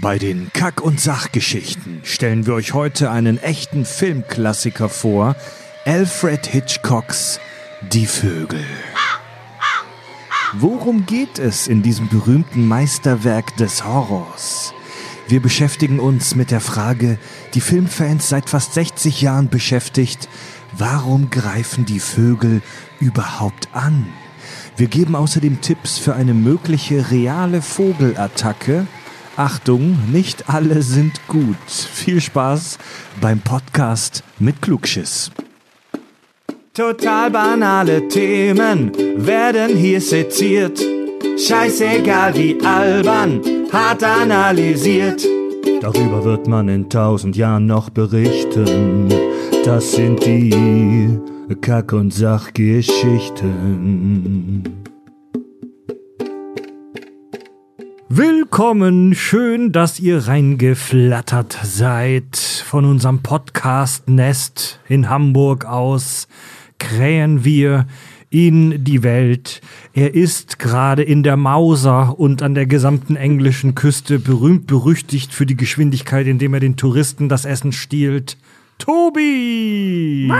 Bei den Kack- und Sachgeschichten stellen wir euch heute einen echten Filmklassiker vor, Alfred Hitchcocks Die Vögel. Worum geht es in diesem berühmten Meisterwerk des Horrors? Wir beschäftigen uns mit der Frage, die Filmfans seit fast 60 Jahren beschäftigt, warum greifen die Vögel überhaupt an? Wir geben außerdem Tipps für eine mögliche reale Vogelattacke. Achtung, nicht alle sind gut. Viel Spaß beim Podcast mit Klugschiss. Total banale Themen werden hier seziert. Scheißegal wie albern, hart analysiert. Darüber wird man in tausend Jahren noch berichten. Das sind die Kack- und Sachgeschichten. Willkommen, schön, dass ihr reingeflattert seid von unserem Podcast Nest in Hamburg aus. Krähen wir in die Welt. Er ist gerade in der Mauser und an der gesamten englischen Küste berühmt berüchtigt für die Geschwindigkeit, indem er den Touristen das Essen stiehlt. Tobi!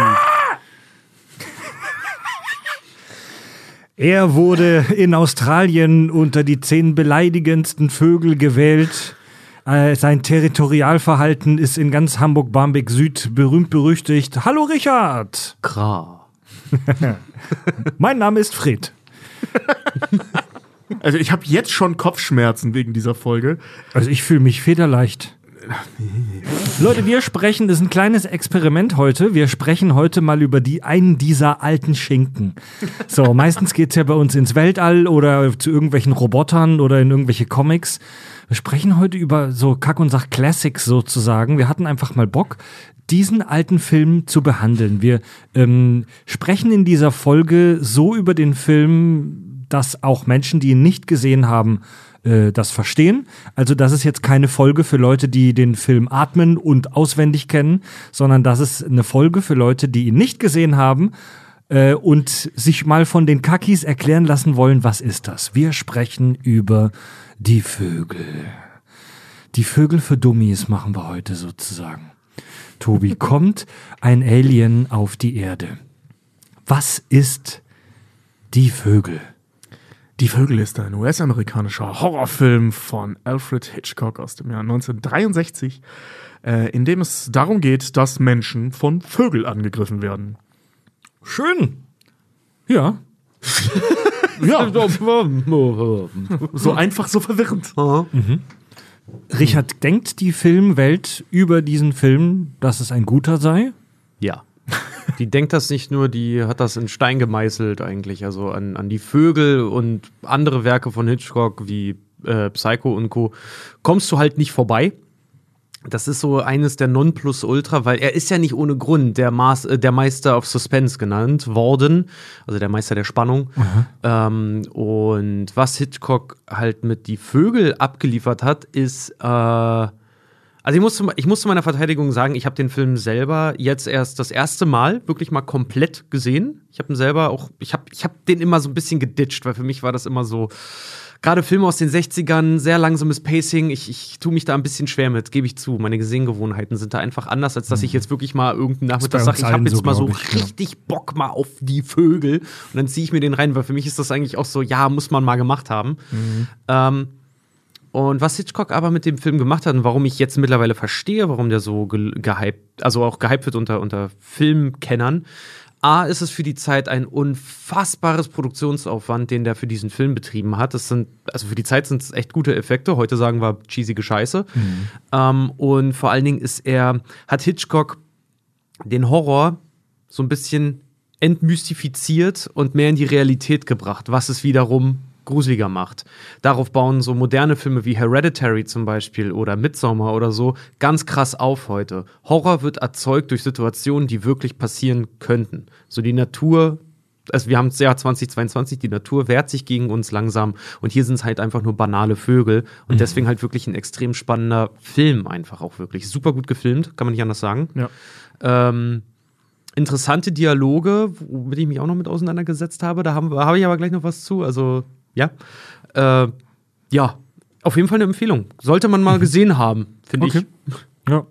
Er wurde in Australien unter die zehn beleidigendsten Vögel gewählt. Äh, sein Territorialverhalten ist in ganz Hamburg-Barmbek Süd berühmt berüchtigt. Hallo Richard! Kra. mein Name ist Fred. Also ich habe jetzt schon Kopfschmerzen wegen dieser Folge. Also ich fühle mich federleicht. Leute, wir sprechen, das ist ein kleines Experiment heute. Wir sprechen heute mal über die einen dieser alten Schinken. So, meistens geht es ja bei uns ins Weltall oder zu irgendwelchen Robotern oder in irgendwelche Comics. Wir sprechen heute über so Kack- und Sach-Classics sozusagen. Wir hatten einfach mal Bock, diesen alten Film zu behandeln. Wir ähm, sprechen in dieser Folge so über den Film, dass auch Menschen, die ihn nicht gesehen haben, äh, das verstehen. Also das ist jetzt keine Folge für Leute, die den Film atmen und auswendig kennen, sondern das ist eine Folge für Leute, die ihn nicht gesehen haben äh, und sich mal von den Kakis erklären lassen wollen, was ist das? Wir sprechen über die Vögel. Die Vögel für Dummies machen wir heute sozusagen. Tobi, kommt ein Alien auf die Erde. Was ist die Vögel? Die Vögel ist ein US-amerikanischer Horrorfilm von Alfred Hitchcock aus dem Jahr 1963, äh, in dem es darum geht, dass Menschen von Vögeln angegriffen werden. Schön. Ja. ja. so einfach, so verwirrend. Mhm. Richard, denkt die Filmwelt über diesen Film, dass es ein guter sei? Ja. Die denkt das nicht nur, die hat das in Stein gemeißelt eigentlich. Also an, an die Vögel und andere Werke von Hitchcock wie äh, Psycho und Co. kommst du halt nicht vorbei. Das ist so eines der Nonplusultra, weil er ist ja nicht ohne Grund der, Maß, äh, der Meister of Suspense genannt worden, also der Meister der Spannung. Ähm, und was Hitchcock halt mit die Vögel abgeliefert hat, ist äh, also ich muss, zu, ich muss zu meiner Verteidigung sagen, ich habe den Film selber jetzt erst das erste Mal wirklich mal komplett gesehen. Ich habe ihn selber auch, ich habe ich hab den immer so ein bisschen geditcht, weil für mich war das immer so, gerade Filme aus den 60ern, sehr langsames Pacing, ich, ich tue mich da ein bisschen schwer mit, gebe ich zu. Meine Sehgewohnheiten sind da einfach anders, als dass ich jetzt wirklich mal irgendeinen Nachmittag sage, ich habe jetzt so, mal so ich, richtig ja. Bock mal auf die Vögel und dann ziehe ich mir den rein, weil für mich ist das eigentlich auch so, ja, muss man mal gemacht haben. Mhm. Ähm, und was Hitchcock aber mit dem Film gemacht hat und warum ich jetzt mittlerweile verstehe, warum der so ge gehypt, also auch gehypt wird unter, unter Filmkennern, A, ist es für die Zeit ein unfassbares Produktionsaufwand, den der für diesen Film betrieben hat. Das sind, also für die Zeit sind es echt gute Effekte. Heute sagen wir cheesige Scheiße. Mhm. Ähm, und vor allen Dingen ist er, hat Hitchcock den Horror so ein bisschen entmystifiziert und mehr in die Realität gebracht, was es wiederum gruseliger macht. Darauf bauen so moderne Filme wie Hereditary zum Beispiel oder Midsommar oder so ganz krass auf heute. Horror wird erzeugt durch Situationen, die wirklich passieren könnten. So die Natur, also wir haben das Jahr 2022, die Natur wehrt sich gegen uns langsam und hier sind es halt einfach nur banale Vögel und mhm. deswegen halt wirklich ein extrem spannender Film einfach auch wirklich. Super gut gefilmt, kann man nicht anders sagen. Ja. Ähm, interessante Dialoge, womit ich mich auch noch mit auseinandergesetzt habe. Da habe hab ich aber gleich noch was zu. Also ja. Äh, ja, Auf jeden Fall eine Empfehlung. Sollte man mal gesehen haben, finde Okay. ich. Ja.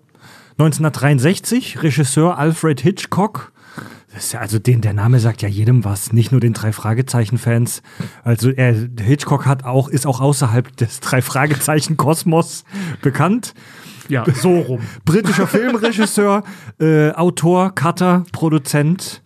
1963, Regisseur Alfred Hitchcock. Das ist ja, also den, der Name sagt ja jedem was, nicht nur den drei Fragezeichen-Fans. Also er, Hitchcock hat auch, ist auch außerhalb des drei Fragezeichen-Kosmos bekannt. Ja, so rum. Britischer Filmregisseur, äh, Autor, Cutter, Produzent.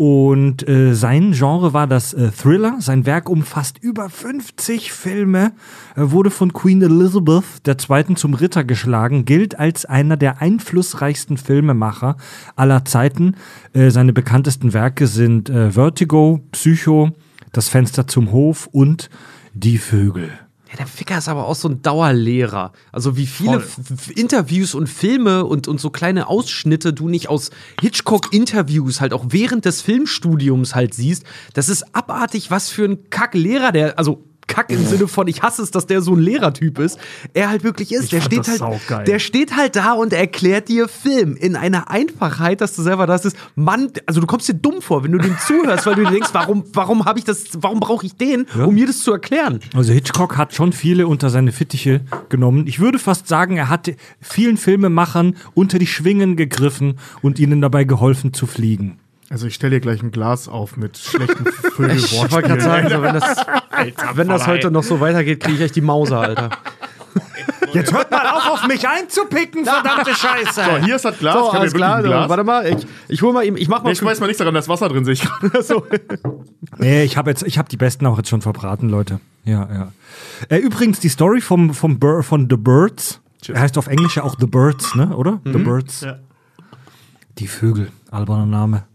Und äh, sein Genre war das äh, Thriller. Sein Werk umfasst über 50 Filme. Er wurde von Queen Elizabeth II. zum Ritter geschlagen, gilt als einer der einflussreichsten Filmemacher aller Zeiten. Äh, seine bekanntesten Werke sind äh, Vertigo, Psycho, Das Fenster zum Hof und Die Vögel. Ja, der Ficker ist aber auch so ein Dauerlehrer. Also wie viele Interviews und Filme und, und so kleine Ausschnitte du nicht aus Hitchcock-Interviews halt auch während des Filmstudiums halt siehst. Das ist abartig, was für ein Kacklehrer der, also Kack im Sinne von, ich hasse es, dass der so ein Lehrertyp ist. Er halt wirklich ist. Ich der steht halt, saugeil. der steht halt da und erklärt dir Film in einer Einfachheit, dass du selber das ist. Mann, also du kommst dir dumm vor, wenn du dem zuhörst, weil du dir denkst, warum, warum habe ich das, warum brauche ich den, um mir das zu erklären? Also Hitchcock hat schon viele unter seine Fittiche genommen. Ich würde fast sagen, er hat vielen Filmemachern unter die Schwingen gegriffen und ihnen dabei geholfen zu fliegen. Also ich stelle dir gleich ein Glas auf mit schlechten Ich wollte gerade sagen, so, wenn das, wenn das heute noch so weitergeht, kriege ich echt die Mause, Alter. Jetzt hört mal auf, auf mich einzupicken, verdammte Scheiße. So, hier ist das Glas. So, ich alles klar. Glas. warte mal, ich, ich hol mal eben, ich mach mal. Nee, ich schmeiß mal nichts daran, da ist Wasser drin, sehe ich gerade. so. Nee, ich habe jetzt, ich habe die besten auch jetzt schon verbraten, Leute. Ja, ja. Äh, übrigens die Story vom, vom Bir von The Birds. Er heißt auf Englisch ja auch The Birds, ne? Oder? The Birds. Ja. Die Vögel, alberner Name.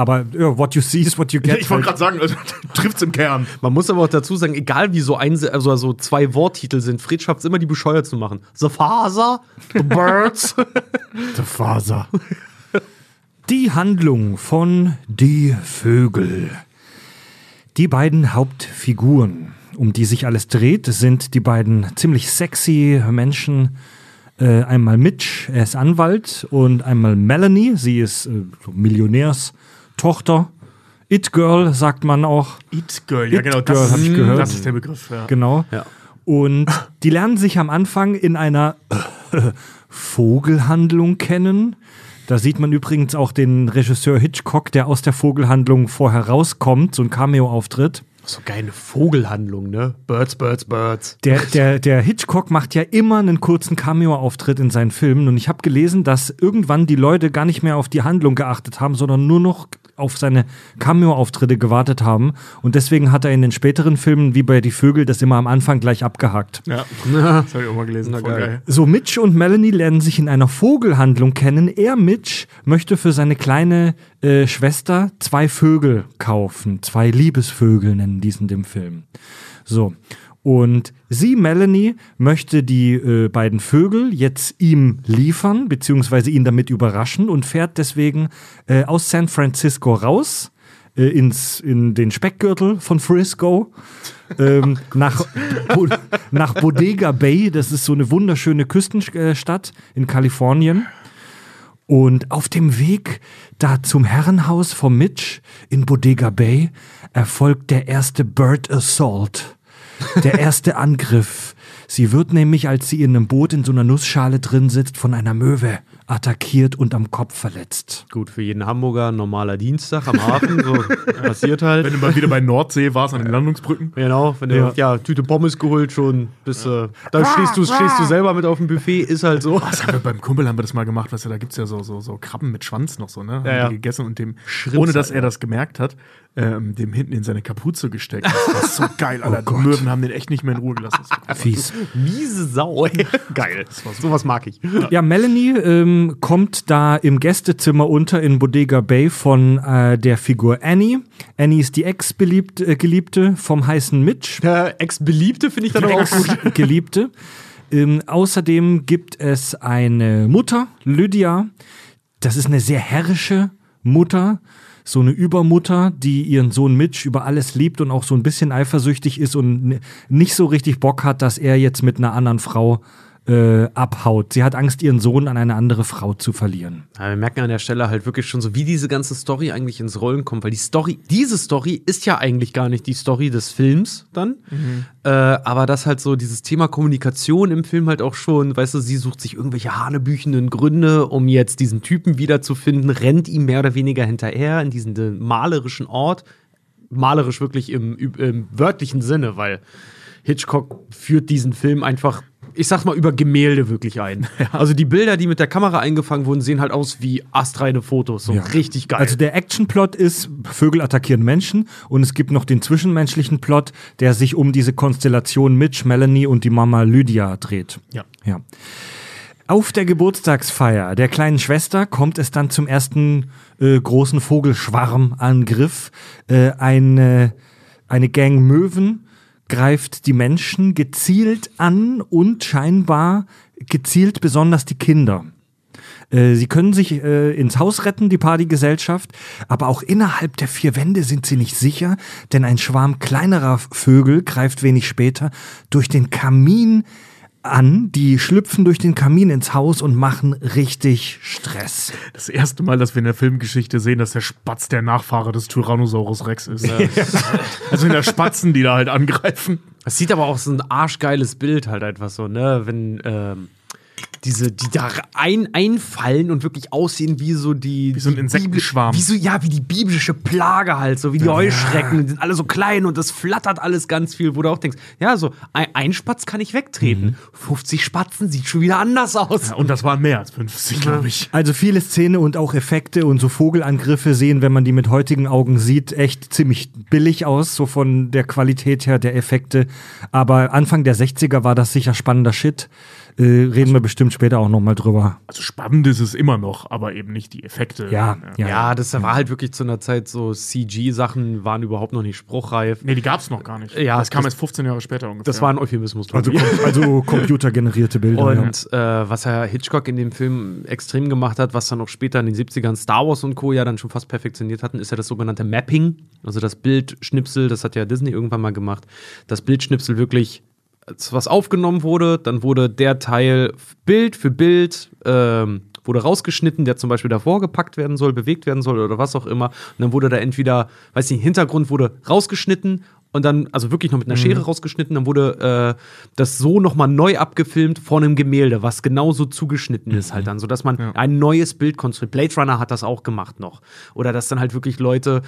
Aber ja, what you see is what you get. Ich wollte gerade sagen, also, trifft's im Kern. Man muss aber auch dazu sagen, egal wie so, ein, also so zwei Worttitel sind, Fred schafft es immer, die bescheuert zu machen. The Faser, The Birds. The Faser. Die Handlung von Die Vögel. Die beiden Hauptfiguren, um die sich alles dreht, sind die beiden ziemlich sexy Menschen. Äh, einmal Mitch, er ist Anwalt, und einmal Melanie, sie ist äh, so Millionärstochter. It Girl sagt man auch. It Girl, ja It genau, Girl das, ich ist- gehört. das ist der Begriff. Ja. Genau. Ja. Und die lernen sich am Anfang in einer Vogelhandlung kennen. Da sieht man übrigens auch den Regisseur Hitchcock, der aus der Vogelhandlung vorher rauskommt, so ein Cameo-Auftritt. So geile Vogelhandlung, ne? Birds, Birds, Birds. Der, der, der Hitchcock macht ja immer einen kurzen Cameo-Auftritt in seinen Filmen. Und ich habe gelesen, dass irgendwann die Leute gar nicht mehr auf die Handlung geachtet haben, sondern nur noch auf seine Cameo-Auftritte gewartet haben. Und deswegen hat er in den späteren Filmen, wie bei Die Vögel, das immer am Anfang gleich abgehakt. Ja, das habe ich auch mal gelesen. Voll geil. geil. So, Mitch und Melanie lernen sich in einer Vogelhandlung kennen. Er, Mitch, möchte für seine kleine äh, Schwester zwei Vögel kaufen. Zwei Liebesvögel nennen diesen dem Film. So. Und sie, Melanie, möchte die äh, beiden Vögel jetzt ihm liefern, beziehungsweise ihn damit überraschen und fährt deswegen äh, aus San Francisco raus äh, ins, in den Speckgürtel von Frisco ähm, nach, Bo nach Bodega Bay. Das ist so eine wunderschöne Küstenstadt in Kalifornien. Und auf dem Weg da zum Herrenhaus von Mitch in Bodega Bay erfolgt der erste Bird Assault. Der erste Angriff. Sie wird nämlich, als sie in einem Boot in so einer Nussschale drin sitzt, von einer Möwe attackiert und am Kopf verletzt. Gut, für jeden Hamburger normaler Dienstag am Hafen, so passiert halt. Wenn du mal wieder bei Nordsee warst, an den Landungsbrücken. Genau, wenn du Ja. ja. Tüte Pommes geholt schon, bis äh, dann stehst du, stehst du selber mit auf dem Buffet, ist halt so. Das haben wir beim Kumpel haben wir das mal gemacht, weißt du, da gibt es ja so, so, so Krabben mit Schwanz noch so, ne? Haben Ja, ja. gegessen und dem, Schrimps ohne dass er ja. das gemerkt hat, ähm, dem hinten in seine Kapuze gesteckt. Das war so geil, Alter. Die Möwen haben den echt nicht mehr in Ruhe gelassen. Fies. Miese Sau, ey. Geil. Sowas mag ich. Ja, Melanie ähm, kommt da im Gästezimmer unter in Bodega Bay von äh, der Figur Annie. Annie ist die Ex-Geliebte äh, Geliebte vom heißen Mitch. Der Ex-Beliebte finde ich dann auch gut. Geliebte. Ähm, außerdem gibt es eine Mutter, Lydia. Das ist eine sehr herrische Mutter, so eine Übermutter, die ihren Sohn Mitch über alles liebt und auch so ein bisschen eifersüchtig ist und nicht so richtig Bock hat, dass er jetzt mit einer anderen Frau äh, abhaut. Sie hat Angst, ihren Sohn an eine andere Frau zu verlieren. Ja, wir merken an der Stelle halt wirklich schon so, wie diese ganze Story eigentlich ins Rollen kommt, weil die Story, diese Story ist ja eigentlich gar nicht die Story des Films dann, äh, aber das halt so dieses Thema Kommunikation im Film halt auch schon, weißt du, sie sucht sich irgendwelche hanebüchenden Gründe, um jetzt diesen Typen wiederzufinden, rennt ihm mehr oder weniger hinterher in diesen malerischen Ort, malerisch wirklich im, im wörtlichen Sinne, weil Hitchcock führt diesen Film einfach, ich sag mal, über Gemälde wirklich ein. Also die Bilder, die mit der Kamera eingefangen wurden, sehen halt aus wie astreine Fotos. So Ja. richtig geil. Also der Actionplot ist, Vögel attackieren Menschen und es gibt noch den zwischenmenschlichen Plot, der sich um diese Konstellation Mitch, Melanie und die Mama Lydia dreht. Ja. Ja. Auf der Geburtstagsfeier der kleinen Schwester kommt es dann zum ersten äh, großen Vogelschwarmangriff. Äh, eine, eine Gang Möwen greift die Menschen gezielt an und scheinbar gezielt besonders die Kinder. Äh, Sie können sich äh, ins Haus retten, die Partygesellschaft, aber auch innerhalb der vier Wände sind sie nicht sicher, denn ein Schwarm kleinerer Vögel greift wenig später durch den Kamin an. Die schlüpfen durch den Kamin ins Haus und machen richtig Stress. Das erste Mal, dass wir in der Filmgeschichte sehen, dass der Spatz der Nachfahre des Tyrannosaurus Rex ist. Also in der Spatzen, die da halt angreifen. Es sieht aber auch so ein arschgeiles Bild halt einfach so, ne? Wenn ähm, diese, die da ein, einfallen und wirklich aussehen wie so die. Wie so ein Insektenschwarm. Wie so, ja, wie die biblische Plage halt, so wie die Heuschrecken. Die sind alle so klein und das flattert alles ganz viel, wo du auch denkst, ja, so ein, ein Spatz kann ich wegtreten. 50 Spatzen sieht schon wieder anders aus. Ja, und das waren mehr als 50, glaube ich. Also viele Szene und auch Effekte und so Vogelangriffe sehen, wenn man die mit heutigen Augen sieht, echt ziemlich billig aus, so von der Qualität her der Effekte. Aber Anfang der 60er war das sicher spannender Shit. Äh, reden wir bestimmt später auch nochmal drüber. Also spannend ist es immer noch, aber eben nicht die Effekte. Ja, ja. Ja, das war halt wirklich zu einer Zeit so CG-Sachen waren überhaupt noch nicht spruchreif. Nee, die gab es noch gar nicht. Ja, das kam das- erst 15 Jahre später ungefähr. Das war ein Euphemismus. Also, also computergenerierte Bilder. Und äh, was Herr Hitchcock in dem Film extrem gemacht hat, was dann auch später in den 70ern Star Wars und Co. ja dann schon fast perfektioniert hatten, ist ja das sogenannte Mapping. Also das Bildschnipsel, das hat ja Disney irgendwann mal gemacht. Das Bildschnipsel wirklich, was aufgenommen wurde, dann wurde der Teil Bild für Bild ähm, wurde rausgeschnitten, der zum Beispiel davor gepackt werden soll, bewegt werden soll oder was auch immer. Und dann wurde da entweder, weiß nicht, Hintergrund wurde rausgeschnitten und dann, also wirklich noch mit einer Schere rausgeschnitten, dann wurde äh, das so nochmal neu abgefilmt vor einem Gemälde, was genauso zugeschnitten ist halt dann, sodass man ein neues Bild konstruiert. Blade Runner hat das auch gemacht noch. Oder dass dann halt wirklich Leute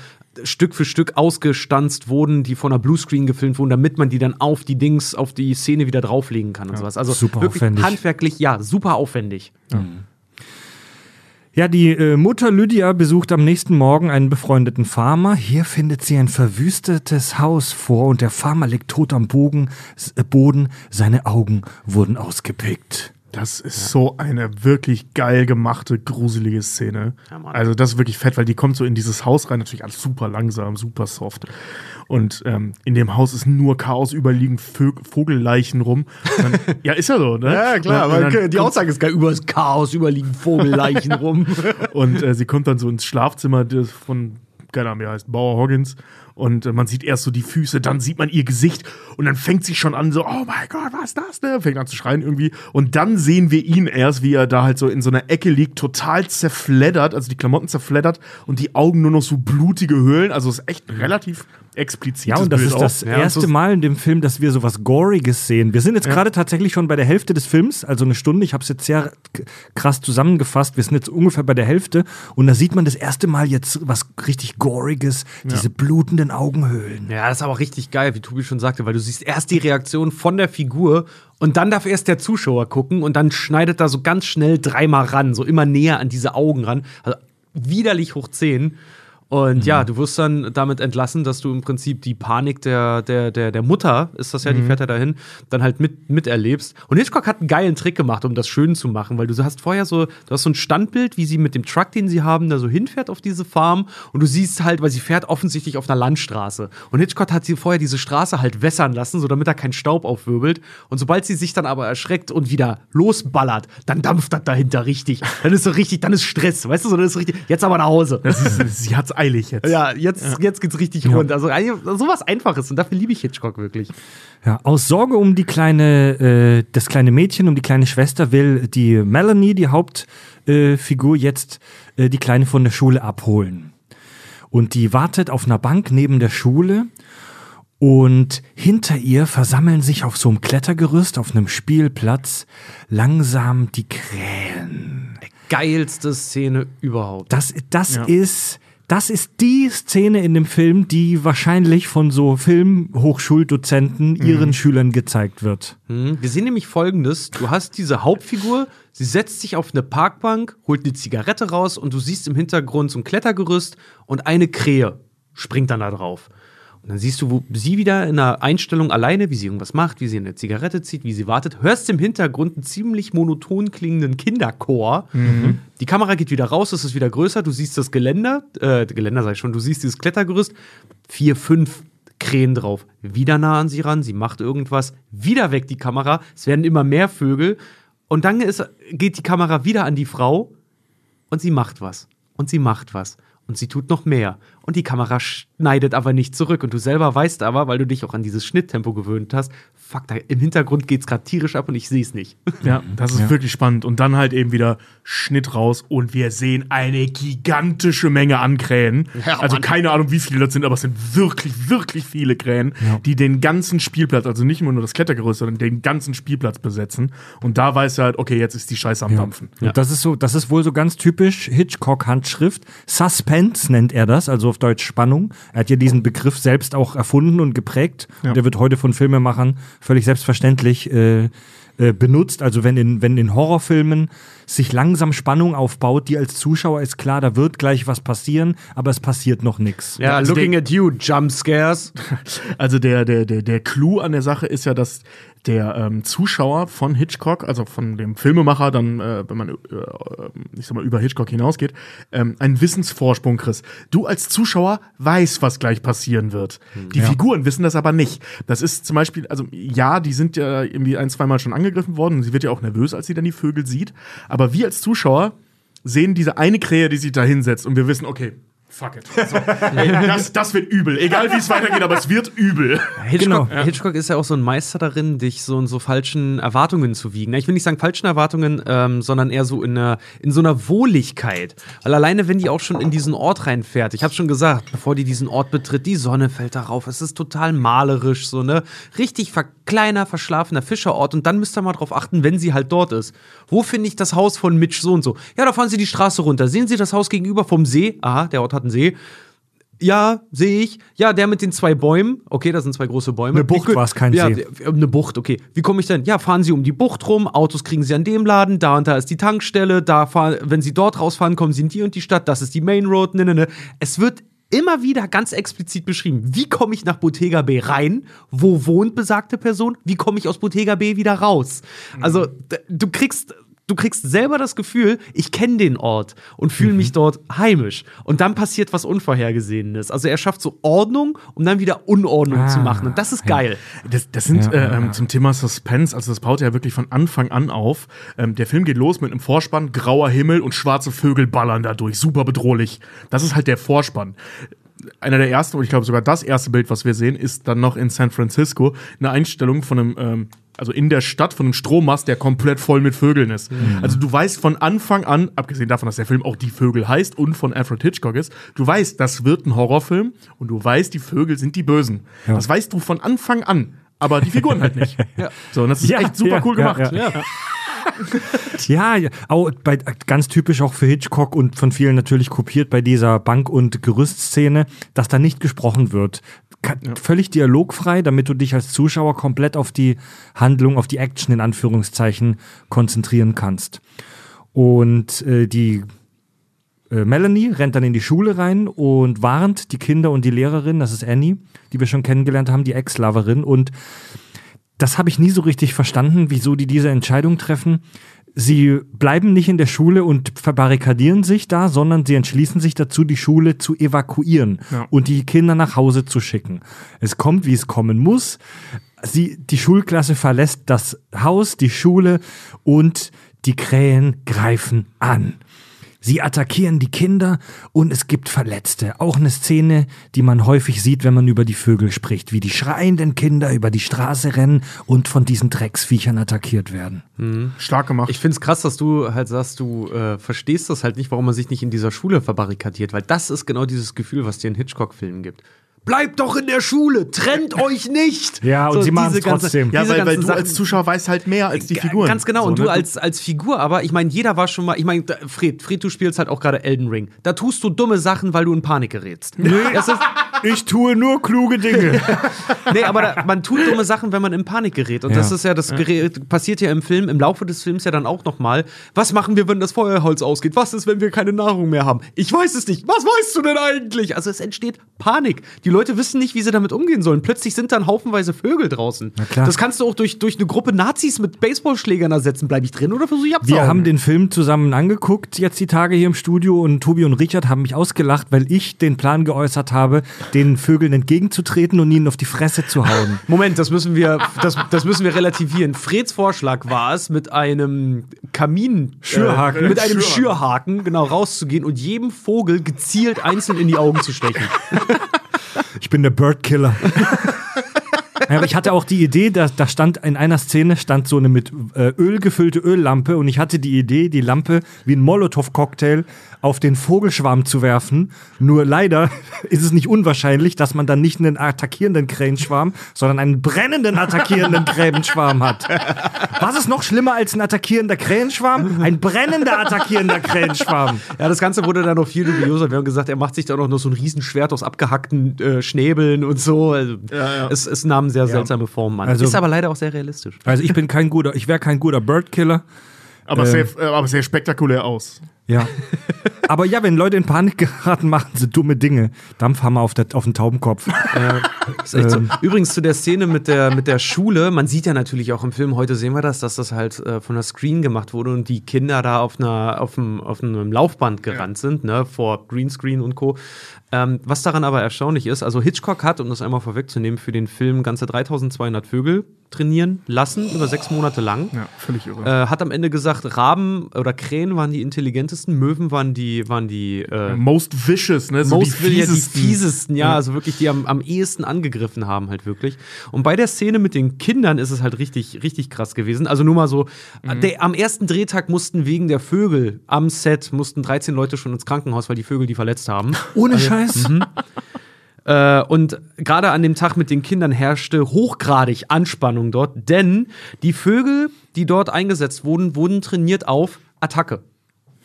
Stück für Stück ausgestanzt wurden, die von einer Bluescreen gefilmt wurden, damit man die dann auf die Dings, auf die Szene wieder drauflegen kann und sowas. Also Super wirklich aufwendig. handwerklich, ja, super aufwendig. Ja, die äh, Mutter Lydia besucht am nächsten Morgen einen befreundeten Farmer. Hier findet sie ein verwüstetes Haus vor und der Farmer liegt tot am Bogen, äh, Boden. Seine Augen wurden ausgepickt. Das ist so eine wirklich geil gemachte, gruselige Szene. Mann. also das ist wirklich fett, weil die kommt so in dieses Haus rein, natürlich alles super langsam, super soft. Und ähm, in dem Haus ist nur Chaos, überliegen Vö Vogelleichen rum. Dann, ja, ist ja so, ne? Und, und dann kommt- Aussage ist geil, über das Chaos, überliegen Vogelleichen rum. Und äh, sie kommt dann so ins Schlafzimmer von, keine Ahnung, wie heißt, Bauer Hoggins. Und äh, man sieht erst so die Füße, dann sieht man ihr Gesicht und dann fängt sie schon an, so, oh mein Gott, was ist das denn? Fängt an zu schreien irgendwie. Und dann sehen wir ihn erst, wie er da halt so in so einer Ecke liegt, total zerfleddert, also die Klamotten zerfleddert und die Augen nur noch so blutige Höhlen. Also es ist echt relativ explizit. Ja, und das ist das Ja, und erste so- Mal in dem Film, dass wir sowas Goriges sehen. Wir sind jetzt gerade tatsächlich schon bei der Hälfte des Films, also eine Stunde. Ich habe es jetzt sehr krass zusammengefasst. Wir sind jetzt ungefähr bei der Hälfte und da sieht man das erste Mal jetzt was richtig Goriges, diese blutenden Augenhöhlen. Ja, das ist aber richtig geil, wie Tobi schon sagte, weil du siehst erst die Reaktion von der Figur und dann darf erst der Zuschauer gucken und dann schneidet da so ganz schnell dreimal ran, so immer näher an diese Augen ran. Also widerlich hoch 10. Und ja, du wirst dann damit entlassen, dass du im Prinzip die Panik der, der, der, der Mutter, ist das ja, die fährt ja dahin, dann halt mit, miterlebst. Und Hitchcock hat einen geilen Trick gemacht, um das schön zu machen, weil du hast vorher so, du hast so ein Standbild, wie sie mit dem Truck, den sie haben, da so hinfährt auf diese Farm und du siehst halt, weil sie fährt offensichtlich auf einer Landstraße. Und Hitchcock hat sie vorher diese Straße halt wässern lassen, so damit da kein Staub aufwirbelt. Und sobald sie sich dann aber erschreckt und wieder losballert, dann dampft das dahinter richtig. Dann ist so richtig, dann ist Stress, weißt du, so, dann ist richtig, jetzt aber nach Hause. Ist, sie hat es eilig jetzt. Ja, jetzt, jetzt geht's richtig Ja. rund. Also ein- sowas Einfaches und dafür liebe ich Hitchcock wirklich. Ja, aus Sorge um die kleine, äh, das kleine Mädchen, um die kleine Schwester will die Melanie, die Hauptfigur, äh, jetzt äh, die Kleine von der Schule abholen. Und die wartet auf einer Bank neben der Schule und hinter ihr versammeln sich auf so einem Klettergerüst, auf einem Spielplatz, langsam die Krähen. Geilste Szene überhaupt. Das, das Ja. ist, das ist die Szene in dem Film, die wahrscheinlich von so Filmhochschuldozenten ihren Schülern gezeigt wird. Mhm. Wir sehen nämlich folgendes: Du hast diese Hauptfigur, sie setzt sich auf eine Parkbank, holt eine Zigarette raus und du siehst im Hintergrund so ein Klettergerüst und eine Krähe springt dann da drauf. Und dann siehst du wo sie wieder in einer Einstellung alleine, wie sie irgendwas macht, wie sie eine Zigarette zieht, wie sie wartet. Hörst im Hintergrund einen ziemlich monoton klingenden Kinderchor. Die Kamera geht wieder raus, es ist wieder größer. Du siehst das Geländer, äh, Geländer sag ich schon, du siehst dieses Klettergerüst. Vier, fünf Krähen drauf. Wieder nah an sie ran, sie macht irgendwas, wieder weg die Kamera. Es werden immer mehr Vögel. Und dann ist, geht die Kamera wieder an die Frau und sie macht was. Und sie macht was. Und sie tut noch mehr. Und die Kamera schneidet aber nicht zurück. Und du selber weißt aber, weil du dich auch an dieses Schnitttempo gewöhnt hast, fuck, da im Hintergrund geht's gerade tierisch ab und ich sehe es nicht. Ja, das ist wirklich spannend. Und dann halt eben wieder Schnitt raus und wir sehen eine gigantische Menge an Krähen. Ja, also Mann. keine Ahnung, wie viele das sind, aber es sind wirklich, wirklich viele Krähen, die den ganzen Spielplatz, also nicht nur das Klettergerüst, sondern den ganzen Spielplatz besetzen. Und da weißt du halt, okay, jetzt ist die Scheiße am Dampfen. Das ist so, das ist wohl so ganz typisch Hitchcock-Handschrift. Suspense nennt er das, also auf Deutsch Spannung. Er hat ja diesen Begriff selbst auch erfunden und geprägt. Ja. Und der wird heute von Filmemachern völlig selbstverständlich äh, äh, benutzt. Also wenn in, wenn in Horrorfilmen sich langsam Spannung aufbaut, die als Zuschauer ist klar, da wird gleich was passieren, aber es passiert noch nichts. Ja, also looking der- at you, jump scares. Also der, der, der, der Clou an der Sache ist ja, dass der ähm, Zuschauer von Hitchcock, also von dem Filmemacher, dann, äh, wenn man, äh, äh, ich sag mal, über Hitchcock hinausgeht, ähm, einen Wissensvorsprung kriegst. Du als Zuschauer weißt, was gleich passieren wird. Die Figuren wissen das aber nicht. Das ist zum Beispiel, also ja, die sind ja irgendwie ein, zweimal schon angegriffen worden und sie wird ja auch nervös, als sie dann die Vögel sieht. Aber wir als Zuschauer sehen diese eine Krähe, die sich da hinsetzt und wir wissen, okay, fuck it. So, ey, das, das wird übel. Egal wie es weitergeht, aber es wird übel. Hitchcock, Genau. Hitchcock ist ja auch so ein Meister darin, dich so in so falschen Erwartungen zu wiegen. Ich will nicht sagen falschen Erwartungen, ähm, sondern eher so in, einer, in so einer Wohligkeit. Weil alleine, wenn die auch schon in diesen Ort reinfährt, ich habe schon gesagt, bevor die diesen Ort betritt, die Sonne fällt darauf, es ist total malerisch, so ne, richtig ver kleiner, verschlafener Fischerort. Und dann müsst ihr mal drauf achten, wenn sie halt dort ist. Wo finde ich das Haus von Mitch so und so? Ja, da fahren sie die Straße runter. Sehen Sie das Haus gegenüber vom See? Aha, der Ort hat einen See. Ja, sehe ich. Ja, der mit den zwei Bäumen. Okay, das sind zwei große Bäume. Eine Bucht Wie- war's, kein ja, See. Eine Bucht, okay. Wie komme ich denn? Ja, fahren Sie um die Bucht rum, Autos kriegen Sie an dem Laden, da und da ist die Tankstelle, da fahren, wenn Sie dort rausfahren, kommen Sie in die und die Stadt, das ist die Main Road, ne, ne, ne. Es wird immer wieder ganz explizit beschrieben, wie komme ich nach Bottega B rein, wo wohnt besagte Person, wie komme ich aus Bottega B wieder raus. Also, du kriegst du kriegst selber das Gefühl, ich kenne den Ort und fühle mich dort heimisch. Und dann passiert was Unvorhergesehenes. Also er schafft so Ordnung, um dann wieder Unordnung Ah, zu machen. Und das ist ja. geil. Das, das sind Ja, äh, ja, ja. zum Thema Suspense, also das baut ja wirklich von Anfang an auf. Ähm, der Film geht los mit einem Vorspann, grauer Himmel und schwarze Vögel ballern dadurch, super bedrohlich. Das ist halt der Vorspann. Einer der ersten, und ich glaube sogar das erste Bild, was wir sehen, ist dann noch in San Francisco eine Einstellung von einem, ähm, also in der Stadt von einem Strommast, der komplett voll mit Vögeln ist. Also du weißt von Anfang an, abgesehen davon, dass der Film auch die Vögel heißt und von Alfred Hitchcock ist, du weißt, das wird ein Horrorfilm und du weißt, die Vögel sind die Bösen. Ja. Das weißt du von Anfang an. Aber die Figuren halt nicht. So, und das ist Ja, echt super ja, cool ja, gemacht. ja. Ja, ja. Auch bei, ganz typisch auch für Hitchcock und von vielen natürlich kopiert bei dieser Bank- und Gerüstszene, dass da nicht gesprochen wird. Ka- Völlig dialogfrei, damit du dich als Zuschauer komplett auf die Handlung, auf die Action in Anführungszeichen konzentrieren kannst. Und äh, die äh, Melanie rennt dann in die Schule rein und warnt die Kinder und die Lehrerin, das ist Annie, die wir schon kennengelernt haben, die Ex-Loverin. Und das habe ich nie so richtig verstanden, wieso die diese Entscheidung treffen. Sie bleiben nicht in der Schule und verbarrikadieren sich da, sondern sie entschließen sich dazu, die Schule zu evakuieren Ja. und die Kinder nach Hause zu schicken. Es kommt, wie es kommen muss. Sie, die Schulklasse verlässt das Haus, die Schule und die Krähen greifen an. Sie attackieren die Kinder und es gibt Verletzte. Auch eine Szene, die man häufig sieht, wenn man über die Vögel spricht, wie die schreienden Kinder über die Straße rennen und von diesen Drecksviechern attackiert werden. Stark gemacht. Ich finde es krass, dass du halt sagst, du äh, verstehst das halt nicht, warum man sich nicht in dieser Schule verbarrikadiert, weil das ist genau dieses Gefühl, was dir in Hitchcock-Filmen gibt. Bleibt doch in der Schule, trennt euch nicht. Ja, und sie machen's diese ganze- trotzdem. ja, weil, weil du Sachen- als Zuschauer weißt halt mehr als die Figuren. Ganz genau. So, und ne? du als, als Figur, aber ich meine, jeder war schon mal, ich meine, Fred, Fred, du spielst halt auch gerade Elden Ring. Da tust du dumme Sachen, weil du in Panik gerätst. Nee, das ist, Ich tue nur kluge Dinge. nee aber da, man tut dumme Sachen, wenn man in Panik gerät. Und Ja. das ist ja, das gerät, passiert ja im Film, im Laufe des Films ja dann auch nochmal. Was machen wir, wenn das Feuerholz ausgeht? Was ist, wenn wir keine Nahrung mehr haben? Ich weiß es nicht. Was weißt du denn eigentlich? Also es entsteht Panik. Die Leute wissen nicht, wie sie damit umgehen sollen. Plötzlich sind dann haufenweise Vögel draußen. Na klar. Das kannst du auch durch, durch eine Gruppe Nazis mit Baseballschlägern ersetzen. Bleib ich drin oder versuche ich abzuhauen? Wir haben den Film zusammen angeguckt, jetzt die Tage hier im Studio, und Tobi und Richard haben mich ausgelacht, weil ich den Plan geäußert habe, den Vögeln entgegenzutreten und ihnen auf die Fresse zu hauen. Moment, das müssen wir, das, das müssen wir relativieren. Freds Vorschlag war es, mit einem Kamin, Schürhaken. äh, mit einem. Schürhaken, genau rauszugehen und jedem Vogel gezielt einzeln in die Augen zu stechen. Ich bin der Birdkiller. Ja, aber ich hatte auch die Idee, dass da stand in einer Szene stand so eine mit äh, Öl gefüllte Öllampe und ich hatte die Idee, die Lampe wie ein Molotow-Cocktail auf den Vogelschwarm zu werfen. Nur leider ist es nicht unwahrscheinlich, dass man dann nicht einen attackierenden Krähenschwarm, sondern einen brennenden attackierenden Krähenschwarm hat. Was ist noch schlimmer als ein attackierender Krähenschwarm? Ein brennender attackierender Krähenschwarm. Ja, das Ganze wurde dann noch viel dubioser. Wir haben gesagt, er macht sich dann auch noch so ein Riesenschwert aus abgehackten äh, Schnäbeln und so. Also, ja. Es, es nahm sehr seltsame Formen an. Also- ist aber leider auch sehr realistisch. Also ich bin kein guter, ich wäre kein guter Birdkiller. aber, sehr, äh, aber sehr spektakulär aus. Ja. Aber ja, wenn Leute in Panik geraten, machen sie dumme Dinge. Dampfhammer auf, der, auf den Taubenkopf. Ist echt so. Übrigens zu der Szene mit der, mit der Schule, man sieht ja natürlich auch im Film, heute sehen wir das, dass das halt äh, von der Screen gemacht wurde und die Kinder da auf, einer, auf, einem, auf einem Laufband gerannt sind, ne, vor Greenscreen und Co. Ähm, was daran aber erstaunlich ist, also Hitchcock hat, um das einmal vorwegzunehmen, für den Film ganze 3200 Vögel trainieren lassen, über sechs Monate lang. Ja, völlig irre. Äh, hat am Ende gesagt, Raben oder Krähen waren die intelligentesten, Möwen waren die, waren die äh, Most vicious, ne? So Most die will ja die fiesesten. fiesesten, ja, also wirklich, die am, am ehesten angegriffen haben, halt wirklich. Und bei der Szene mit den Kindern ist es halt richtig, richtig krass gewesen. Also nur mal so, der, am ersten Drehtag mussten wegen der Vögel am Set mussten 13 Leute schon ins Krankenhaus, weil die Vögel die verletzt haben. Ohne Scheiß. Äh, und gerade an dem Tag mit den Kindern herrschte hochgradig Anspannung dort, denn die Vögel, die dort eingesetzt wurden, wurden trainiert auf Attacke.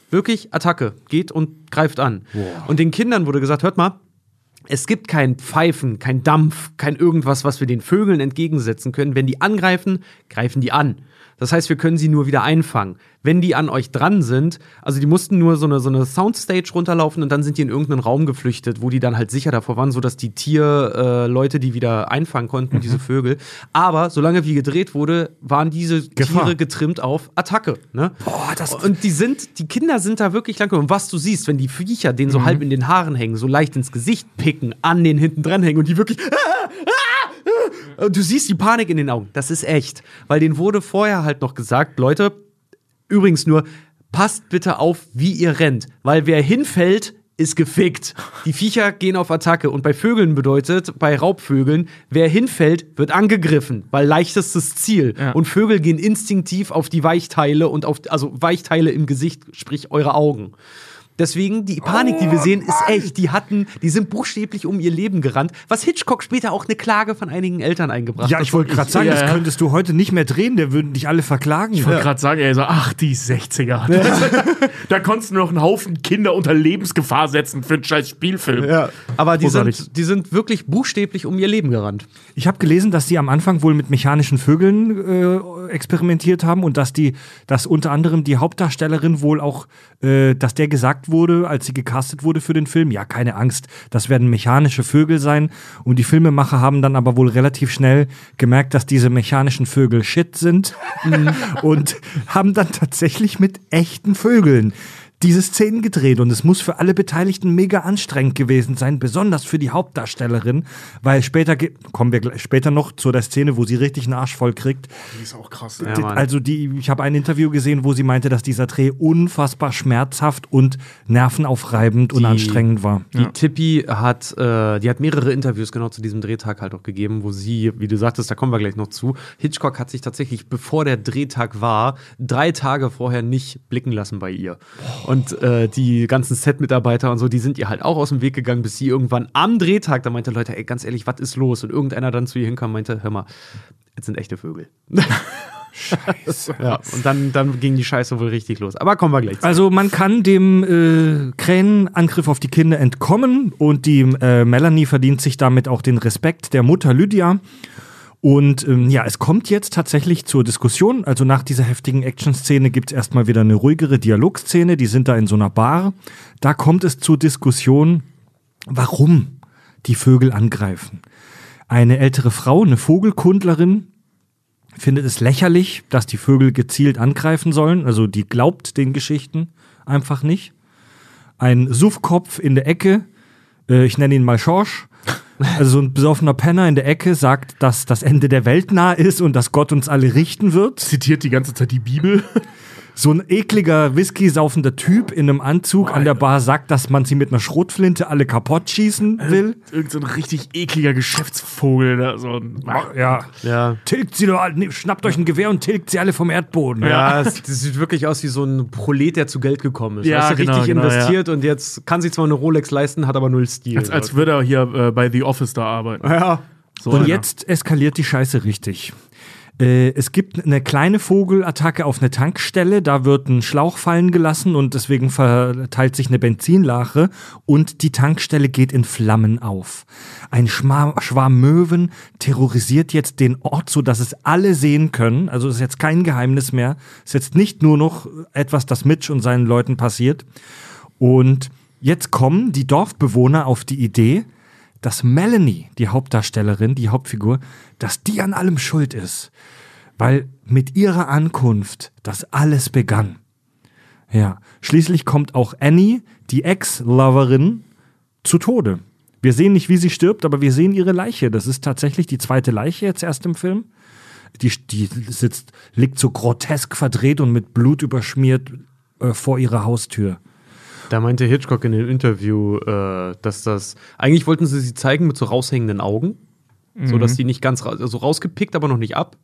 Wirklich Attacke. Geht und greift an. Und den Kindern wurde gesagt, hört mal, es gibt kein Pfeifen, kein Dampf, kein irgendwas, was wir den Vögeln entgegensetzen können. Wenn die angreifen, greifen die an. Das heißt, wir können sie nur wieder einfangen. Wenn die an euch dran sind, also die mussten nur so eine, so eine Soundstage runterlaufen und dann sind die in irgendeinen Raum geflüchtet, wo die dann halt sicher davor waren, sodass die Tierleute äh, die wieder einfangen konnten, diese Vögel. Aber solange wie gedreht wurde, waren diese Gefahr. Tiere getrimmt auf Attacke. Ne? Boah, das- und die sind, die Kinder sind da wirklich lang. Und was du siehst, wenn die Viecher denen so halb in den Haaren hängen, so leicht ins Gesicht picken, an den hinten dran hängen und die wirklich. Und du siehst die Panik in den Augen. Das ist echt. Weil denen wurde vorher halt noch gesagt, Leute, übrigens nur, passt bitte auf, wie ihr rennt. Weil wer hinfällt, ist gefickt. Die Viecher gehen auf Attacke. Und bei Vögeln bedeutet, bei Raubvögeln, wer hinfällt, wird angegriffen, weil leichtestes Ziel. Ja. Und Vögel gehen instinktiv auf die Weichteile und auf, also Weichteile im Gesicht, sprich eure Augen. Deswegen, die Panik, die wir sehen, ist echt. Die hatten, die sind buchstäblich um ihr Leben gerannt, was Hitchcock später auch eine Klage von einigen Eltern eingebracht Ja, hat. ich wollte gerade sagen, ja, das ja. könntest du heute nicht mehr drehen, der würden dich alle verklagen. Ich wollte gerade sagen, ey, so, ach, die 60er. da konntest du noch einen Haufen Kinder unter Lebensgefahr setzen für einen scheiß Spielfilm. Ja, aber die Großartig. sind, die sind wirklich buchstäblich um ihr Leben gerannt. Ich habe gelesen, dass die am Anfang wohl mit mechanischen Vögeln äh, experimentiert haben und dass die, dass unter anderem die Hauptdarstellerin wohl auch, äh, dass der gesagt wurde, als sie gecastet wurde für den Film, ja, keine Angst, das werden mechanische Vögel sein. Und die Filmemacher haben dann aber wohl relativ schnell gemerkt, dass diese mechanischen Vögel Shit sind und haben dann tatsächlich mit echten Vögeln diese Szenen gedreht und es muss für alle Beteiligten mega anstrengend gewesen sein, besonders für die Hauptdarstellerin, weil später kommen wir gleich- später noch zu der Szene, wo sie richtig einen Arsch voll kriegt. Die ist auch krass. Ja, also die, ich habe ein Interview gesehen, wo sie meinte, dass dieser Dreh unfassbar schmerzhaft und nervenaufreibend und Die- anstrengend war. Die Tippi hat, äh, die hat mehrere Interviews genau zu diesem Drehtag halt auch gegeben, wo sie, wie du sagtest, da kommen wir gleich noch zu. Hitchcock hat sich tatsächlich, bevor der Drehtag war, drei Tage vorher nicht blicken lassen bei ihr. Und äh, die ganzen Set-Mitarbeiter und so, die sind ihr halt auch aus dem Weg gegangen, bis sie irgendwann am Drehtag, da meinte Leute, ey, ganz ehrlich, was ist los? Und irgendeiner dann zu ihr hinkam und meinte, hör mal, jetzt sind echte Vögel. Scheiße. Ja, und dann, dann ging die Scheiße wohl richtig los. Aber kommen wir gleich zu. Also man kann dem äh, Kränenangriff auf die Kinder entkommen und die äh, Melanie verdient sich damit auch den Respekt der Mutter Lydia. Und ähm, ja, es kommt jetzt tatsächlich zur Diskussion. Also nach dieser heftigen Action-Szene gibt es erstmal wieder eine ruhigere Dialogszene. Die sind da in so einer Bar. Da kommt es zur Diskussion, warum die Vögel angreifen. Eine ältere Frau, eine Vogelkundlerin, findet es lächerlich, dass die Vögel gezielt angreifen sollen. Also die glaubt den Geschichten einfach nicht. Ein Suffkopf in der Ecke, äh, ich nenne ihn mal Schorsch, also so ein besoffener Penner in der Ecke sagt, dass das Ende der Welt nah ist und dass Gott uns alle richten wird. Zitiert die ganze Zeit die Bibel. So ein ekliger, whisky-saufender Typ in einem Anzug an der Bar sagt, dass man sie mit einer Schrotflinte alle kaputt schießen will. Irgend so ein richtig ekliger Geschäftsvogel. Da, so ein, Ja. ja. Tilgt sie doch, nee, schnappt euch ein Gewehr und tilgt sie alle vom Erdboden. Ja, es, das sieht wirklich aus wie so ein Prolet, der zu Geld gekommen ist. Ja, weißt du, genau, richtig genau, investiert und jetzt kann sich zwar eine Rolex leisten, hat aber null Stil. als, als würde er hier äh, bei The Office da arbeiten. ja. So Und einer. jetzt eskaliert die Scheiße richtig. Äh, es gibt eine kleine Vogelattacke auf eine Tankstelle, da wird ein Schlauch fallen gelassen und deswegen verteilt sich eine Benzinlache und die Tankstelle geht in Flammen auf. Ein Schma Schwarm Möwen terrorisiert jetzt den Ort, so dass es alle sehen können. Also ist jetzt kein Geheimnis mehr. Ist jetzt nicht nur noch etwas, das Mitch und seinen Leuten passiert. Und jetzt kommen die Dorfbewohner auf die Idee, dass Melanie, die Hauptdarstellerin, die Hauptfigur, dass die an allem schuld ist. Weil mit ihrer Ankunft das alles begann. Ja, schließlich kommt auch Annie, die Ex-Loverin, zu Tode. Wir sehen nicht, wie sie stirbt, aber wir sehen ihre Leiche. Das ist tatsächlich die zweite Leiche jetzt erst im Film. Die, die sitzt, liegt so grotesk verdreht und mit Blut überschmiert äh, vor ihrer Haustür. Da meinte Hitchcock in dem Interview, äh, dass das. Eigentlich wollten sie sie zeigen mit so raushängenden Augen. So dass die nicht ganz ra also rausgepickt, aber noch nicht ab.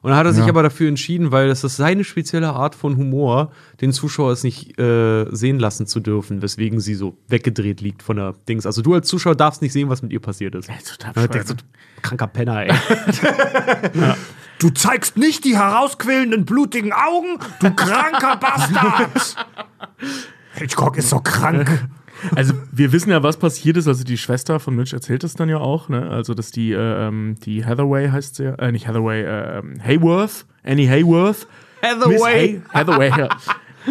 Und dann hat er sich Ja. aber dafür entschieden, weil das ist seine spezielle Art von Humor, den Zuschauer es nicht äh, sehen lassen zu dürfen, weswegen sie so weggedreht liegt von der Dings. Also du als Zuschauer darfst nicht sehen, was mit ihr passiert ist. total Ja, denkst du, kranker Penner, ey. Du zeigst nicht die herausquellenden, blutigen Augen, du kranker Bastard! Hitchcock ist so krank. Also wir wissen ja, was passiert ist. Also die Schwester von Mitch erzählt es dann ja auch. Ne? Also dass die, äh, ähm, die Hathaway heißt sie ja, äh, nicht Hathaway, äh, ähm, Hayworth, Annie Hayworth. Hathaway. Hay Hathaway, ja.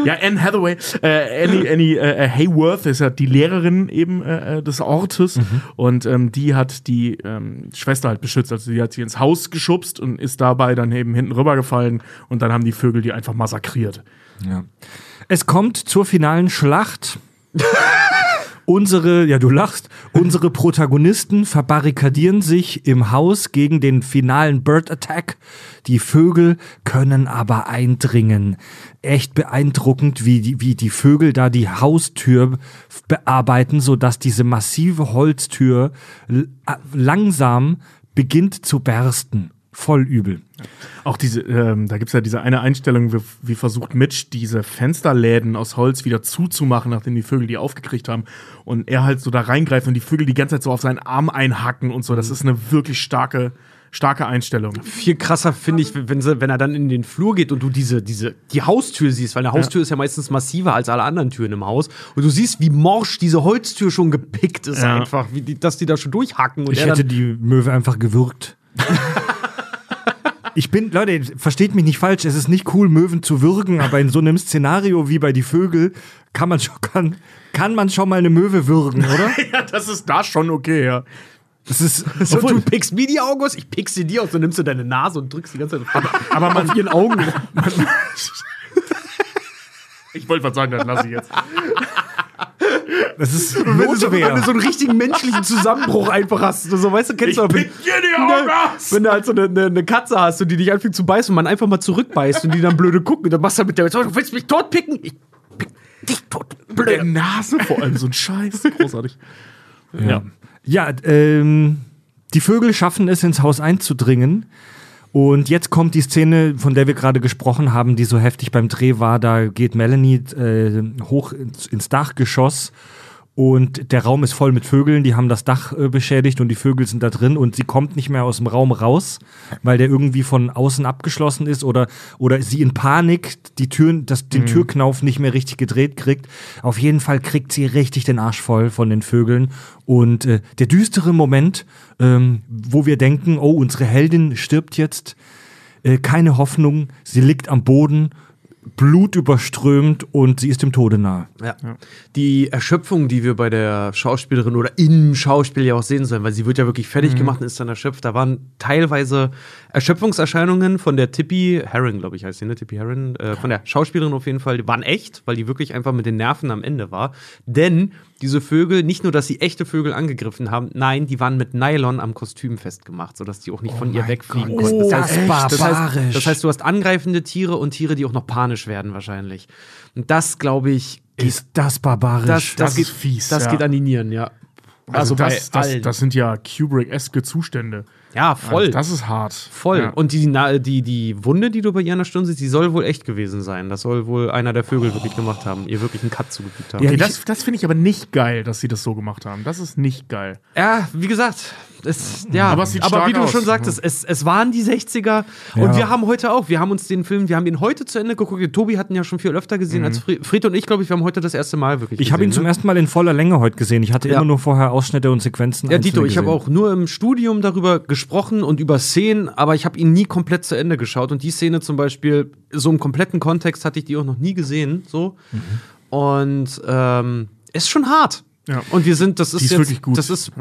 Ja, Anne Hathaway, äh, Annie, Annie äh, Hayworth ist ja die Lehrerin eben äh, des Ortes und ähm, die hat die ähm, Schwester halt beschützt. Also die hat sie ins Haus geschubst und ist dabei dann eben hinten rübergefallen und dann haben die Vögel die einfach massakriert. Ja. Es kommt zur finalen Schlacht. Unsere, ja du lachst, unsere Protagonisten verbarrikadieren sich im Haus gegen den finalen Bird Attack. Die Vögel können aber eindringen. Echt beeindruckend, wie die, wie die Vögel da die Haustür bearbeiten, sodass diese massive Holztür langsam beginnt zu bersten. Voll übel. Auch diese, ähm, da gibt's ja diese eine Einstellung, wie, wie versucht Mitch diese Fensterläden aus Holz wieder zuzumachen, nachdem die Vögel die aufgekriegt haben. Und er halt so da reingreift und die Vögel die ganze Zeit so auf seinen Arm einhacken und so. Das ist eine wirklich starke, starke Einstellung. Viel krasser finde ich, wenn, sie, wenn er dann in den Flur geht und du diese, diese, die Haustür siehst, weil eine Haustür ist ja meistens massiver als alle anderen Türen im Haus. Und du siehst, wie morsch diese Holztür schon gepickt ist, Ja. einfach, wie die, dass die da schon durchhacken. Und Ich er hätte die Möwe einfach gewürgt. Ich bin, Leute, versteht mich nicht falsch, es ist nicht cool, Möwen zu würgen, aber in so einem Szenario wie bei die Vögel kann man schon, kann, kann man schon mal eine Möwe würgen, oder? Ja, das ist da schon okay, ja. Das ist, so, du pickst mir die Augen aus, ich pick sie dir aus, dann nimmst du deine Nase und drückst die ganze Zeit auf, Aber man, auf ihren Augen. ich Ich wollte was sagen, das lasse ich jetzt. Das ist Wenn du, so, wenn du so einen richtigen menschlichen Zusammenbruch einfach hast, so weißt du, kennst du auch, wenn, dir die Augen aus! wenn du halt so eine, eine, eine Katze hast und die dich anfängt zu beißen und man einfach mal zurückbeißt und die dann blöde gucken dann machst du halt mit der, du willst mich totpicken? Ich pick dich tot, Der blöde. Nase vor allem, so ein Scheiß. Großartig. Ja, ja ähm, die Vögel schaffen es, ins Haus einzudringen. Und jetzt kommt die Szene, von der wir gerade gesprochen haben, die so heftig beim Dreh war. Da geht Melanie äh, hoch ins, ins Dachgeschoss und der Raum ist voll mit Vögeln. Die haben das Dach äh, beschädigt und die Vögel sind da drin und sie kommt nicht mehr aus dem Raum raus, weil der irgendwie von außen abgeschlossen ist oder, oder sie in Panik die Türen, das, den Türknauf nicht mehr richtig gedreht kriegt. Auf jeden Fall kriegt sie richtig den Arsch voll von den Vögeln. Und äh, der düstere Moment, ähm, wo wir denken, oh, unsere Heldin stirbt jetzt, äh, keine Hoffnung, sie liegt am Boden, Blut überströmt und sie ist dem Tode nahe. Ja. Die Erschöpfung, die wir bei der Schauspielerin oder im Schauspiel ja auch sehen sollen, weil sie wird ja wirklich fertig gemacht und ist dann erschöpft. Da waren teilweise Erschöpfungserscheinungen von der Tippi Heron, glaube ich, heißt sie, ne? Tippi Heron, äh, von der Schauspielerin auf jeden Fall, die waren echt, weil die wirklich einfach mit den Nerven am Ende war. Denn diese Vögel, nicht nur, dass sie echte Vögel angegriffen haben, nein, die waren mit Nylon am Kostüm festgemacht, sodass die auch nicht von ihr wegfliegen Gott, konnten. Das, das heißt, das, heißt, das heißt, du hast angreifende Tiere und Tiere, die auch noch panisch werden wahrscheinlich. Und das, glaube ich, Ist das barbarisch? das, das, das geht, ist fies, Das ja. geht an die Nieren, ja. Also, Also, das, das, das sind ja Kubrick-eske Zustände. ja, voll. Also das ist hart. voll. Ja. Und die, die, die Wunde, die du bei ihr an der Stirn siehst, die soll wohl echt gewesen sein. Das soll wohl einer der Vögel wirklich gemacht haben. Ihr wirklich einen Cut zugefügt haben. Ja, Okay, das das finde ich aber nicht geil, dass sie das so gemacht haben. Das ist nicht geil. Ja, wie gesagt, es, ja, Aber aber wie du aus. schon sagtest, es, es waren die 60er und Ja. wir haben heute auch, wir haben uns den Film, wir haben ihn heute zu Ende geguckt. Tobi hatten ja schon viel öfter gesehen als Fred, Fred und ich, glaube ich, wir haben heute das erste Mal wirklich ich habe ihn gesehen, zum ne? ersten Mal in voller Länge heute gesehen. Ich hatte Ja. immer nur vorher Ausschnitte und Sequenzen. Ja, Dito, ich habe auch nur im Studium darüber gesprochen und über Szenen, aber ich habe ihn nie komplett zu Ende geschaut. Und die Szene zum Beispiel, so im kompletten Kontext hatte ich die auch noch nie gesehen. So. Mhm. Und ähm, ist schon hart. Ja. Und wir sind, das ist, ist jetzt, wirklich gut. das ist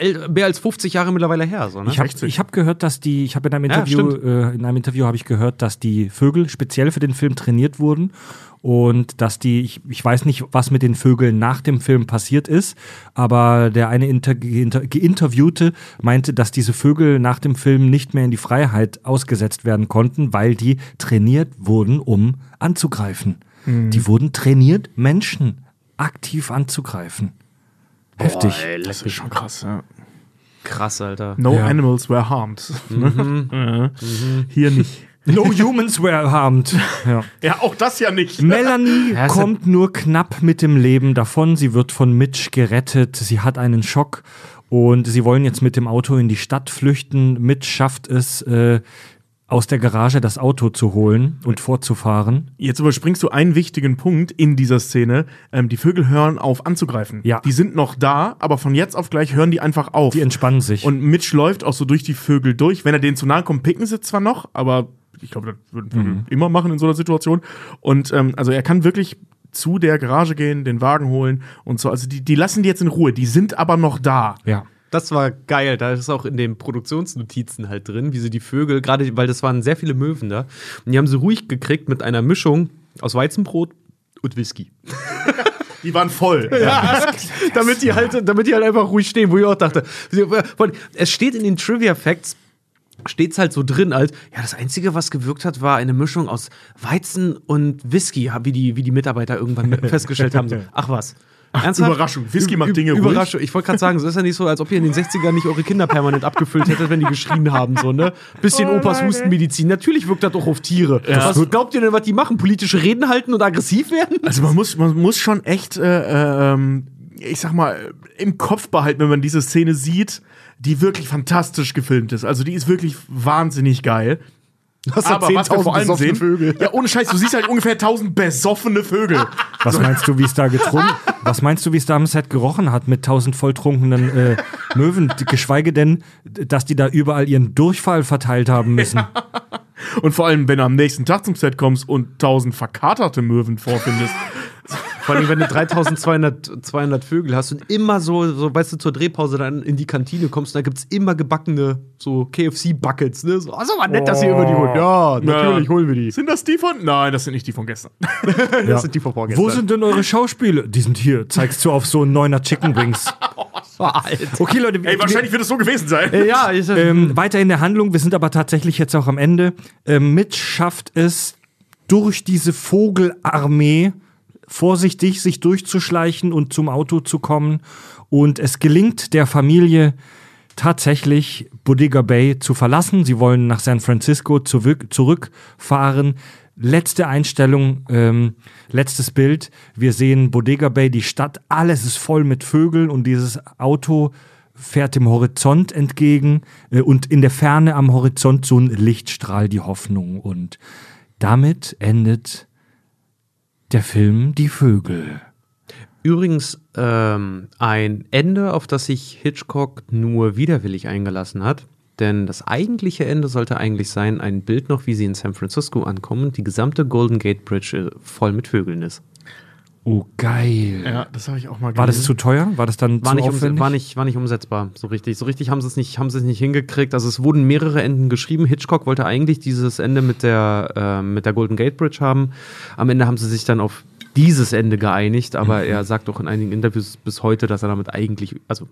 el- mehr als 50 Jahre mittlerweile her. So, ne? Ich habe 60. ich hab gehört, dass die, ich habe in einem Ja, Interview, stimmt. äh, in einem Interview habe ich gehört, dass die Vögel speziell für den Film trainiert wurden und dass die, ich, ich weiß nicht, was mit den Vögeln nach dem Film passiert ist, aber der eine Inter, Inter, Geinterviewte meinte, dass diese Vögel nach dem Film nicht mehr in die Freiheit ausgesetzt werden konnten, weil die trainiert wurden, um anzugreifen. Mhm. Die wurden trainiert, Menschen aktiv anzugreifen. Heftig. Das ist schon krass, ja. Krass, Alter. No Ja. animals were harmed. Mhm. Ja. Hier nicht. No humans were harmed. Ja. Ja, auch das ja nicht. Melanie Ja, kommt nur knapp mit dem Leben davon. Sie wird von Mitch gerettet. Sie hat einen Schock und sie wollen jetzt mit dem Auto in die Stadt flüchten. Mitch schafft es, äh, aus der Garage das Auto zu holen und fortzufahren. Jetzt überspringst du einen wichtigen Punkt in dieser Szene. Ähm, die Vögel hören auf anzugreifen. Ja. Die sind noch da, aber von jetzt auf gleich hören die einfach auf. Die entspannen sich. Und Mitch läuft auch so durch die Vögel durch. Wenn er denen zu nahe kommt, picken sie zwar noch, aber ich glaube, das würden Vögel Mhm. immer machen in so einer Situation. Und ähm, also er kann wirklich zu der Garage gehen, den Wagen holen und so. Also die, die lassen die jetzt in Ruhe. Die sind aber noch da. ja. Das war geil. Da ist auch in den Produktionsnotizen halt drin, wie sie die Vögel, gerade weil das waren sehr viele Möwen da, und die haben sie ruhig gekriegt mit einer Mischung aus Weizenbrot und Whisky. Die waren voll. Ja, damit die halt, damit die halt einfach ruhig stehen, wo ich auch dachte. Es steht in den Trivia Facts, steht's halt so drin als, ja, das Einzige, was gewirkt hat, war eine Mischung aus Weizen und Whisky, wie die, wie die Mitarbeiter irgendwann festgestellt haben. So, ach was. Ernsthaft? Überraschung. Whisky macht Dinge Ü- ruhig. Überraschung. Ich wollte gerade sagen, es ist ja nicht so, als ob ihr in den 60ern nicht eure Kinder permanent abgefüllt hättet, wenn die geschrien haben, so, ne? Bisschen Oh Opas. Hustenmedizin. Natürlich wirkt das auch auf Tiere. Was glaubt ihr denn, was die machen? Politische Reden halten und aggressiv werden? Also man muss, man muss schon echt, äh, ähm, ich sag mal, im Kopf behalten, wenn man diese Szene sieht, die wirklich fantastisch gefilmt ist. Also die ist wirklich wahnsinnig geil. Das Aber was wir vor allem sehen, Vögel. ja ohne Scheiß, du siehst halt ungefähr 1000 besoffene Vögel. Was meinst du, wie es da getrunken? Was meinst du, wie es da am Set gerochen hat mit tausend volltrunkenen äh, Möwen? Geschweige denn, dass die da überall ihren Durchfall verteilt haben müssen. Und vor allem, wenn du am nächsten Tag zum Set kommst und 1000 verkaterte Möwen vorfindest. Vor allem, wenn du 3200 200 Vögel hast und immer so, so, weißt du, zur Drehpause dann in die Kantine kommst, da gibt es immer gebackene, so KFC-Buckets, ne? So, oh, so war nett, dass ihr über die holt. Ja, natürlich holen wir die. Sind das die von? Nein, das sind nicht die von gestern. Das sind die von vorgestern. Wo sind denn eure Schauspieler? Die sind hier. Zeigst du auf so einen neuner Chicken Wings. Oh, Alter. Okay, Leute, wir- Ey, wahrscheinlich wird es so gewesen sein. Ja, ich, Ähm, weiter in der Handlung, wir sind aber tatsächlich jetzt auch am Ende. Ähm, Mitch schafft es, durch diese Vogelarmee vorsichtig sich durchzuschleichen und zum Auto zu kommen. Und es gelingt der Familie tatsächlich, Bodega Bay zu verlassen. Sie wollen nach San Francisco zurück, zurückfahren. Letzte Einstellung, ähm, letztes Bild. Wir sehen Bodega Bay, die Stadt, alles ist voll mit Vögeln und dieses Auto fährt dem Horizont entgegen äh, und in der Ferne am Horizont so ein Lichtstrahl, die Hoffnung. Und damit endet der Film Die Vögel. Übrigens ähm, ein Ende, auf das sich Hitchcock nur widerwillig eingelassen hat. Denn das eigentliche Ende sollte eigentlich sein, ein Bild noch, wie sie in San Francisco ankommen die gesamte Golden Gate Bridge äh, voll mit Vögeln ist. Oh, geil. Ja, das habe ich auch mal War das gelesen. zu teuer? War das dann War zu nicht, aufwendig? war, nicht, war nicht umsetzbar, so richtig. So richtig haben sie es nicht, haben sie es nicht hingekriegt. Also es wurden mehrere Enden geschrieben. Hitchcock wollte eigentlich dieses Ende mit der, äh, mit der Golden Gate Bridge haben. Am Ende haben sie sich dann auf dieses Ende geeinigt, aber Mhm. er sagt auch in einigen Interviews bis heute, dass er damit eigentlich, also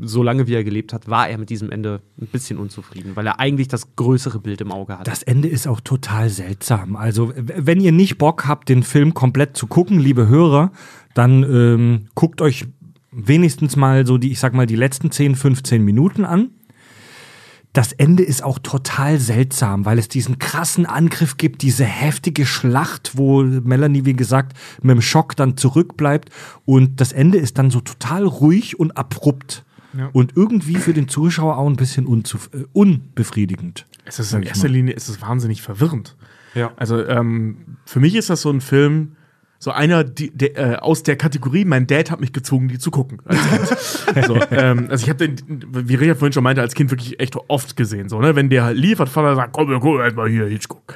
so lange wie er gelebt hat, war er mit diesem Ende ein bisschen unzufrieden, weil er eigentlich das größere Bild im Auge hatte. Das Ende ist auch total seltsam. Also, wenn ihr nicht Bock habt, den Film komplett zu gucken, liebe Hörer, dann ähm, guckt euch wenigstens mal so die, ich sag mal, die letzten 10, 15 Minuten an. Das Ende ist auch total seltsam, weil es diesen krassen Angriff gibt, diese heftige Schlacht, wo Melanie, wie gesagt, mit dem Schock dann zurückbleibt. Und das Ende ist dann so total ruhig und abrupt. Ja. Und irgendwie für den Zuschauer auch ein bisschen äh, unbefriedigend. Es ist in erster. Linie ist es wahnsinnig verwirrend. Ja. Also ähm, für mich ist das so ein Film, so einer die, der, äh, aus der Kategorie, mein Dad hat mich gezwungen, die zu gucken. Als kind. so, ähm, also ich habe den, wie Richard vorhin schon meinte, als Kind wirklich echt oft gesehen. So, ne? Wenn der halt lief, hat Vater gesagt, komm, gucken erstmal hier, Hitchcock.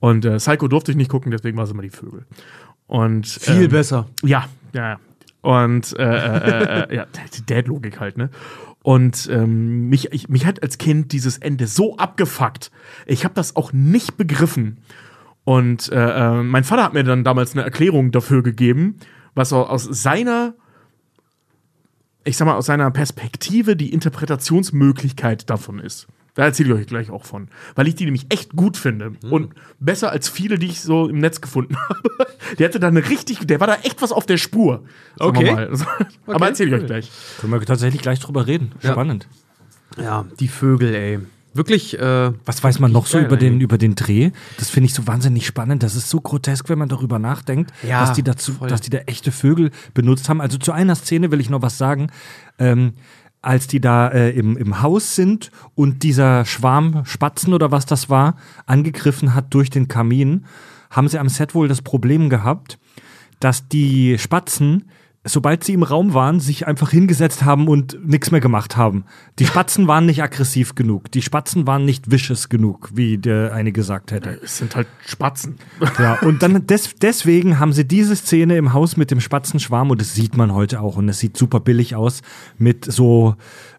Und äh, Psycho durfte ich nicht gucken, deswegen war es immer die Vögel. Und, Viel ähm, besser. ja, ja, ja. Und äh, äh, äh, ja, die Dad-Logik halt, ne? Und ähm, mich, ich, mich hat als Kind dieses Ende so abgefuckt. Ich habe das auch nicht begriffen. Und äh, äh, mein Vater hat mir dann damals eine Erklärung dafür gegeben, was aus seiner, ich sag mal, aus seiner Perspektive die Interpretationsmöglichkeit davon ist. Da erzähle ich euch gleich auch von. Weil ich die nämlich echt gut finde. Und besser als viele, die ich so im Netz gefunden habe. Der hatte da eine richtig, der war da echt was auf der Spur. sagen wir Okay. mal. Aber erzähle ich euch gleich. Können wir tatsächlich gleich drüber reden. Ja. Spannend. Ja, die Vögel, ey. Wirklich, äh, Was weiß man noch so geil über den, über den Dreh? Das finde ich so wahnsinnig spannend. Das ist so grotesk, wenn man darüber nachdenkt, Ja, dass, die dazu, voll. dass die da echte Vögel benutzt haben. Also zu einer Szene will ich noch was sagen. Ähm, als die da äh, im, im Haus sind und dieser Schwarm Spatzen oder was das war, angegriffen hat durch den Kamin, haben sie am Set wohl das Problem gehabt, dass die Spatzen, sobald sie im Raum waren, sich einfach hingesetzt haben und nichts mehr gemacht haben. Die Spatzen waren nicht aggressiv genug. Die Spatzen waren nicht vicious genug, wie der eine gesagt hätte. Es sind halt Spatzen. Ja, und dann des, deswegen haben sie diese Szene im Haus mit dem Spatzenschwarm und das sieht man heute auch und es sieht super billig aus mit so,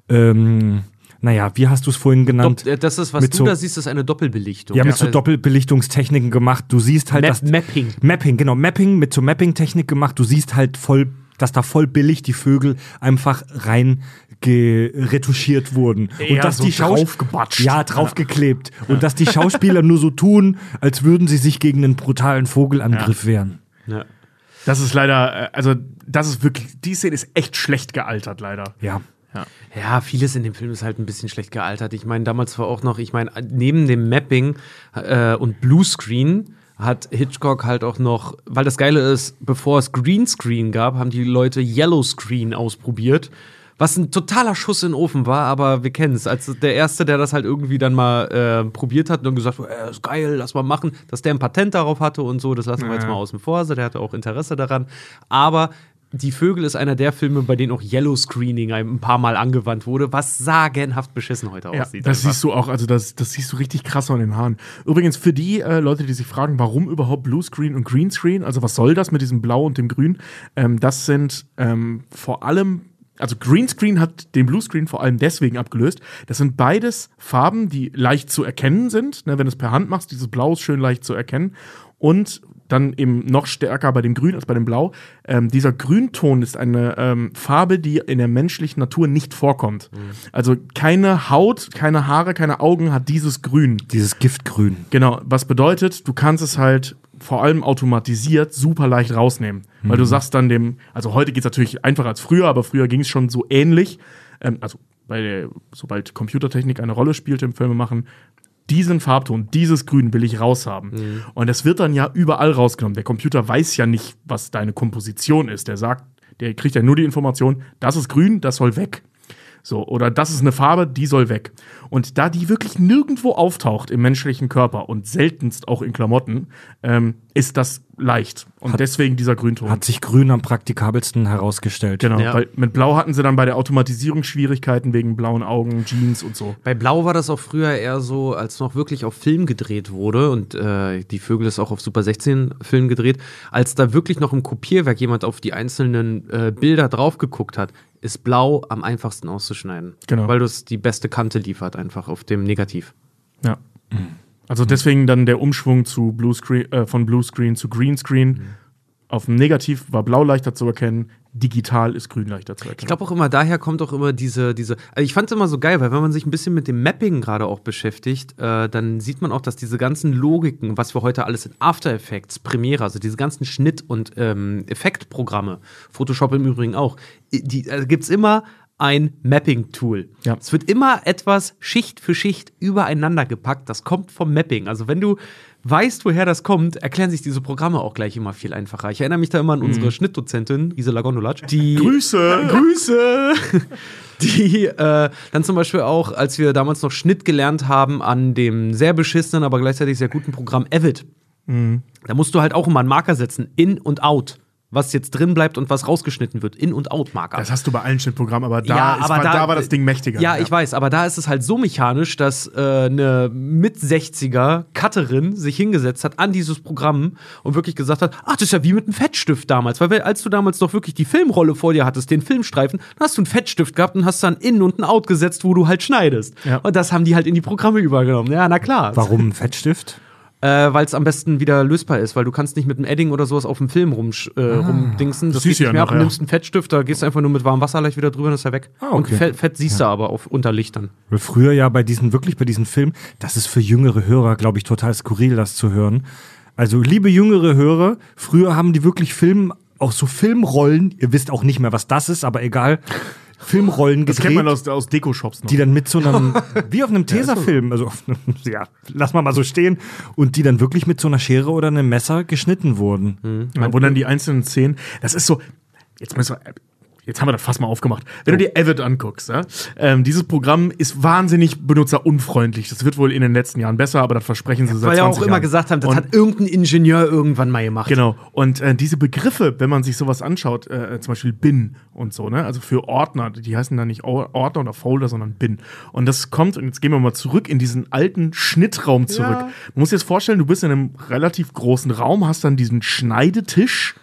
ähm, naja, wie hast du es vorhin genannt? Dopp- äh, das ist, was Mit du so- da siehst, ist eine Doppelbelichtung. Ja, mit so Also Doppelbelichtungstechniken gemacht. Du siehst halt, Map dass Mapping. Mapping, genau, Mapping mit so Mapping-Technik gemacht. Du siehst halt voll, dass da voll billig die Vögel einfach rein retuschiert wurden. Eher und dass so die Schaus draufgebatscht. Ja, draufgeklebt. Und dass die Schauspieler nur so tun, als würden sie sich gegen einen brutalen Vogelangriff wehren. Ja. Das ist leider, äh, also das ist wirklich, die Szene ist echt schlecht gealtert, leider. Ja. Ja, vieles in dem Film ist halt ein bisschen schlecht gealtert. Ich meine, damals war auch noch, ich meine, neben dem Mapping äh, und Bluescreen hat Hitchcock halt auch noch, weil das Geile ist, bevor es Greenscreen gab, haben die Leute Yellowscreen ausprobiert. Was ein totaler Schuss in den Ofen war, aber wir kennen es. Als der Erste, der das halt irgendwie dann mal äh, probiert hat und gesagt hat, äh, ist geil, lass mal machen, dass der ein Patent darauf hatte und so, das lassen wir jetzt mal außen vor. Also der hatte auch Interesse daran. Aber Die Vögel ist einer der Filme, bei denen auch Yellow Screening ein paar Mal angewandt wurde, was sagenhaft beschissen heute Ja, aussieht. das einfach. siehst du auch, also das, das siehst du richtig krass an den Haaren. Übrigens, für die äh, Leute, die sich fragen, warum überhaupt Bluescreen und Greenscreen, also was soll das mit diesem Blau und dem Grün, ähm, das sind ähm, vor allem, also Greenscreen hat den Bluescreen vor allem deswegen abgelöst. Das sind beides Farben, die leicht zu erkennen sind. Ne, wenn du es per Hand machst, dieses Blau ist schön leicht zu erkennen. Und dann eben noch stärker bei dem Grün als bei dem Blau. Ähm, dieser Grünton ist eine ähm, Farbe, die in der menschlichen Natur nicht vorkommt. Also keine Haut, keine Haare, keine Augen hat dieses Grün. Dieses Giftgrün. Genau, was bedeutet, du kannst es halt vor allem automatisiert super leicht rausnehmen. Weil du sagst dann dem, also heute geht es natürlich einfacher als früher, aber früher ging es schon so ähnlich. Ähm, also der, sobald Computertechnik eine Rolle spielte im Filmemachen, diesen Farbton, dieses Grün will ich raushaben. Und das wird dann ja überall rausgenommen. Der Computer weiß ja nicht, was deine Komposition ist. Der sagt, der kriegt ja nur die Information, das ist grün, das soll weg. So, oder das ist eine Farbe, die soll weg. Und da die wirklich nirgendwo auftaucht im menschlichen Körper und seltenst auch in Klamotten, ähm, ist das leicht. Und deswegen dieser Grünton. Hat sich Grün am praktikabelsten herausgestellt. genau, Ja. weil mit Blau hatten sie dann bei der Automatisierung Schwierigkeiten wegen blauen Augen, Jeans und so. Bei Blau war das auch früher eher so, als noch wirklich auf Film gedreht wurde und äh, die Vögel ist auch auf Super 16 Film gedreht, als da wirklich noch im Kopierwerk jemand auf die einzelnen äh, Bilder drauf geguckt hat, ist Blau am einfachsten auszuschneiden. Genau. Weil das die beste Kante liefert einfach auf dem Negativ. Ja. Also deswegen dann der Umschwung zu Bluescreen, äh, von Bluescreen zu Greenscreen. Auf dem Negativ war Blau leichter zu erkennen, digital ist Grün leichter zu erkennen. Ich glaube auch immer, daher kommt auch immer diese, diese, also ich fand es immer so geil, weil wenn man sich ein bisschen mit dem Mapping gerade auch beschäftigt, äh, dann sieht man auch, dass diese ganzen Logiken, was wir heute alles in After Effects, Premiere, also diese ganzen Schnitt- und ähm, Effektprogramme, Photoshop im Übrigen auch, die also gibt es immer ein Mapping-Tool. Ja. Es wird immer etwas Schicht für Schicht übereinander gepackt. Das kommt vom Mapping. Also wenn du weißt, woher das kommt, erklären sich diese Programme auch gleich immer viel einfacher. Ich erinnere mich da immer an unsere Schnittdozentin, Gisela Gondolac, die Grüße! Grüße! Die äh, dann zum Beispiel auch, als wir damals noch Schnitt gelernt haben an dem sehr beschissenen, aber gleichzeitig sehr guten Programm Avid. Da musst du halt auch immer einen Marker setzen, in und out. Was jetzt drin bleibt und was rausgeschnitten wird. In- und Out-Marker. Das hast du bei allen Schnittprogrammen, aber da, ist, war, da, war das Ding mächtiger. Ja, ich weiß, aber da ist es halt so mechanisch, dass äh, eine mit 60er Cutterin sich hingesetzt hat an dieses Programm und wirklich gesagt hat, ach, das ist ja wie mit einem Fettstift damals, weil als du damals noch wirklich die Filmrolle vor dir hattest, den Filmstreifen, dann hast du einen Fettstift gehabt und hast dann in und ein Out gesetzt, wo du halt schneidest. Ja. Und das haben die halt in die Programme übergenommen. Ja, na klar. Warum ein Fettstift? Äh, weil es am besten wieder lösbar ist, weil du kannst nicht mit einem Edding oder sowas auf dem Film rum, äh, rumdingsen. Das siehst geht du nicht ja mehr noch, ab. Du ja. nimmst einen Fettstift, da gehst du einfach nur mit warmem Wasser leicht wieder drüber und ist er weg. Ah, Und okay. Fett, Fett siehst du aber auf Unterlichtern. Früher ja bei diesen, wirklich bei diesen Filmen, das ist für jüngere Hörer, glaube ich, total skurril, das zu hören. Also, liebe jüngere Hörer, früher haben die wirklich Film, auch so Filmrollen, ihr wisst auch nicht mehr, was das ist, aber egal, Filmrollen Das gedreht, kennt man aus, aus Deko-Shops noch. die dann mit so einem, wie auf einem Tesafilm, also, auf einem, ja, lass mal mal so stehen, und die dann wirklich mit so einer Schere oder einem Messer geschnitten wurden. Ja, wo dann die einzelnen Szenen, das ist so, jetzt müssen wir, jetzt haben wir das fast mal aufgemacht. Wenn du dir Avid anguckst, ja, ähm, dieses Programm ist wahnsinnig benutzerunfreundlich. Das wird wohl in den letzten Jahren besser, aber das versprechen sie seit Weil ja 20 auch immer Jahren. gesagt haben, das Und- hat irgendein Ingenieur irgendwann mal gemacht. Genau. Und äh, diese Begriffe, wenn man sich sowas anschaut, äh, zum Beispiel Bin und so, ne, also für Ordner, die heißen dann nicht Or- Ordner oder Folder, sondern Bin. Und das kommt, und jetzt gehen wir mal zurück in diesen alten Schnittraum zurück. Man muss sich jetzt vorstellen, du bist in einem relativ großen Raum, hast dann diesen Schneidetisch,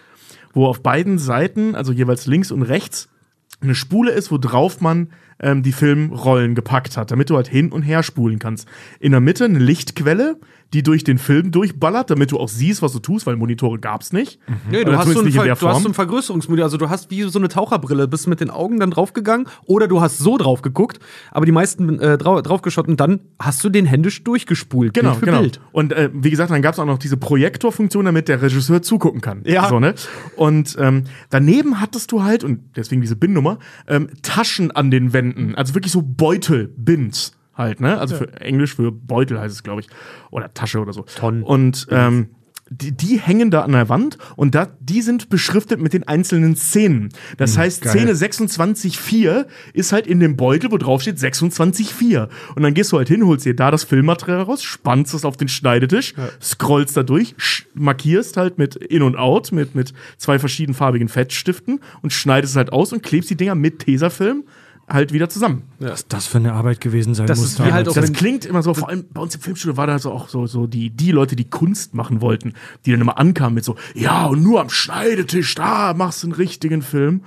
wo auf beiden Seiten, also jeweils links und rechts, eine Spule ist, wo drauf man ähm, die Filmrollen gepackt hat, damit du halt hin und her spulen kannst. In der Mitte eine Lichtquelle, die durch den Film durchballert, damit du auch siehst, was du tust, weil Monitore gab's nicht. Nee, du hast, so nicht Ver du hast so ein Vergrößerungsmodell. Also du hast wie so eine Taucherbrille, bist mit den Augen dann draufgegangen oder du hast so drauf geguckt, aber die meisten äh, drau draufgeschaut und dann hast du den händisch durchgespult. Genau, Bild für genau. Bild. Und äh, wie gesagt, dann gab es auch noch diese Projektorfunktion, damit der Regisseur zugucken kann. Ja. So, ne? Und ähm, daneben hattest du halt, und deswegen diese Bin-Nummer, ähm, Taschen an den Wänden. Also wirklich so Beutel, Bins halt, ne? Also für Englisch für Beutel heißt es, glaube ich. Oder Tasche oder so. Tonnen. Und ähm, die, die hängen da an der Wand und da, die sind beschriftet mit den einzelnen Szenen. Das heißt, geil. Szene 26.4 ist halt in dem Beutel, wo drauf steht 26.4. Und dann gehst du halt hin, holst dir da das Filmmaterial raus, spannst es auf den Schneidetisch, scrollst da durch, markierst halt mit In und Out, mit, mit zwei verschiedenfarbigen Fettstiften und schneidest es halt aus und klebst die Dinger mit Tesafilm halt wieder zusammen. Was das für eine Arbeit gewesen sein Das muss. wie halt Das klingt immer so, vor allem bei uns im Filmstudio war da so auch so, so die, die Leute, die Kunst machen wollten, die dann immer ankamen mit so, ja, und nur am Schneidetisch, da machst du einen richtigen Film.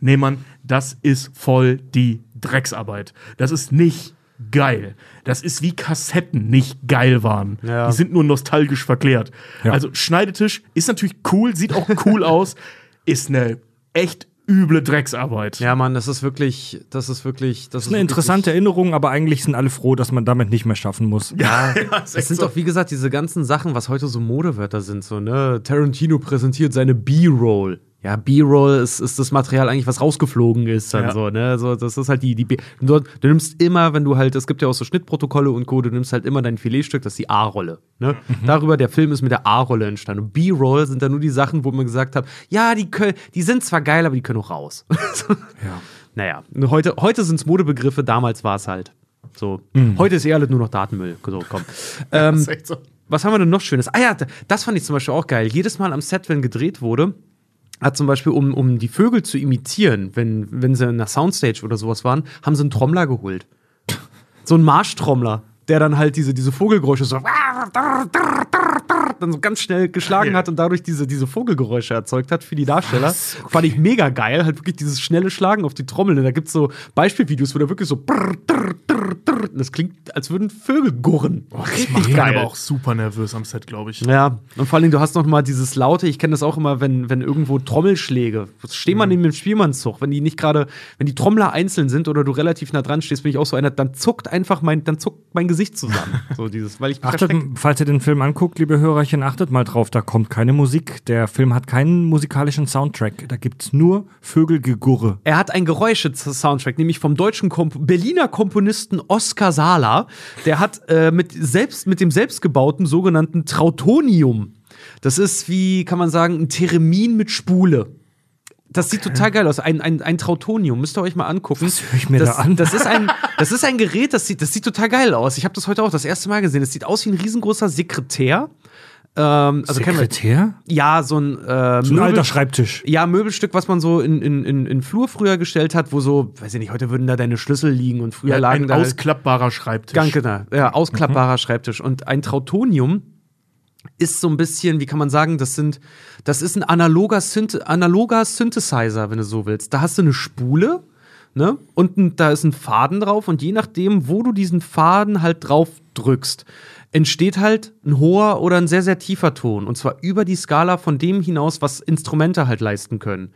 Nee, Mann, das ist voll die Drecksarbeit. Das ist nicht geil. Das ist wie Kassetten nicht geil waren. Ja. Die sind nur nostalgisch verklärt. Ja. Also Schneidetisch ist natürlich cool, sieht auch cool aus, ist eine echt üble Drecksarbeit. Ja, Mann, das ist wirklich, das ist wirklich, das, Das ist eine interessante Erinnerung, aber eigentlich sind alle froh, dass man damit nicht mehr schaffen muss. Ja, ist es sind so. doch, wie gesagt, diese ganzen Sachen, was heute so Modewörter sind, so, ne? Tarantino präsentiert seine B-Roll. Ja, B-Roll ist, ist das Material eigentlich, was rausgeflogen ist, dann Ja. so, ne? So, das ist halt die, die B du, du nimmst immer, wenn du halt, es gibt ja auch so Schnittprotokolle und Co., du nimmst halt immer dein Filetstück, das ist die A-Rolle. Ne? Darüber, der Film ist mit der A-Rolle entstanden. Und B-Roll sind dann nur die Sachen, wo man gesagt hat, ja, die können, die sind zwar geil, aber die können auch raus. So. Ja. Naja, heute, heute sind es Modebegriffe, damals war es halt. So. Heute ist eher alles nur noch Datenmüll. So, komm. ähm, echt so. was haben wir denn noch Schönes? Ah ja, das fand ich zum Beispiel auch geil. Jedes Mal am Set, wenn gedreht wurde, hat zum Beispiel, um, um die Vögel zu imitieren, wenn, wenn sie in einer Soundstage oder sowas waren, haben sie einen Trommler geholt. So einen Marschtrommler, der dann halt diese, diese Vogelgeräusche so dann so ganz schnell geschlagen hat und dadurch diese, diese Vogelgeräusche erzeugt hat für die Darsteller. Fand ich mega geil, halt wirklich dieses schnelle Schlagen auf die Trommel. Und da gibt es so Beispielvideos, wo da wirklich so drrr, drrr, drrr, das klingt, als würden Vögel gurren. Das macht einen aber auch super nervös am Set, glaube ich. Ja, und vor allem, du hast noch mal dieses laute, ich kenne das auch immer, wenn, wenn irgendwo Trommelschläge, steh mal neben dem Spielmannszug, wenn die nicht gerade, wenn die Trommler einzeln sind oder du relativ nah dran stehst, bin ich auch so einer, dann zuckt einfach mein, dann zuckt mein Gesicht zusammen. So dieses, weil ich Achtet, falls ihr den Film anguckt, liebe Hörerchen, achtet mal drauf, da kommt keine Musik. Der Film hat keinen musikalischen Soundtrack. Da gibt's nur Vögelgegurre. Er hat ein Geräusche-Soundtrack, nämlich vom deutschen Komp Berliner Komponisten Oskar Sala. Der hat äh, mit, selbst, mit dem selbstgebauten sogenannten Trautonium. Das ist wie, kann man sagen, ein Theremin mit Spule. Das sieht total geil aus. Ein, ein, ein Trautonium. Müsst ihr euch mal angucken. Was höre ich mir das, da an? Das ist ein, das ist ein Gerät, das sieht, das sieht total geil aus. Ich habe das heute auch das erste Mal gesehen. Es sieht aus wie ein riesengroßer Sekretär. Ähm, also kennen wir- Sekretär? Ja, so ein, äh, So ein alter Schreibtisch. ja, Möbelstück, was man so in, in, in, in Flur früher gestellt hat, wo so, weiß ich nicht, heute würden da deine Schlüssel liegen und früher Ja, lagen ein da. ausklappbarer Schreibtisch. Ganz genau, ja, ausklappbarer Schreibtisch. Und ein Trautonium ist so ein bisschen, wie kann man sagen, das sind, das ist ein analoger, Synth analoger Synthesizer, wenn du so willst. Da hast du eine Spule, ne? Und ein, da ist ein Faden drauf und je nachdem, wo du diesen Faden halt drauf drückst, entsteht halt ein hoher oder ein sehr, sehr tiefer Ton. Und zwar über die Skala von dem hinaus, was Instrumente halt leisten können.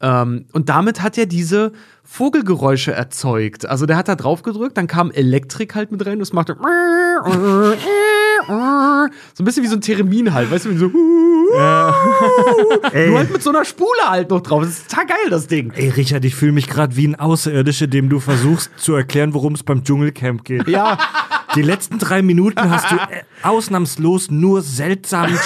Ähm, und damit hat er diese Vogelgeräusche erzeugt. Also der hat da drauf gedrückt, dann kam Elektrik halt mit rein, das machte so ein bisschen wie so ein Theremin halt, weißt du, wie so nur halt mit so einer Spule halt noch drauf. Das ist total geil, das Ding. Ey, Richard, ich fühle mich gerade wie ein Außerirdischer, dem du versuchst zu erklären, worum es beim Dschungelcamp geht. Ja, Die letzten drei Minuten hast du äh, ausnahmslos nur seltsam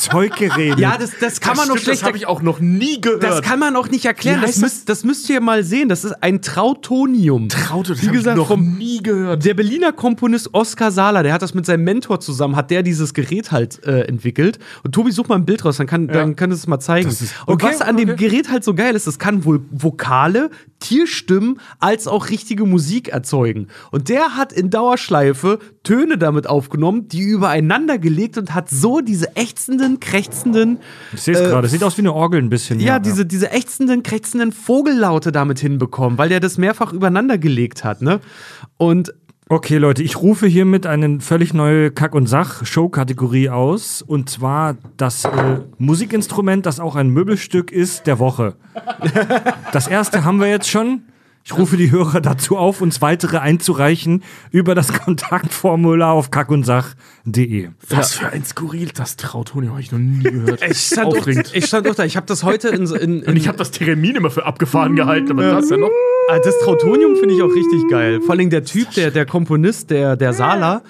Zeug geredet. ja das, das kann man noch schlecht Das habe ich auch noch nie gehört. Das kann man auch nicht erklären. Das das? müsst, das müsst ihr mal sehen. Das ist ein Trautonium. Traute, das Wie hab ich gesagt, noch vom- nie gehört. Der Berliner Komponist Oskar Sala, der hat das mit seinem Mentor zusammen, hat der dieses Gerät halt äh, entwickelt. Und Tobi, such mal ein Bild raus, dann kann, dann kann es mal zeigen. Das ist- Und okay, was an dem okay. Gerät halt so geil ist, das kann wohl Vokale, Tierstimmen als auch richtige Musik erzeugen. Und der hat in Dauerschleife Töne damit aufgenommen, die übereinander gelegt und hat so diese ächzenden, krächzenden ich sehe es gerade. Sieht aus wie eine Orgel ein bisschen. ja, diese, diese ächzenden, krächzenden Vogellaute damit hinbekommen, weil der das mehrfach übereinander gelegt hat, ne? Und Okay, Leute, ich rufe hiermit eine völlig neue Kack- und Sach-Show-Kategorie aus. Und zwar das äh, Musikinstrument, das auch ein Möbelstück ist, der Woche. Das erste haben wir jetzt schon. Ich rufe die Hörer dazu auf, uns weitere einzureichen über das Kontaktformular auf kackundsach.de. Was für ein skurril, das Trautonium habe ich noch nie gehört. ich stand, auch, ich stand auch da. Ich habe das heute in, so- in, in Und ich habe das Theremin immer für abgefahren gehalten, aber das ja noch. Ah, das Trautonium finde ich auch richtig geil. Vor allem der Typ, der, der Komponist, der, der Sala,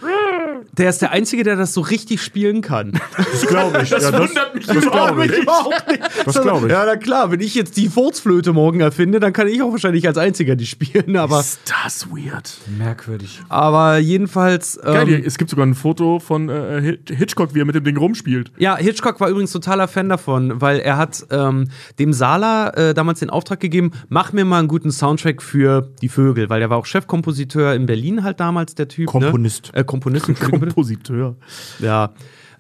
der ist der Einzige, der das so richtig spielen kann. Das glaube ich. Das ja, wundert mich das überhaupt, glaube ich. überhaupt nicht. Das glaube ich. Ja, na klar, wenn ich jetzt die Furzflöte morgen erfinde, dann kann ich auch wahrscheinlich als Einziger die spielen. Aber, Ist das weird. Merkwürdig. aber jedenfalls. Geil, Ähm, es gibt sogar ein Foto von äh, Hitch- Hitchcock, wie er mit dem Ding rumspielt. ja, Hitchcock war übrigens totaler Fan davon, weil er hat ähm, dem Sala äh, damals den Auftrag gegeben, mach mir mal einen guten Soundtrack für die Vögel, weil der war auch Chefkompositeur in Berlin halt damals, der Typ. Komponist. Ne? Äh, Komponist, bitte. Kompositeur. Ja.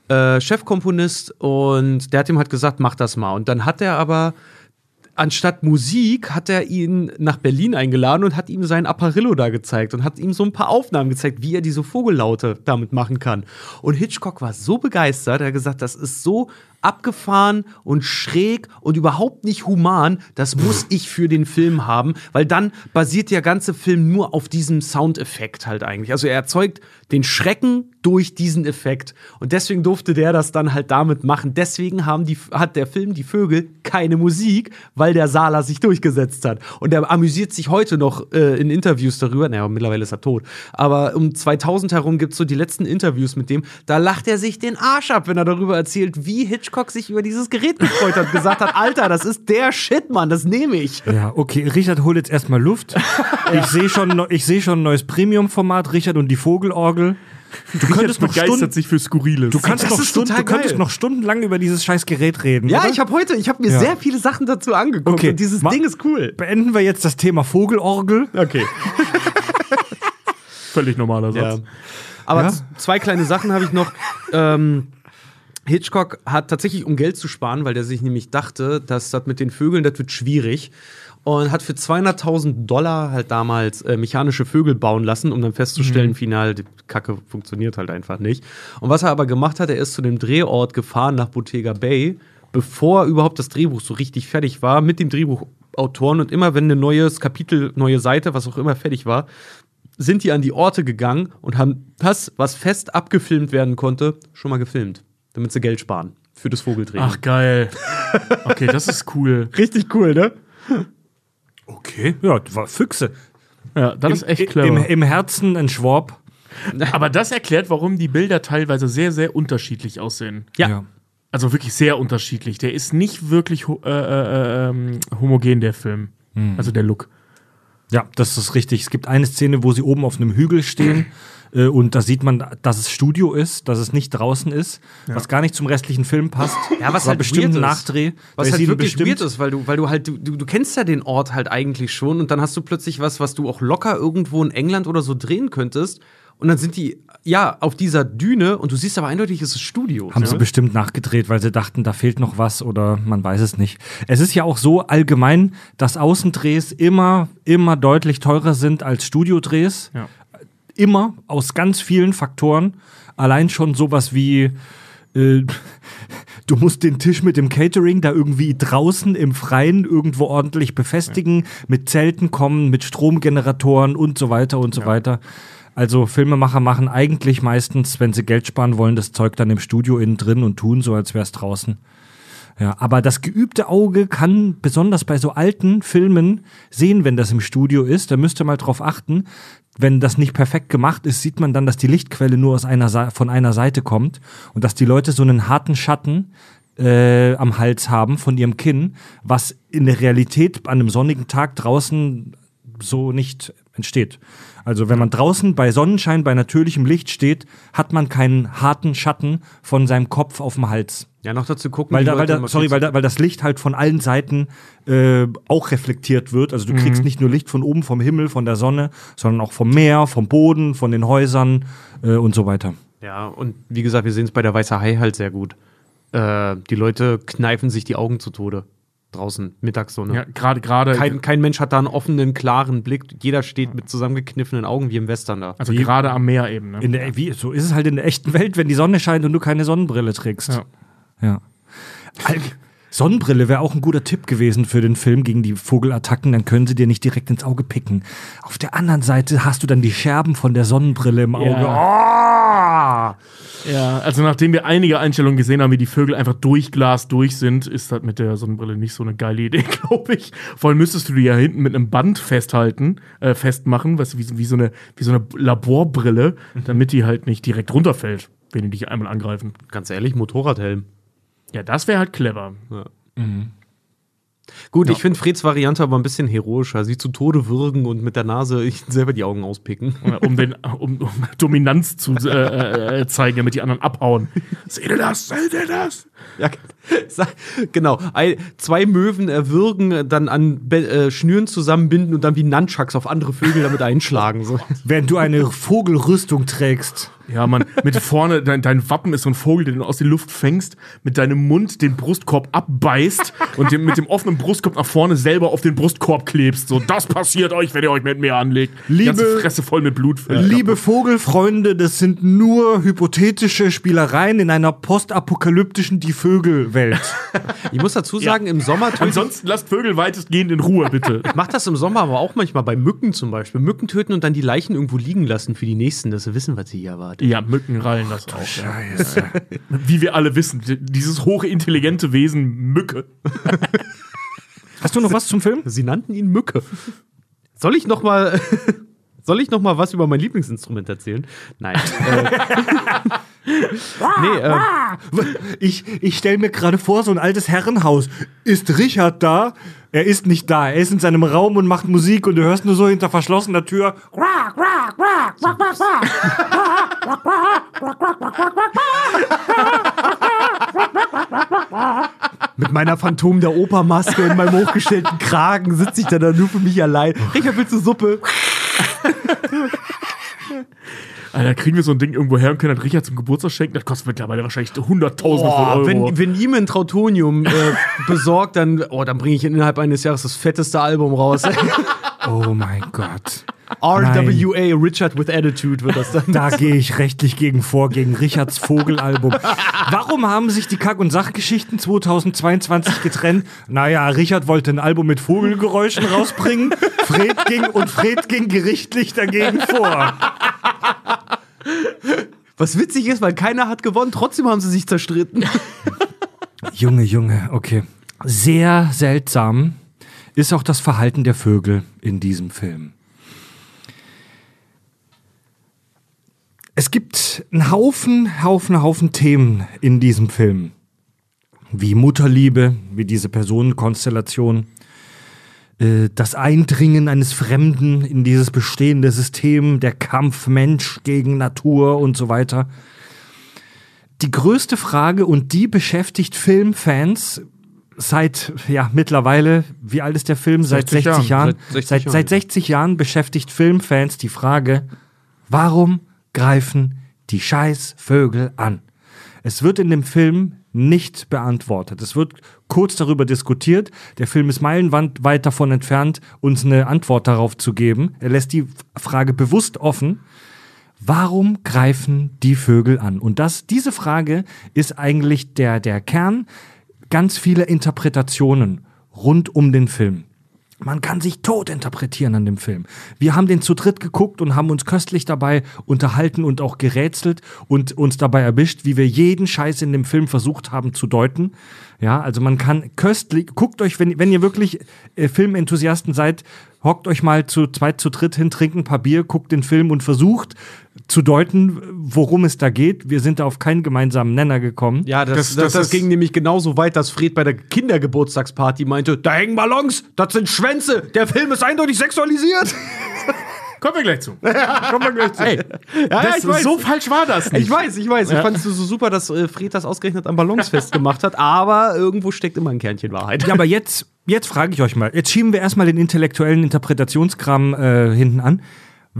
Äh, Chefkomponist und der hat ihm halt gesagt, mach das mal. Und dann hat er aber, anstatt Musik, hat er ihn nach Berlin eingeladen und hat ihm sein Apparillo da gezeigt und hat ihm so ein paar Aufnahmen gezeigt, wie er diese Vogellaute damit machen kann. Und Hitchcock war so begeistert, er hat gesagt, das ist so abgefahren und schräg und überhaupt nicht human, das muss ich für den Film haben, weil dann basiert der ganze Film nur auf diesem Soundeffekt halt eigentlich. Also er erzeugt den Schrecken durch diesen Effekt und deswegen durfte der das dann halt damit machen. Deswegen haben die, hat der Film Die Vögel keine Musik, weil der Sala sich durchgesetzt hat. Und er amüsiert sich heute noch äh, in Interviews darüber, naja, mittlerweile ist er tot, aber um 2000 herum gibt es so die letzten Interviews mit dem, da lacht er sich den Arsch ab, wenn er darüber erzählt, wie Hitchcock sich über dieses Gerät gefreut hat, gesagt hat, Alter, das ist der Shit, Mann, das nehme ich. Ja, okay. Richard, hol jetzt erstmal Luft. Ich sehe schon, ich sehe schon ein neues Premium-Format, Richard und die Vogelorgel. Du könntest noch begeistert Stunden, sich für Skurriles. du kannst noch Stunden, du könntest noch stundenlang über dieses scheiß Gerät reden. Ja, oder? ich habe heute, ich habe mir Ja. sehr viele Sachen dazu angeguckt Okay, und dieses ma- Ding ist cool. Beenden wir jetzt das Thema Vogelorgel. Okay. Völlig normaler Ja. Satz. Aber Ja? zwei kleine Sachen habe ich noch. Ähm, Hitchcock hat tatsächlich, um Geld zu sparen, weil der sich nämlich dachte, dass das mit den Vögeln, das wird schwierig. Und hat für 200.000 Dollar halt damals äh, mechanische Vögel bauen lassen, um dann festzustellen, final, die Kacke funktioniert halt einfach nicht. Und was er aber gemacht hat, er ist zu dem Drehort gefahren nach Bottega Bay, bevor überhaupt das Drehbuch so richtig fertig war, mit dem Drehbuchautoren. Und immer wenn ein neues Kapitel, neue Seite, was auch immer fertig war, sind die an die Orte gegangen und haben das, was fest abgefilmt werden konnte, schon mal gefilmt, damit sie Geld sparen für das Vogeltraining. Ach, geil. Okay, das ist cool. richtig cool, ne? Okay. Ja, war Füchse. Ja, das ist echt Im, clever. Im Herzen ein Schwab. Aber das erklärt, warum die Bilder teilweise sehr, sehr unterschiedlich aussehen. Ja. Also wirklich sehr unterschiedlich. Der ist nicht wirklich ho äh, äh, ähm, homogen, der Film. Also der Look. Ja, das ist richtig. Es gibt eine Szene, wo sie oben auf einem Hügel stehen und da sieht man, dass es Studio ist, dass es nicht draußen ist, was gar nicht zum restlichen Film passt. Ja, was halt bestimmt ein ist. Nachdreh. Was halt wirklich bestimmt- weird ist, weil du, weil du halt, du, du, du kennst ja den Ort halt eigentlich schon und dann hast du plötzlich was, was du auch locker irgendwo in England oder so drehen könntest. Und dann sind die, ja, auf dieser Düne und du siehst aber eindeutig, es ist Studio. Haben sie bestimmt nachgedreht, weil sie dachten, da fehlt noch was oder man weiß es nicht. Es ist ja auch so allgemein, dass Außendrehs immer, immer deutlich teurer sind als Studiodrehs. Ja. Immer, aus ganz vielen Faktoren. Allein schon sowas wie, äh, du musst den Tisch mit dem Catering da irgendwie draußen im Freien irgendwo ordentlich befestigen, mit Zelten kommen, mit Stromgeneratoren und so weiter und so weiter. Also Filmemacher machen eigentlich meistens, wenn sie Geld sparen wollen, das Zeug dann im Studio innen drin und tun so, als wäre es draußen. Ja, aber das geübte Auge kann besonders bei so alten Filmen sehen, wenn das im Studio ist. Da müsst ihr mal drauf achten. Wenn das nicht perfekt gemacht ist, sieht man dann, dass die Lichtquelle nur aus einer von einer Seite kommt und dass die Leute so einen harten Schatten äh, am Hals haben von ihrem Kinn, was in der Realität an einem sonnigen Tag draußen so nicht entsteht. Also wenn man draußen bei Sonnenschein, bei natürlichem Licht steht, hat man keinen harten Schatten von seinem Kopf auf dem Hals. Ja, noch dazu gucken. Weil, da, weil, da, sorry, weil, da, weil das Licht halt von allen Seiten äh, auch reflektiert wird. Also du kriegst nicht nur Licht von oben vom Himmel, von der Sonne, sondern auch vom Meer, vom Boden, von den Häusern äh, und so weiter. Ja, und wie gesagt, wir sehen es bei der Weiße Hai halt sehr gut. Äh, die Leute kneifen sich die Augen zu Tode. Draußen, Mittagssonne. Ja, gerade, gerade. Kein, kein Mensch hat da einen offenen, klaren Blick. Jeder steht mit zusammengekniffenen Augen wie im Western da. Also gerade am Meer eben. Ne? In der, wie, so ist es halt in der echten Welt, wenn die Sonne scheint und du keine Sonnenbrille trägst. Ja. Ja. Sonnenbrille wäre auch ein guter Tipp gewesen für den Film gegen die Vogelattacken, dann können sie dir nicht direkt ins Auge picken. Auf der anderen Seite hast du dann die Scherben von der Sonnenbrille im Auge. Oh! Ja, also nachdem wir einige Einstellungen gesehen haben, wie die Vögel einfach durch Glas durch sind, ist das mit der Sonnenbrille nicht so eine geile Idee, glaube ich. Vor allem müsstest du die ja hinten mit einem Band festhalten, äh, festmachen, weißt du, wie, so- wie, so eine, wie so eine Laborbrille, damit die halt nicht direkt runterfällt, wenn die dich einmal angreifen. Ganz ehrlich, Motorradhelm. Ja, das wäre halt clever. Gut, Ja. ich finde Freds Variante aber ein bisschen heroischer. Sie zu Tode würgen und mit der Nase selber die Augen auspicken. um, den, um, um Dominanz zu äh, äh, zeigen, damit die anderen abhauen. Seht ihr das? Seht ihr das? Ja, genau. Ein, zwei Möwen erwürgen, dann an Be äh, Schnüren zusammenbinden und dann wie Nunchucks auf andere Vögel damit einschlagen. So. Während du eine Vogelrüstung trägst. Ja, man, mit vorne, dein, dein Wappen ist so ein Vogel, den du aus der Luft fängst, mit deinem Mund den Brustkorb abbeißt und dem, mit dem offenen Brustkorb nach vorne selber auf den Brustkorb klebst. So, das passiert euch, wenn ihr euch mit mir anlegt. Liebe- ganze Fresse voll mit Blut. äh, Liebe Vogelfreunde, das sind nur hypothetische Spielereien in einer postapokalyptischen Die Vögel-Welt. Ich muss dazu sagen, im Sommer töten Ansonsten lasst Vögel weitestgehend in Ruhe, bitte. Ich mach das im Sommer aber auch manchmal bei Mücken zum Beispiel. Mücken töten und dann die Leichen irgendwo liegen lassen für die nächsten, dass sie wissen, was sie hier erwartet. Ja, Mücken rallen das auch. Ja. Wie wir alle wissen, dieses hochintelligente Wesen Mücke. Hast du noch was zum Film? Sie nannten ihn Mücke. Soll ich noch mal Soll ich noch mal was über mein Lieblingsinstrument erzählen? Nein. äh, nee, ähm, Ich, ich stelle mir gerade vor, so ein altes Herrenhaus. Ist Richard da? Er ist nicht da. Er ist in seinem Raum und macht Musik und du hörst nur so hinter verschlossener Tür. Mit meiner Phantom der Opermaske und meinem hochgestellten Kragen sitze ich da, da nur für mich allein. Richard, willst du Suppe? Alter, kriegen wir so ein Ding irgendwo her und können das Richard zum Geburtstag schenken? Das kostet mittlerweile wahrscheinlich 100.000 von Euro. wenn, wenn ihm ein Trautonium äh, besorgt, dann, oh, dann bringe ich innerhalb eines Jahres das fetteste Album raus. Oh mein Gott. RWA, Richard with Attitude wird das dann. Da gehe ich rechtlich gegen vor, gegen Richards Vogelalbum. Warum haben sich die Kack- und Sachgeschichten 2022 getrennt? Naja, Richard wollte ein Album mit Vogelgeräuschen rausbringen. Fred ging und Fred ging gerichtlich dagegen vor. Was witzig ist, weil keiner hat gewonnen, trotzdem haben sie sich zerstritten. Junge, Junge, okay. Sehr seltsam ist auch das Verhalten der Vögel in diesem Film. Es gibt einen Haufen, Haufen, Haufen Themen in diesem Film. Wie Mutterliebe, wie diese Personenkonstellation, äh, das Eindringen eines Fremden in dieses bestehende System, der Kampf Mensch gegen Natur und so weiter. Die größte Frage, und die beschäftigt Filmfans seit, ja, mittlerweile, wie alt ist der Film? Seit 60 60 Jahren. Jahren. Seit 60 Seit, Jahren. seit 60 Jahren beschäftigt Filmfans die Frage, warum greifen die scheiß Vögel an? Es wird in dem Film nicht beantwortet. Es wird kurz darüber diskutiert. Der Film ist meilenweit davon entfernt, uns eine Antwort darauf zu geben. Er lässt die Frage bewusst offen. Warum greifen die Vögel an? Und das, diese Frage ist eigentlich der, der Kern ganz vieler Interpretationen rund um den Film. Man kann sich tot interpretieren an dem Film. Wir haben den zu dritt geguckt und haben uns köstlich dabei unterhalten und auch gerätselt und uns dabei erwischt, wie wir jeden Scheiß in dem Film versucht haben zu deuten. Ja, also man kann köstlich, guckt euch, wenn, wenn ihr wirklich äh, Filmenthusiasten seid, hockt euch mal zu zweit, zu dritt hin, trinkt ein paar Bier, guckt den Film und versucht zu deuten, worum es da geht. Wir sind da auf keinen gemeinsamen Nenner gekommen. Ja, das, Das- das, das ging nämlich genauso weit, dass Fred bei der Kindergeburtstagsparty meinte, da hängen Ballons, das sind Schwänze, der Film ist eindeutig sexualisiert. Kommen wir gleich zu. Kommen wir gleich zu. Ey, Ja, das, so falsch war das nicht. Ich weiß, ich weiß. Ich fand es so super, dass äh, Fred das ausgerechnet an Ballons festgemacht hat, aber irgendwo steckt immer ein Kernchen Wahrheit. Ja, aber jetzt, jetzt frage ich euch mal, jetzt schieben wir erstmal den intellektuellen Interpretationskram äh, hinten an.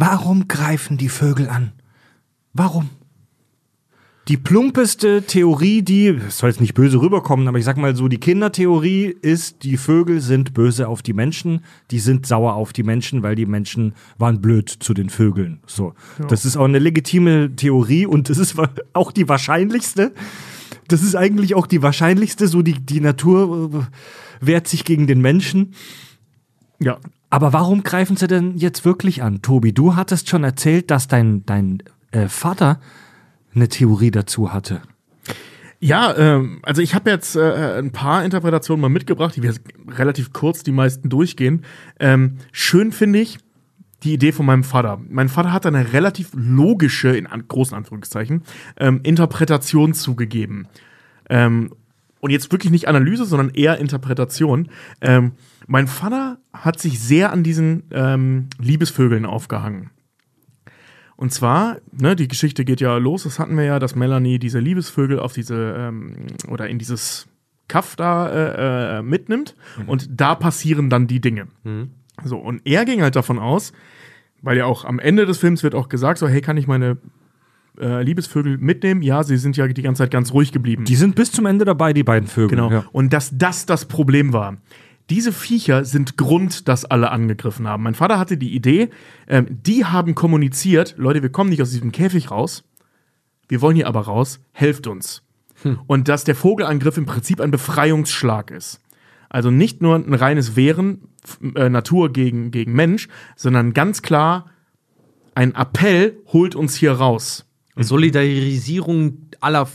Warum greifen die Vögel an? Warum? Die plumpeste Theorie, die, es soll jetzt nicht böse rüberkommen, aber ich sag mal so, die Kindertheorie ist, die Vögel sind böse auf die Menschen, die sind sauer auf die Menschen, weil die Menschen waren blöd zu den Vögeln. So. Das ist auch eine legitime Theorie und das ist auch die wahrscheinlichste. Das ist eigentlich auch die wahrscheinlichste, so die, die Natur äh, wehrt sich gegen den Menschen. Ja. Aber warum greifen sie denn jetzt wirklich an? Tobi, du hattest schon erzählt, dass dein, dein äh, Vater eine Theorie dazu hatte. Ja, ähm, also ich habe jetzt äh, ein paar Interpretationen mal mitgebracht, die wir relativ kurz die meisten durchgehen. Ähm, schön finde ich die Idee von meinem Vater. Mein Vater hat eine relativ logische, in an, großen Anführungszeichen, ähm, Interpretation zugegeben. Ähm, und jetzt wirklich nicht Analyse, sondern eher Interpretation. Ähm, mein Vater hat sich sehr an diesen ähm, Liebesvögeln aufgehangen. Und zwar, ne, die Geschichte geht ja los, das hatten wir ja, dass Melanie diese Liebesvögel auf diese, ähm, oder in dieses Kaff da äh, äh, mitnimmt und da passieren dann die Dinge. So, und er ging halt davon aus, weil ja auch am Ende des Films wird auch gesagt, so, hey, kann ich meine äh, Liebesvögel mitnehmen? Ja, sie sind ja die ganze Zeit ganz ruhig geblieben. Die sind bis zum Ende dabei, die beiden Vögel. Genau. Ja. Und dass das das Problem war. Diese Viecher sind Grund, dass alle angegriffen haben. Mein Vater hatte die Idee, ähm, die haben kommuniziert, Leute, wir kommen nicht aus diesem Käfig raus, wir wollen hier aber raus, helft uns. Und dass der Vogelangriff im Prinzip ein Befreiungsschlag ist. Also nicht nur ein reines Wehren, äh, Natur gegen, gegen Mensch, sondern ganz klar ein Appell, holt uns hier raus. Solidarisierung aller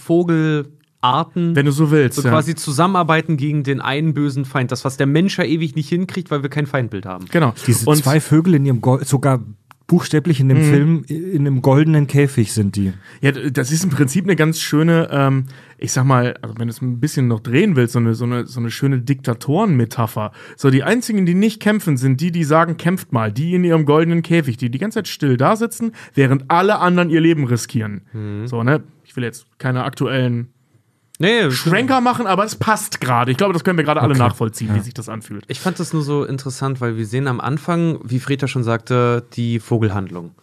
Vogelarten. Wenn du so willst. so ja. quasi zusammenarbeiten gegen den einen bösen Feind. Das, was der Mensch ja ewig nicht hinkriegt, weil wir kein Feindbild haben. Genau. Diese Und- zwei Vögel in ihrem Gold, sogar buchstäblich in dem Mhm. Film, in einem goldenen Käfig sind die. Ja, das ist im Prinzip eine ganz schöne, ähm, ich sag mal, also wenn du es ein bisschen noch drehen willst, so eine, so eine, so eine schöne Diktatoren-Metapher. So, die einzigen, die nicht kämpfen, sind die, die sagen, kämpft mal, die in ihrem goldenen Käfig, die die ganze Zeit still da sitzen, während alle anderen ihr Leben riskieren. So, ne? Ich will jetzt keine aktuellen Nee, Schwenker machen, aber es passt gerade. Ich glaube, das können wir gerade alle Okay. nachvollziehen, wie sich das anfühlt. Ich fand das nur so interessant, weil wir sehen am Anfang, wie Freda schon sagte, die Vogelhandlung.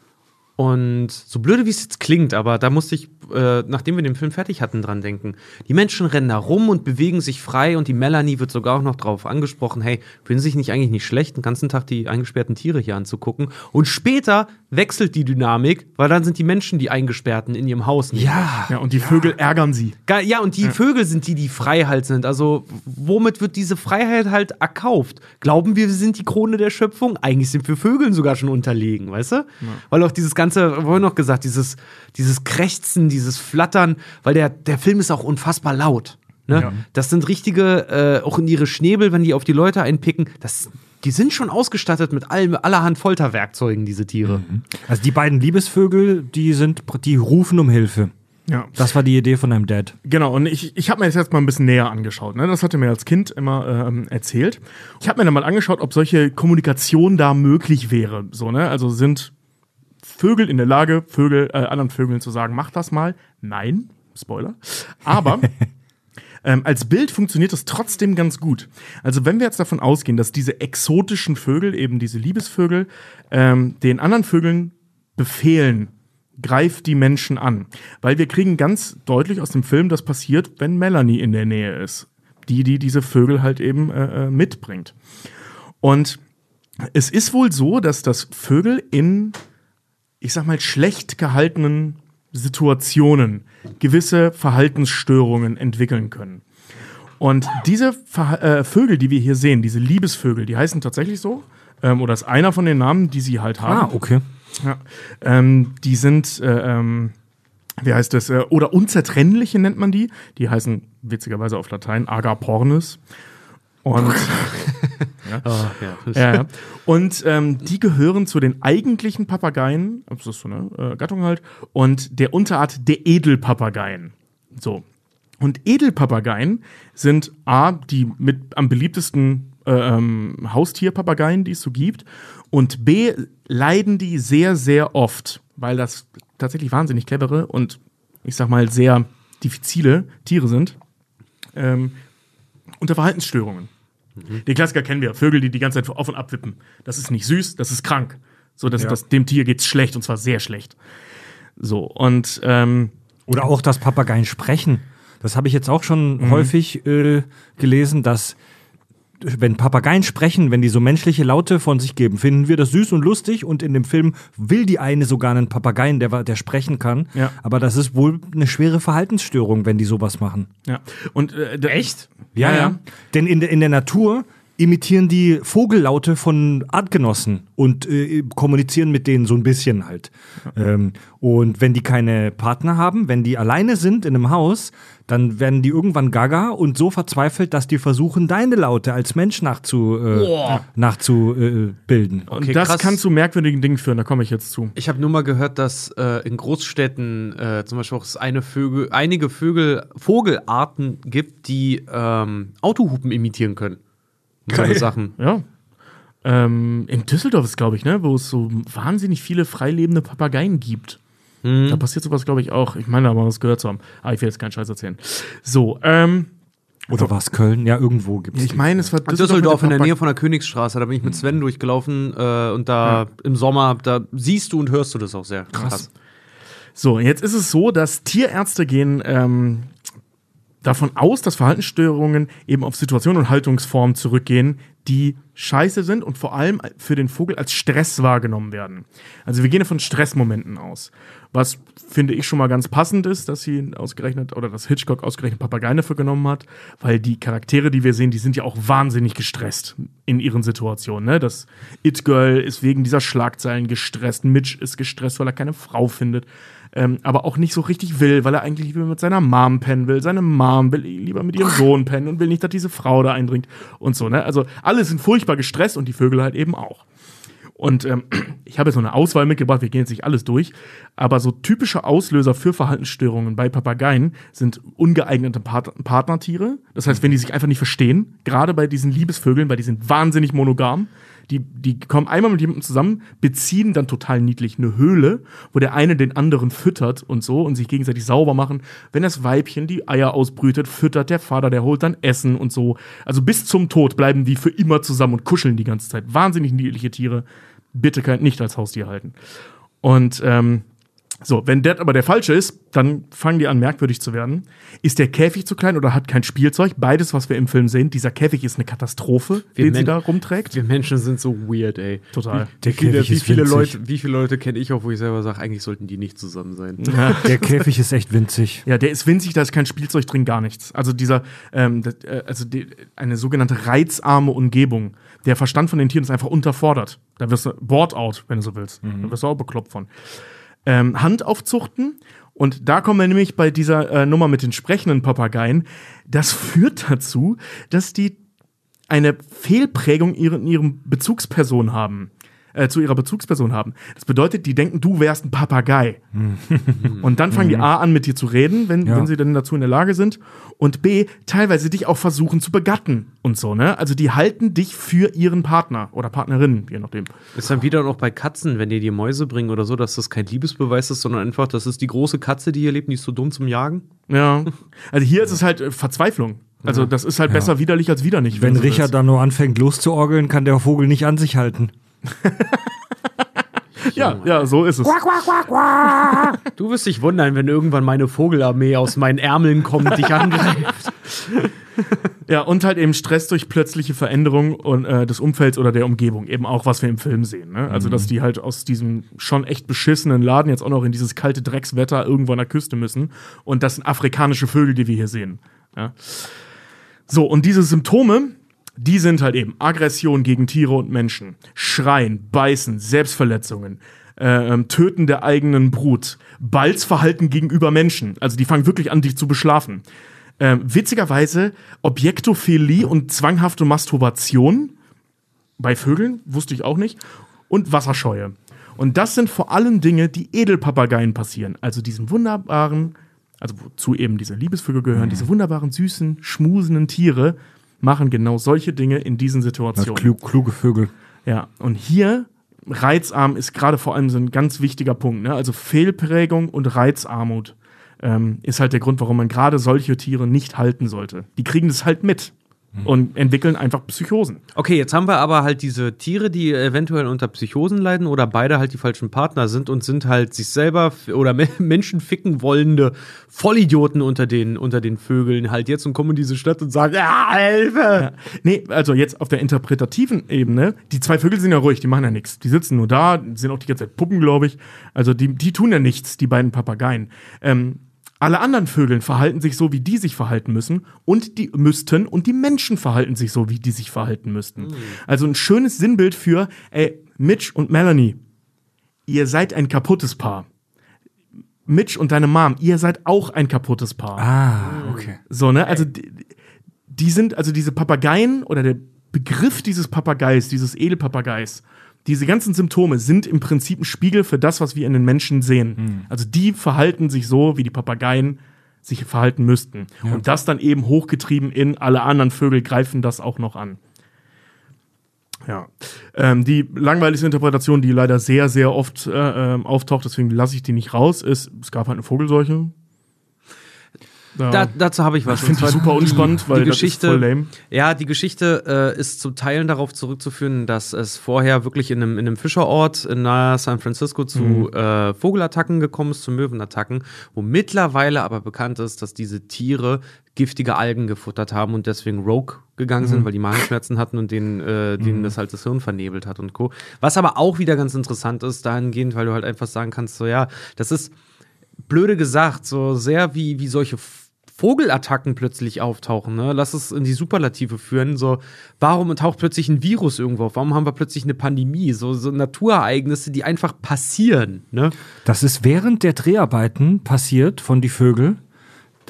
Und so blöde wie es jetzt klingt, aber da musste ich, äh, nachdem wir den Film fertig hatten, dran denken. Die Menschen rennen da rum und bewegen sich frei und die Melanie wird sogar auch noch drauf angesprochen, hey, finden Sie sich nicht eigentlich nicht schlecht, den ganzen Tag die eingesperrten Tiere hier anzugucken? Und später wechselt die Dynamik, weil dann sind die Menschen die Eingesperrten in ihrem Haus. nicht Ja. Ja, und die Vögel ärgern sie. Ja, und die Vögel sind die, die frei halt sind. Also, womit wird diese Freiheit halt erkauft? Glauben wir, wir sind die Krone der Schöpfung? Eigentlich sind wir Vögeln sogar schon unterlegen, weißt du? Weil auch dieses ganze, vorhin noch gesagt, dieses, dieses Krächzen, dieses Flattern, weil der, der Film ist auch unfassbar laut. Ne? Ja. Das sind richtige, äh, auch in ihre Schnäbel, wenn die auf die Leute einpicken, das, die sind schon ausgestattet mit allem, allerhand Folterwerkzeugen, diese Tiere. Also die beiden Liebesvögel, die sind, die rufen um Hilfe. Ja. Das war die Idee von deinem Dad. Genau, und ich, ich habe mir das jetzt mal ein bisschen näher angeschaut. Ne? Das hatte mir als Kind immer ähm, erzählt. Ich habe mir dann mal angeschaut, ob solche Kommunikation da möglich wäre. So, ne? Also sind Vögel in der Lage, Vögel, äh, anderen Vögeln zu sagen, mach das mal? Nein, Spoiler. Aber ähm, als Bild funktioniert das trotzdem ganz gut. Also wenn wir jetzt davon ausgehen, dass diese exotischen Vögel, eben diese Liebesvögel, ähm, den anderen Vögeln befehlen, greift die Menschen an. Weil wir kriegen ganz deutlich aus dem Film, das passiert, wenn Melanie in der Nähe ist. Die, die diese Vögel halt eben äh, äh, mitbringt. Und es ist wohl so, dass das Vögel in, ich sag mal, schlecht gehaltenen Situationen gewisse Verhaltensstörungen entwickeln können. Und diese Verha äh, Vögel, die wir hier sehen, diese Liebesvögel, die heißen tatsächlich so, ähm, oder ist einer von den Namen, die sie halt haben. Ah, okay. Ja. Ähm, die sind, äh, ähm, wie heißt das, äh, oder unzertrennliche nennt man die. Die heißen witzigerweise auf Latein Agapornis. Und, ja. ja, ja. und ähm, die gehören zu den eigentlichen Papageien, das ist so eine äh, Gattung halt, und der Unterart der Edelpapageien. So. Und Edelpapageien sind A, die mit am beliebtesten äh, ähm, Haustierpapageien, die es so gibt. Und B, leiden die sehr, sehr oft, weil das tatsächlich wahnsinnig clevere und ich sag mal sehr diffizile Tiere sind, ähm, unter Verhaltensstörungen. Den Klassiker kennen wir, Vögel, die die ganze Zeit auf und ab wippen. Das ist nicht süß, das ist krank. So, das, Ja. das, dem Tier geht's schlecht und zwar sehr schlecht. So, und ähm, Oder auch, dass Papageien sprechen. Das habe ich jetzt auch schon Mhm. häufig äh, gelesen, dass wenn Papageien sprechen, wenn die so menschliche Laute von sich geben, finden wir das süß und lustig und in dem Film will die eine sogar einen Papageien, der, der sprechen kann. Ja. Aber das ist wohl eine schwere Verhaltensstörung, wenn die sowas machen. ja. Und, äh, Echt? Ja, ja. Denn in der, in der Natur imitieren die Vogellaute von Artgenossen und äh, kommunizieren mit denen so ein bisschen halt. Ähm, und wenn die keine Partner haben, wenn die alleine sind in einem Haus, dann werden die irgendwann gaga und so verzweifelt, dass die versuchen, deine Laute als Mensch nachzu, äh, nachzubilden. Und Okay, das krass. kann zu merkwürdigen Dingen führen, da komme ich jetzt zu. Ich habe nur mal gehört, dass äh, in Großstädten äh, zum Beispiel auch es eine Vögel, einige Vögel, Vogelarten gibt, die ähm, Autohupen imitieren können. Und eine Sachen. Ja. Ähm, in Düsseldorf ist, glaube ich, ne, wo es so wahnsinnig viele freilebende Papageien gibt. Da passiert sowas, glaube ich, auch. Ich meine, da mal was gehört zu haben. Ah, ich will jetzt keinen Scheiß erzählen. So, ähm, Oder war es Köln? Ja, irgendwo gibt es. ich meine, es war Düsseldorf, mit in der Nähe von der Königsstraße, da bin ich mit Sven durchgelaufen äh, und da im Sommer, da siehst du und hörst du das auch sehr krass. So, jetzt ist es so, dass Tierärzte gehen ähm, davon aus, dass Verhaltensstörungen eben auf Situationen und Haltungsformen zurückgehen, die scheiße sind und vor allem für den Vogel als Stress wahrgenommen werden. Also wir gehen von Stressmomenten aus. Was finde ich schon mal ganz passend ist, dass sie ausgerechnet oder dass Hitchcock ausgerechnet Papageien dafür genommen hat, weil die Charaktere, die wir sehen, die sind ja auch wahnsinnig gestresst in ihren Situationen. Ne? Das It-Girl ist wegen dieser Schlagzeilen gestresst, Mitch ist gestresst, weil er keine Frau findet ähm, aber auch nicht so richtig will, weil er eigentlich lieber mit seiner Mom pennen will. Seine Mom will lieber mit ihrem Sohn pennen und will nicht, dass diese Frau da eindringt und so. Ne? Also alle sind furchtbar gestresst und die Vögel halt eben auch. Und ähm, ich habe jetzt so eine Auswahl mitgebracht, wir gehen jetzt nicht alles durch, aber so typische Auslöser für Verhaltensstörungen bei Papageien sind ungeeignete Part Partnertiere. Das heißt, wenn die sich einfach nicht verstehen, gerade bei diesen Liebesvögeln, weil die sind wahnsinnig monogam, die, die kommen einmal mit jemandem zusammen, beziehen dann total niedlich eine Höhle, wo der eine den anderen füttert und so und sich gegenseitig sauber machen. Wenn das Weibchen die Eier ausbrütet, füttert der Vater, der holt dann Essen und so. Also bis zum Tod bleiben die für immer zusammen und kuscheln die ganze Zeit. Wahnsinnig niedliche Tiere. Bitte kein, nicht als Haustier halten. Und ähm, so, wenn das aber der falsche ist, dann fangen die an, merkwürdig zu werden. Ist der Käfig zu klein oder hat kein Spielzeug? Beides, was wir im Film sehen. Dieser Käfig ist eine Katastrophe, Wir den sie Men- da rumträgt. Wir Menschen sind so weird, ey. Total. Der Wie viele, Käfig wie ist viele winzig. Leute, wie viele Leute kenne ich auch, wo ich selber sage, eigentlich sollten die nicht zusammen sein. Der Käfig ist echt winzig. Ja, der ist winzig, da ist kein Spielzeug drin, gar nichts. Also dieser, ähm, das, äh, also die, eine sogenannte reizarme Umgebung. Der Verstand von den Tieren ist einfach unterfordert. Da wirst du bored out, wenn du so willst. Da wirst du auch bekloppt von. Ähm, Hand aufzuchten. Und da kommen wir nämlich bei dieser äh, Nummer mit den sprechenden Papageien. Das führt dazu, dass die eine Fehlprägung ihren, ihrem Bezugsperson haben. Äh, zu ihrer Bezugsperson haben. Das bedeutet, die denken, du wärst ein Papagei. Und dann fangen die A an, mit dir zu reden, wenn, Ja. wenn sie denn dazu in der Lage sind. Und B, teilweise dich auch versuchen zu begatten und so, ne? Also die halten dich für ihren Partner oder Partnerin, je nachdem. Ist dann wieder noch bei Katzen, wenn die dir Mäuse bringen oder so, dass das kein Liebesbeweis ist, sondern einfach, das ist die große Katze, die hier lebt, die ist so dumm zum Jagen. Ja. Also hier ist es halt äh, Verzweiflung. Also das ist halt besser widerlich als wieder nicht. Wenn so Richard willst. dann nur anfängt loszuorgeln, kann der Vogel nicht an sich halten. Ja, ja, so ist es. Du wirst dich wundern, wenn irgendwann meine Vogelarmee aus meinen Ärmeln kommt und dich angreift. Ja, und halt eben Stress durch plötzliche Veränderung und, äh, des Umfelds oder der Umgebung. Eben auch, was wir im Film sehen. Ne? Also, dass die halt aus diesem schon echt beschissenen Laden jetzt auch noch in dieses kalte Dreckswetter irgendwo an der Küste müssen. Und das sind afrikanische Vögel, die wir hier sehen. Ja? So, und diese Symptome, die sind halt eben Aggression gegen Tiere und Menschen, Schreien, Beißen, Selbstverletzungen, äh, ähm, Töten der eigenen Brut, Balzverhalten gegenüber Menschen. Also die fangen wirklich an, dich zu beschlafen. Ähm, witzigerweise Objektophilie und zwanghafte Masturbation bei Vögeln, wusste ich auch nicht, und Wasserscheue. Und das sind vor allem Dinge, die Edelpapageien passieren. Also diesen wunderbaren, also wozu eben diese Liebesvögel gehören, diese wunderbaren, süßen, schmusenden Tiere machen genau solche Dinge in diesen Situationen. klug, kluge Vögel. Ja, und hier reizarm ist gerade vor allem so ein ganz wichtiger Punkt. Ne? Also Fehlprägung und Reizarmut ähm, ist halt der Grund, warum man gerade solche Tiere nicht halten sollte. Die kriegen das halt mit und entwickeln einfach Psychosen. Okay, jetzt haben wir aber halt diese Tiere, die eventuell unter Psychosen leiden oder beide halt die falschen Partner sind und sind halt sich selber oder Me- Menschen ficken wollende Vollidioten unter den, unter den Vögeln halt jetzt und kommen in diese Stadt und sagen, ja, Hilfe! Nee, also jetzt auf der interpretativen Ebene, die zwei Vögel sind ja ruhig, die machen ja nichts. Die sitzen nur da, sind auch die ganze Zeit Puppen, glaube ich. Also die, die tun ja nichts, die beiden Papageien. Ähm, alle anderen Vögeln verhalten sich so, wie die sich verhalten müssen und die müssten und die Menschen verhalten sich so, wie die sich verhalten müssten. Also ein schönes Sinnbild für, ey, Mitch und Melanie, ihr seid ein kaputtes Paar. Mitch und deine Mom, ihr seid auch ein kaputtes Paar. Ah, okay. So, ne? Also die, die sind, also diese Papageien oder der Begriff dieses Papageis, dieses Edelpapageis, diese ganzen Symptome sind im Prinzip ein Spiegel für das, was wir in den Menschen sehen. Also die verhalten sich so, wie die Papageien sich verhalten müssten. Und das dann eben hochgetrieben in alle anderen Vögel greifen das auch noch an. Ja. Ähm, die langweiligste Interpretation, die leider sehr, sehr oft äh, ähm, auftaucht, deswegen lasse ich die nicht raus, ist, es gab halt eine Vogelseuche. Ja. Da, dazu habe ich was. Ich finde zwar super unspannend, weil die das ist Geschichte, voll lame. Ja, die Geschichte äh, ist zu Teilen darauf zurückzuführen, dass es vorher wirklich in einem, in einem Fischerort in nahe San Francisco zu Mhm. äh, Vogelattacken gekommen ist, zu Möwenattacken, wo mittlerweile aber bekannt ist, dass diese Tiere giftige Algen gefuttert haben und deswegen Rogue gegangen Mhm. sind, weil die Magenschmerzen hatten und denen, äh, denen das halt das Hirn vernebelt hat und Co. Was aber auch wieder ganz interessant ist, dahingehend, weil du halt einfach sagen kannst, so ja, das ist blöde gesagt, so sehr wie, wie solche Vogelattacken plötzlich auftauchen, ne? Lass es in die Superlative führen. So, warum taucht plötzlich ein Virus irgendwo auf? Warum haben wir plötzlich eine Pandemie? So, so Naturereignisse, die einfach passieren, ne? Das ist während der Dreharbeiten passiert von die Vögel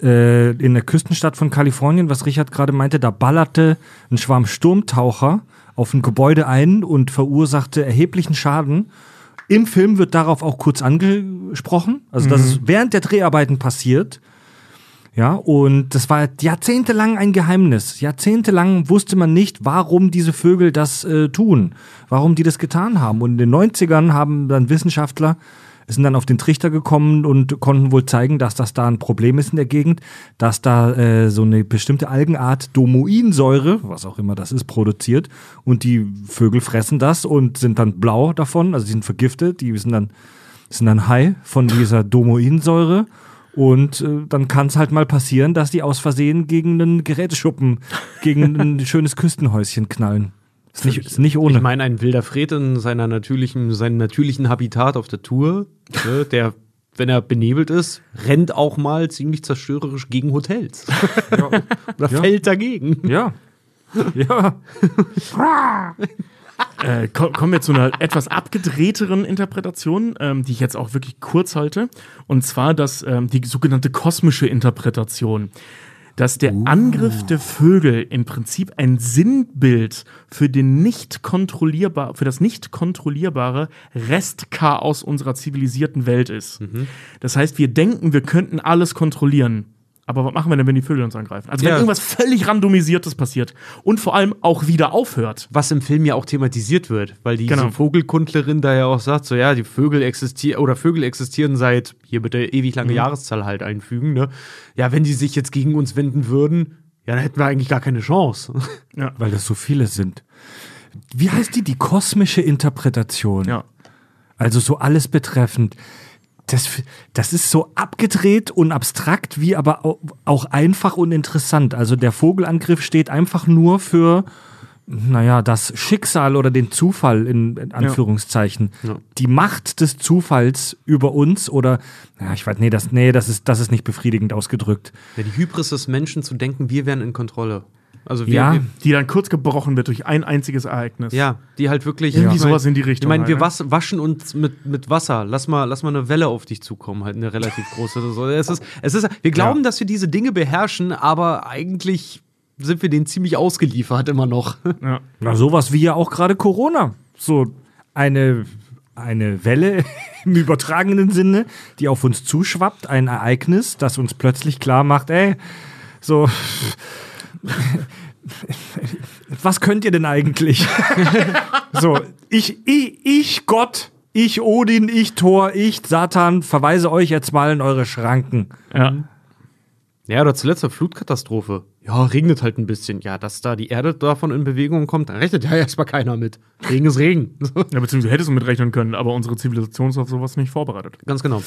äh, in der Küstenstadt von Kalifornien, was Richard gerade meinte. Da ballerte ein Schwarm Sturmtaucher auf ein Gebäude ein und verursachte erheblichen Schaden. Im Film wird darauf auch kurz angesprochen, also dass es während der Dreharbeiten passiert. Ja, und das war jahrzehntelang ein Geheimnis. Jahrzehntelang wusste man nicht, warum diese Vögel das äh, tun, warum die das getan haben. Und in den 90ern haben dann Wissenschaftler sind dann auf den Trichter gekommen und konnten wohl zeigen, dass das da ein Problem ist in der Gegend, dass da äh, so eine bestimmte Algenart Domoinsäure, was auch immer das ist, produziert. Und die Vögel fressen das und sind dann blau davon, also die sind vergiftet, die sind dann sind dann high von dieser Domoinsäure. Und äh, dann kann es halt mal passieren, dass die aus Versehen gegen einen Geräteschuppen, gegen ein schönes Küstenhäuschen knallen. Ist nicht, ist nicht ohne. Ich meine, ein wilder Fred in seiner natürlichen, seinem natürlichen Habitat auf der Tour, ne, der, wenn er benebelt ist, rennt auch mal ziemlich zerstörerisch gegen Hotels. Oder Ja. fällt dagegen. ja. Ja. Äh, ko- kommen wir zu einer etwas abgedrehteren Interpretation, ähm, die ich jetzt auch wirklich kurz halte. Und zwar das, ähm, die sogenannte kosmische Interpretation. Dass der Angriff der Vögel im Prinzip ein Sinnbild für den nicht kontrollierbar, für das nicht kontrollierbare Restchaos unserer zivilisierten Welt ist. Das heißt, wir denken, wir könnten alles kontrollieren. Aber was machen wir denn, wenn die Vögel uns angreifen? Also wenn Ja. irgendwas völlig randomisiertes passiert und vor allem auch wieder aufhört. Was im Film ja auch thematisiert wird, weil diese Genau. Vogelkundlerin da ja auch sagt, so ja, die Vögel existieren oder Vögel existieren seit hier bitte ewig Mhm. lange Jahreszahl halt einfügen, ne? Ja, wenn die sich jetzt gegen uns wenden würden, ja, dann hätten wir eigentlich gar keine Chance. Weil das so viele sind. Wie heißt die? Die kosmische Interpretation. Ja. Also so alles betreffend. Das, das ist so abgedreht und abstrakt, wie aber au- auch einfach und interessant. Also der Vogelangriff steht einfach nur für, naja, das Schicksal oder den Zufall in, in Anführungszeichen. Ja. Die Macht des Zufalls über uns oder, ja, ich weiß, nee, das, nee, das ist, das ist nicht befriedigend ausgedrückt. Ja, die Hybris des Menschen zu denken, wir wären in Kontrolle. Also wir, Ja. wir Die dann kurz gebrochen wird durch ein einziges Ereignis. ja, die halt wirklich Irgendwie ich mein- sowas in die Richtung Ich meine, wir halt, was, waschen uns mit, mit Wasser. Lass mal, lass mal eine Welle auf dich zukommen, halt eine relativ große. So, es ist, es ist, wir glauben, Ja. dass wir diese Dinge beherrschen, aber eigentlich sind wir denen ziemlich ausgeliefert immer noch. Ja. Na, sowas wie ja auch gerade Corona. So eine, eine Welle im übertragenen Sinne, die auf uns zuschwappt, ein Ereignis, das uns plötzlich klar macht, ey, so. Was könnt ihr denn eigentlich? so, ich, ich, ich Gott, ich Odin, ich Thor, ich Satan, verweise euch jetzt mal in eure Schranken. Ja. Ja, oder zuletzt eine Flutkatastrophe. Ja, regnet halt ein bisschen. Ja, dass da die Erde davon in Bewegung kommt, da rechnet ja erstmal keiner mit. Regen ist Regen. ja, beziehungsweise hättest du mitrechnen können, aber unsere Zivilisation ist auf sowas nicht vorbereitet. Ganz genau.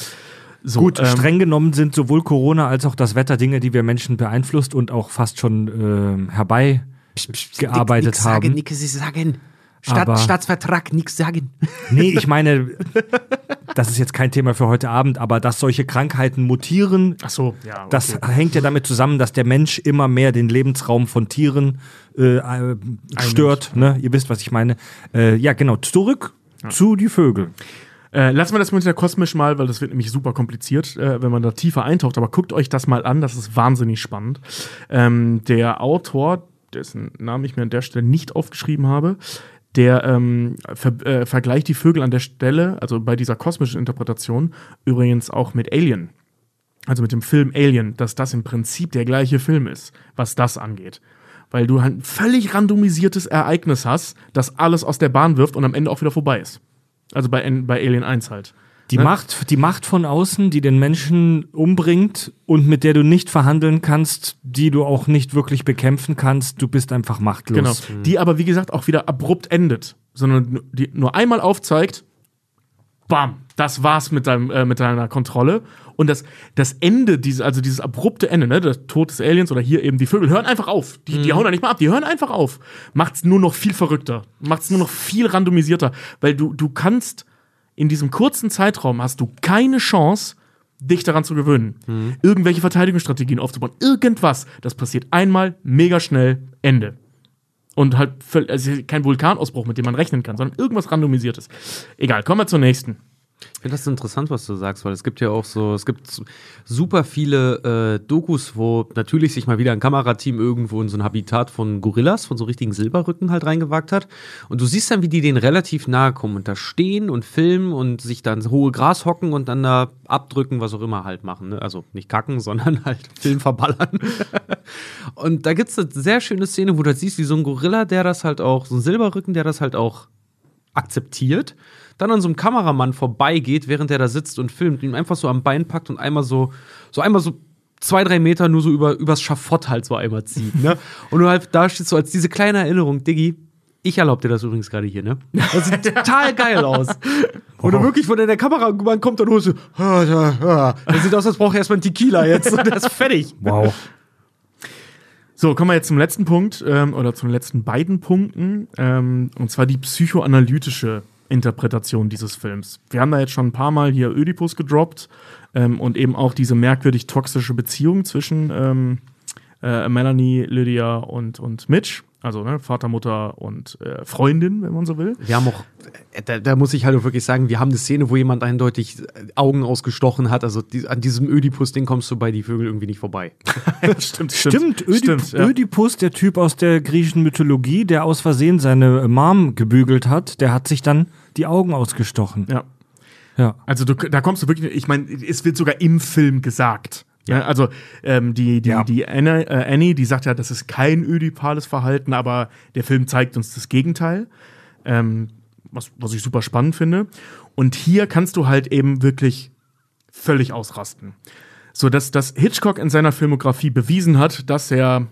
So, Gut, ähm, streng genommen sind sowohl Corona als auch das Wetter Dinge, die wir Menschen beeinflusst und auch fast schon ähm, herbei gearbeitet nix haben. Sagen, nix sagen. Aber- Staatsvertrag, nix sagen. Nee, ich meine, das ist jetzt kein Thema für heute Abend, aber dass solche Krankheiten mutieren, Ach so, ja. Okay. das hängt ja damit zusammen, dass der Mensch immer mehr den Lebensraum von Tieren äh, äh, stört. Ne? Ihr wisst, was ich meine. Äh, ja, genau. Zurück zu die Vögel. Äh, lassen wir das mit der kosmisch mal, weil das wird nämlich super kompliziert, äh, wenn man da tiefer eintaucht. Aber guckt euch das mal an, das ist wahnsinnig spannend. Ähm, der Autor, dessen Namen ich mir an der Stelle nicht aufgeschrieben habe, der ähm, ver äh, vergleicht die Vögel an der Stelle, also bei dieser kosmischen Interpretation, übrigens auch mit Alien. Also mit dem Film Alien, dass das im Prinzip der gleiche Film ist, was das angeht. Weil du halt ein völlig randomisiertes Ereignis hast, das alles aus der Bahn wirft und am Ende auch wieder vorbei ist. Also bei, bei Alien 1 halt. Die, Ne? Macht, die Macht von außen, die den Menschen umbringt und mit der du nicht verhandeln kannst, die du auch nicht wirklich bekämpfen kannst, du bist einfach machtlos. Genau. Die aber, wie gesagt, auch wieder abrupt endet, sondern die nur einmal aufzeigt, bam, das war's mit, deinem, äh, mit deiner Kontrolle. Und das, das Ende, diese, also dieses abrupte Ende, ne, der Tod des Aliens oder hier eben die Vögel, hören einfach auf. Die, die hauen da nicht mal ab, die hören einfach auf. Macht's nur noch viel verrückter. Macht's nur noch viel randomisierter. Weil du, du kannst in diesem kurzen Zeitraum hast du keine Chance, dich daran zu gewöhnen. Irgendwelche Verteidigungsstrategien aufzubauen. Irgendwas. Das passiert einmal, mega schnell, Ende. Und halt also kein Vulkanausbruch, mit dem man rechnen kann, sondern irgendwas randomisiertes. Egal, kommen wir zur nächsten. Ich finde das interessant, was du sagst, weil es gibt ja auch so, es gibt super viele äh, Dokus, wo natürlich sich mal wieder ein Kamerateam irgendwo in so ein Habitat von Gorillas, von so richtigen Silberrücken halt reingewagt hat. Und du siehst dann, wie die denen relativ nahe kommen und da stehen und filmen und sich dann ins hohe Gras hocken und dann da abdrücken, was auch immer halt machen. Ne? Also nicht kacken, sondern halt Film verballern. und da gibt es eine sehr schöne Szene, wo du halt siehst, wie so ein Gorilla, der das halt auch, so ein Silberrücken, der das halt auch akzeptiert, dann an so einem Kameramann vorbeigeht, während er da sitzt und filmt, ihn einfach so am Bein packt und einmal so, so einmal so zwei, drei Meter nur so über, übers Schafott halt so einmal zieht, ne? Und du halt da stehst so als diese kleine Erinnerung, Diggi, ich erlaube dir das übrigens gerade hier, ne? Das sieht total geil aus. Und du wirklich, wenn der Kameramann kommt und holst so, ah, ja. das sieht aus, als braucht er erstmal einen Tequila jetzt und der ist fertig. Wow. So, kommen wir jetzt zum letzten Punkt ähm, oder zu den letzten beiden Punkten. Ähm, und zwar die psychoanalytische Interpretation dieses Films. Wir haben da jetzt schon ein paar Mal hier Ödipus gedroppt ähm, und eben auch diese merkwürdig toxische Beziehung zwischen ähm, äh, Melanie, Lydia und, und Mitch. Also ne, Vater, Mutter und äh, Freundin, wenn man so will. Wir haben auch, äh, da, da muss ich halt auch wirklich sagen, wir haben eine Szene, wo jemand eindeutig äh, Augen ausgestochen hat. Also die, an diesem Ödipus-Ding kommst du bei die Vögel irgendwie nicht vorbei. stimmt, Stimmt, Ödip Stimmt, ja. Ödipus, der Typ aus der griechischen Mythologie, der aus Versehen seine Mom gebügelt hat, der hat sich dann die Augen ausgestochen. Ja. Ja. Also du, da kommst du wirklich, ich meine, es wird sogar im Film gesagt. Ja, also ähm, die, die, Ja. die Anna, äh, Annie, die sagt ja, das ist kein ödipales Verhalten, aber der Film zeigt uns das Gegenteil. Ähm, was, was ich super spannend finde. Und hier kannst du halt eben wirklich völlig ausrasten. So dass, dass Hitchcock in seiner Filmografie bewiesen hat, dass er,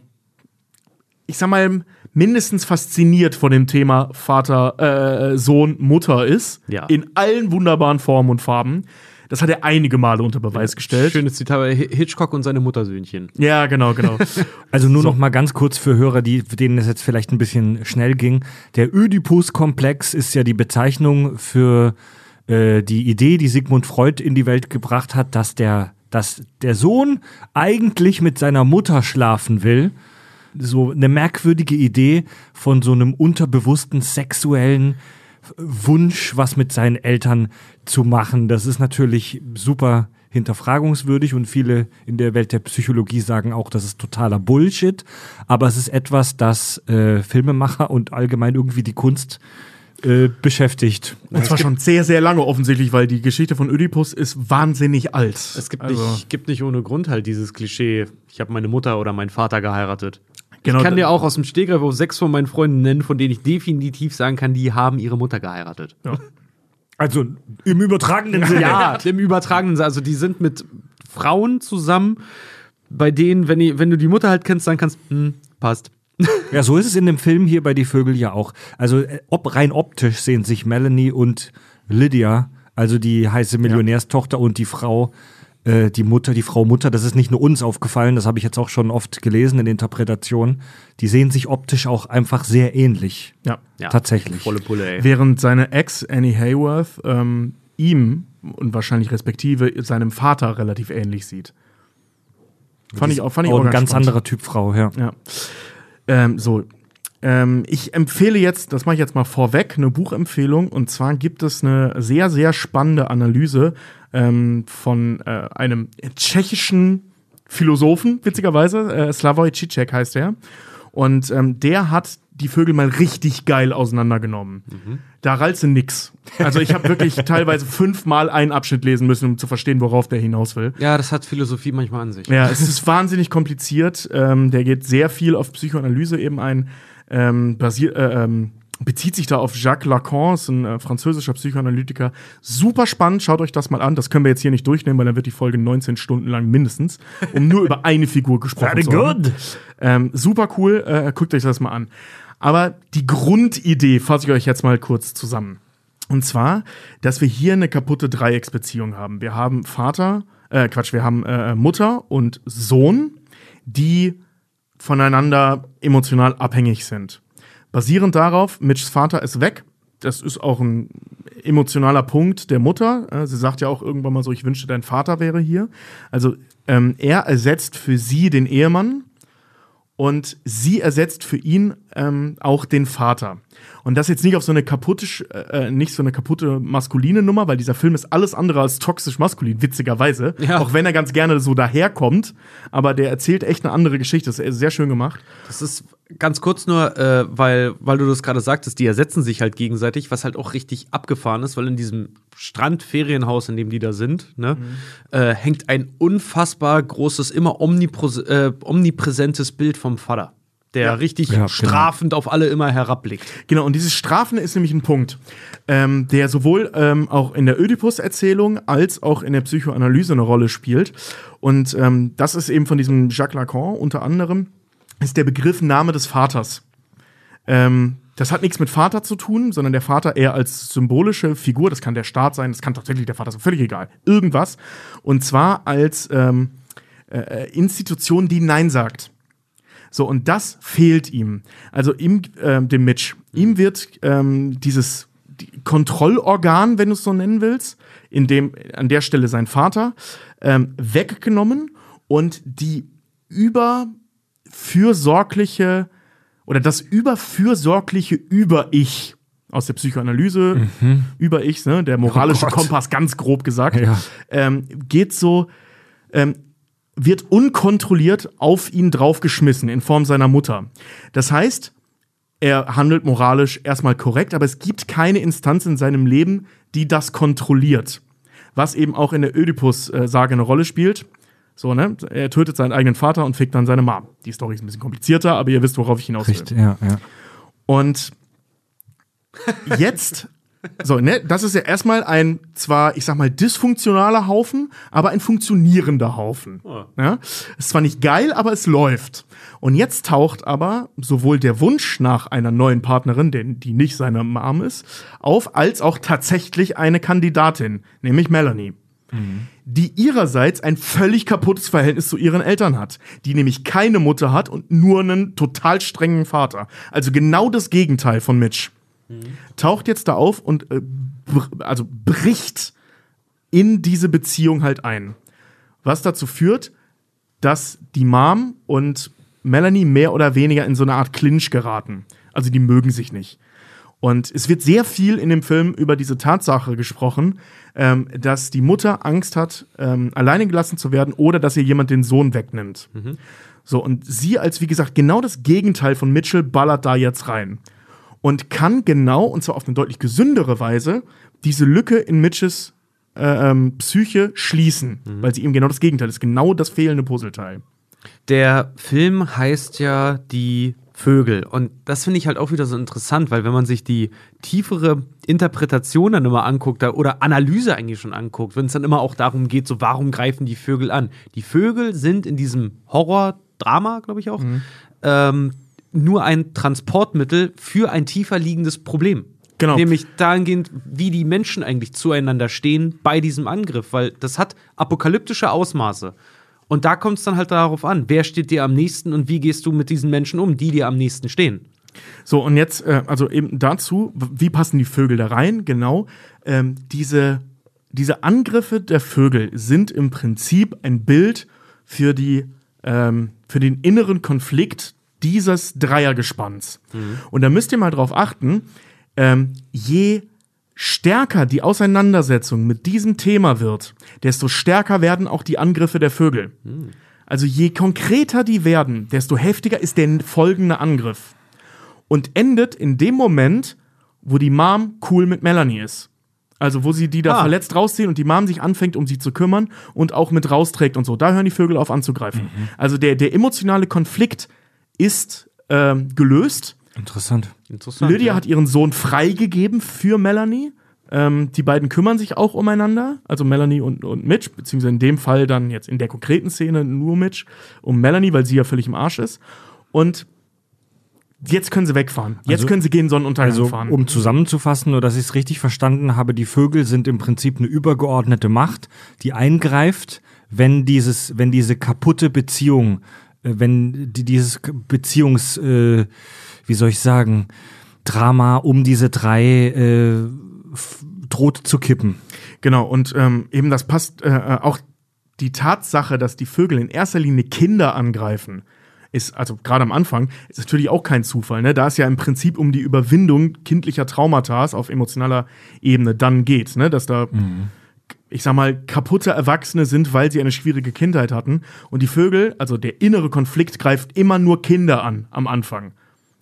ich sag mal, mindestens fasziniert von dem Thema Vater, äh, Sohn, Mutter ist. Ja. In allen wunderbaren Formen und Farben. Das hat er einige Male unter Beweis gestellt. Schönes Zitat, bei Hi- Hitchcock und seine Muttersöhnchen. Ja, genau, genau. Also nur noch mal ganz kurz für Hörer, die, denen es jetzt vielleicht ein bisschen schnell ging. Der Ödipus-Komplex ist ja die Bezeichnung für äh, die Idee, die Sigmund Freud in die Welt gebracht hat, dass der, dass der Sohn eigentlich mit seiner Mutter schlafen will. So eine merkwürdige Idee von so einem unterbewussten sexuellen Wunsch, was mit seinen Eltern zu machen. Das ist natürlich super hinterfragungswürdig und viele in der Welt der Psychologie sagen auch, das ist totaler Bullshit. Aber es ist etwas, das äh, Filmemacher und allgemein irgendwie die Kunst äh, beschäftigt. Und zwar schon sehr, sehr lange offensichtlich, weil die Geschichte von Ödipus ist wahnsinnig alt. Es gibt, Also- nicht, gibt nicht ohne Grund halt dieses Klischee, ich habe meine Mutter oder meinen Vater geheiratet. Genau, ich kann dir auch aus dem Stegreif auf sechs von meinen Freunden nennen, von denen ich definitiv sagen kann, die haben ihre Mutter geheiratet. Also im übertragenen Sinne. Ja, im übertragenen Sinne. Also die sind mit Frauen zusammen, bei denen, wenn, die, wenn du die Mutter halt kennst, dann kannst hm, passt. Ja, so ist es in dem Film hier bei Die Vögel ja auch. Also äh, ob, rein optisch sehen sich Melanie und Lydia, also die heiße Millionärstochter und die Frau, äh, die Mutter, die Frau Mutter, das ist nicht nur uns aufgefallen, das habe ich jetzt auch schon oft gelesen in Interpretationen. Die sehen sich optisch auch einfach sehr ähnlich. Ja. Ja, Tatsächlich. Volle Pulle, ey. Während seine Ex, Annie Hayworth, ähm, ihm und wahrscheinlich respektive seinem Vater relativ ähnlich sieht. Fand ich auch, fand ich oh, auch ein ganz spannend. anderer Typ Frau, ja. Ja. Ähm, so. Ähm, ich empfehle jetzt, das mache ich jetzt mal vorweg, eine Buchempfehlung. Und zwar gibt es eine sehr, sehr spannende Analyse ähm, von äh, einem tschechischen Philosophen, witzigerweise. Äh, Slavoj Žižek heißt er. Und ähm, der hat die Vögel mal richtig geil auseinandergenommen. Da rallte nix. Also ich habe wirklich teilweise fünfmal einen Abschnitt lesen müssen, um zu verstehen, worauf der hinaus will. Ja, das hat Philosophie manchmal an sich. Ja, es ist wahnsinnig kompliziert. Ähm, der geht sehr viel auf Psychoanalyse eben ein. Ähm, basiert, äh, ähm, bezieht sich da auf Jacques Lacan, ist ein äh, französischer Psychoanalytiker. Super spannend, schaut euch das mal an. Das können wir jetzt hier nicht durchnehmen, weil dann wird die Folge 19 Stunden lang mindestens, um nur über eine Figur gesprochen Very zu haben. good. Ähm, super cool, äh, guckt euch das mal an. Aber die Grundidee fasse ich euch jetzt mal kurz zusammen. Und zwar, dass wir hier eine kaputte Dreiecksbeziehung haben. Wir haben Vater, äh, Quatsch, wir haben äh, Mutter und Sohn, die voneinander emotional abhängig sind. Basierend darauf, Mitchs Vater ist weg. Das ist auch ein emotionaler Punkt der Mutter. Äh, Sie sagt ja auch irgendwann mal so, ich wünschte, dein Vater wäre hier. Also ähm, er ersetzt für sie den Ehemann und sie ersetzt für ihn ähm, auch den Vater. Und das jetzt nicht auf so eine kaputte, sch- äh, nicht so eine kaputte maskuline Nummer, weil dieser Film ist alles andere als toxisch maskulin, witzigerweise. Ja. Auch wenn er ganz gerne so daherkommt, aber der erzählt echt eine andere Geschichte. Das ist sehr schön gemacht. Das ist ganz kurz nur, äh, weil, weil du das gerade sagtest, die ersetzen sich halt gegenseitig, was halt auch richtig abgefahren ist, weil in diesem Strandferienhaus, in dem die da sind, ne, äh, hängt ein unfassbar großes, immer omnipros äh, omnipräsentes Bild vom Vater. Der richtig Ja, genau. strafend auf alle immer herabblickt. Genau, und dieses Strafen ist nämlich ein Punkt, ähm, der sowohl ähm, auch in der Ödipus-Erzählung als auch in der Psychoanalyse eine Rolle spielt. Und ähm, das ist eben von diesem Jacques Lacan unter anderem, ist der Begriff Name des Vaters. Ähm, das hat nichts mit Vater zu tun, sondern der Vater eher als symbolische Figur, das kann der Staat sein, das kann tatsächlich der Vater sein, völlig egal. Irgendwas. Und zwar als ähm, äh, Institution, die Nein sagt. So, und das fehlt ihm. Also ihm, ähm, dem Mitch. Ihm wird ähm, dieses die Kontrollorgan, wenn du es so nennen willst, in dem, an der Stelle sein Vater, ähm, weggenommen und die überfürsorgliche oder das überfürsorgliche Über-Ich aus der Psychoanalyse, Über-Ich, ne, der moralische Oh. Kompass, ganz grob gesagt, Ja. ähm, geht so, ähm, wird unkontrolliert auf ihn draufgeschmissen in Form seiner Mutter. Das heißt, er handelt moralisch erstmal korrekt, aber es gibt keine Instanz in seinem Leben, die das kontrolliert. Was eben auch in der Ödipus-Sage eine Rolle spielt. So, ne? Er tötet seinen eigenen Vater und fickt dann seine Mom. Die Story ist ein bisschen komplizierter, aber ihr wisst, worauf ich hinaus will. Richtig, ja, ja. Und jetzt, so, ne, das ist ja erstmal ein zwar, ich sag mal, dysfunktionaler Haufen, aber ein funktionierender Haufen. Ja? Ist zwar nicht geil, aber es läuft. Und jetzt taucht aber sowohl der Wunsch nach einer neuen Partnerin, denn die nicht seine Mom ist, auf, als auch tatsächlich eine Kandidatin, nämlich Melanie die ihrerseits ein völlig kaputtes Verhältnis zu ihren Eltern hat, die nämlich keine Mutter hat und nur einen total strengen Vater. Also genau das Gegenteil von Mitch. Taucht jetzt da auf und äh, br also bricht in diese Beziehung halt ein. Was dazu führt, dass die Mom und Melanie mehr oder weniger in so eine Art Clinch geraten. Also die mögen sich nicht. Und es wird sehr viel in dem Film über diese Tatsache gesprochen, ähm, dass die Mutter Angst hat, ähm, alleine gelassen zu werden oder dass ihr jemand den Sohn wegnimmt. So, und sie als, wie gesagt, genau das Gegenteil von Mitchell ballert da jetzt rein. Und kann genau, und zwar auf eine deutlich gesündere Weise, diese Lücke in Mitches äh, ähm, Psyche schließen, weil sie eben genau das Gegenteil ist, genau das fehlende Puzzleteil. Der Film heißt ja Die Vögel. Und das finde ich halt auch wieder so interessant, weil wenn man sich die tiefere Interpretation dann immer anguckt oder Analyse eigentlich schon anguckt, wenn es dann immer auch darum geht, so warum greifen die Vögel an? Die Vögel sind in diesem Horror-Drama, glaube ich auch, ähm, nur ein Transportmittel für ein tiefer liegendes Problem. Genau. Nämlich dahingehend, wie die Menschen eigentlich zueinander stehen bei diesem Angriff, weil das hat apokalyptische Ausmaße. Und da kommt es dann halt darauf an, wer steht dir am nächsten und wie gehst du mit diesen Menschen um, die dir am nächsten stehen. So, und jetzt, äh, also eben dazu, wie passen die Vögel da rein? Genau, ähm, diese diese Angriffe der Vögel sind im Prinzip ein Bild für, die, ähm, für den inneren Konflikt dieses Dreiergespanns. Und da müsst ihr mal drauf achten, ähm, je stärker die Auseinandersetzung mit diesem Thema wird, desto stärker werden auch die Angriffe der Vögel. Also je konkreter die werden, desto heftiger ist der folgende Angriff. Und endet in dem Moment, wo die Mom cool mit Melanie ist. Also wo sie die da Ah. verletzt rausziehen und die Mom sich anfängt, um sie zu kümmern und auch mit rausträgt und so. Da hören die Vögel auf anzugreifen. Also der, der emotionale Konflikt ist ähm, gelöst. Interessant. Interessant. Lydia ja. hat ihren Sohn freigegeben für Melanie. Ähm, die beiden kümmern sich auch umeinander, also Melanie und, und Mitch, beziehungsweise in dem Fall dann jetzt in der konkreten Szene nur Mitch, um Melanie, weil sie ja völlig im Arsch ist. Und jetzt können sie wegfahren. Jetzt Also- können sie gegen Sonnenuntergang Also, fahren. um zusammenzufassen, nur dass ich es richtig verstanden habe, die Vögel sind im Prinzip eine übergeordnete Macht, die eingreift, wenn dieses, wenn diese kaputte Beziehung, äh, wenn die, dieses Beziehungs, äh, wie soll ich sagen, Drama um diese drei äh, droht zu kippen. Genau, und ähm, eben das passt äh, äh, auch die Tatsache, dass die Vögel in erster Linie Kinder angreifen, ist, also gerade am Anfang, ist natürlich auch kein Zufall. Ne? Da es ja im Prinzip um die Überwindung kindlicher Traumata auf emotionaler Ebene dann geht, ne? dass da, ich sag mal, kaputte Erwachsene sind, weil sie eine schwierige Kindheit hatten. Und die Vögel, also der innere Konflikt, greift immer nur Kinder an am Anfang.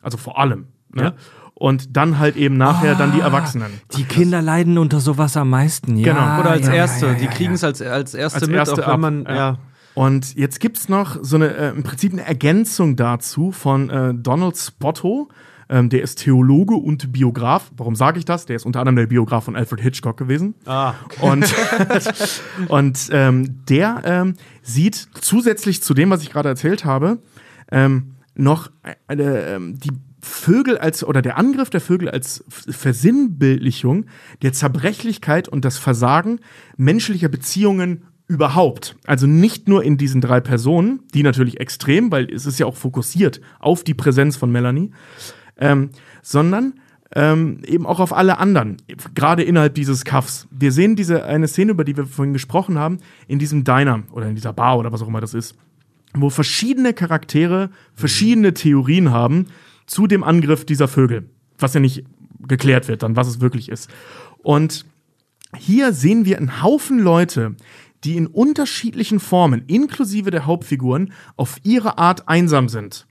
Also vor allem. Ne? Ja. Und dann halt eben nachher dann die Erwachsenen. Die Kinder leiden unter sowas am meisten, ja. Genau. Oder als ja, Erste. ja, ja, die kriegen ja. es als, als Erste Als mit, Erste auch wenn ab, man, ja. ja. Und jetzt gibt's noch so eine, äh, im Prinzip eine Ergänzung dazu von äh, Donald Spotto. Ähm, der ist Theologe und Biograf. Warum sage ich das? Der ist unter anderem der Biograf von Alfred Hitchcock gewesen. Ah, Und, und ähm, der ähm, sieht zusätzlich zu dem, was ich gerade erzählt habe, ähm, noch eine, ähm, die Vögel als oder der Angriff der Vögel als Versinnbildlichung der Zerbrechlichkeit und das Versagen menschlicher Beziehungen überhaupt. Also nicht nur in diesen drei Personen, die natürlich extrem, weil es ist ja auch fokussiert auf die Präsenz von Melanie, ähm, sondern ähm, eben auch auf alle anderen, gerade innerhalb dieses Kaffs. Wir sehen diese eine Szene, über die wir vorhin gesprochen haben, in diesem Diner oder in dieser Bar oder was auch immer das ist, wo verschiedene Charaktere verschiedene Theorien haben zu dem Angriff dieser Vögel, was ja nicht geklärt wird, dann was es wirklich ist. Und hier sehen wir einen Haufen Leute, die in unterschiedlichen Formen, inklusive der Hauptfiguren, auf ihre Art einsam sind.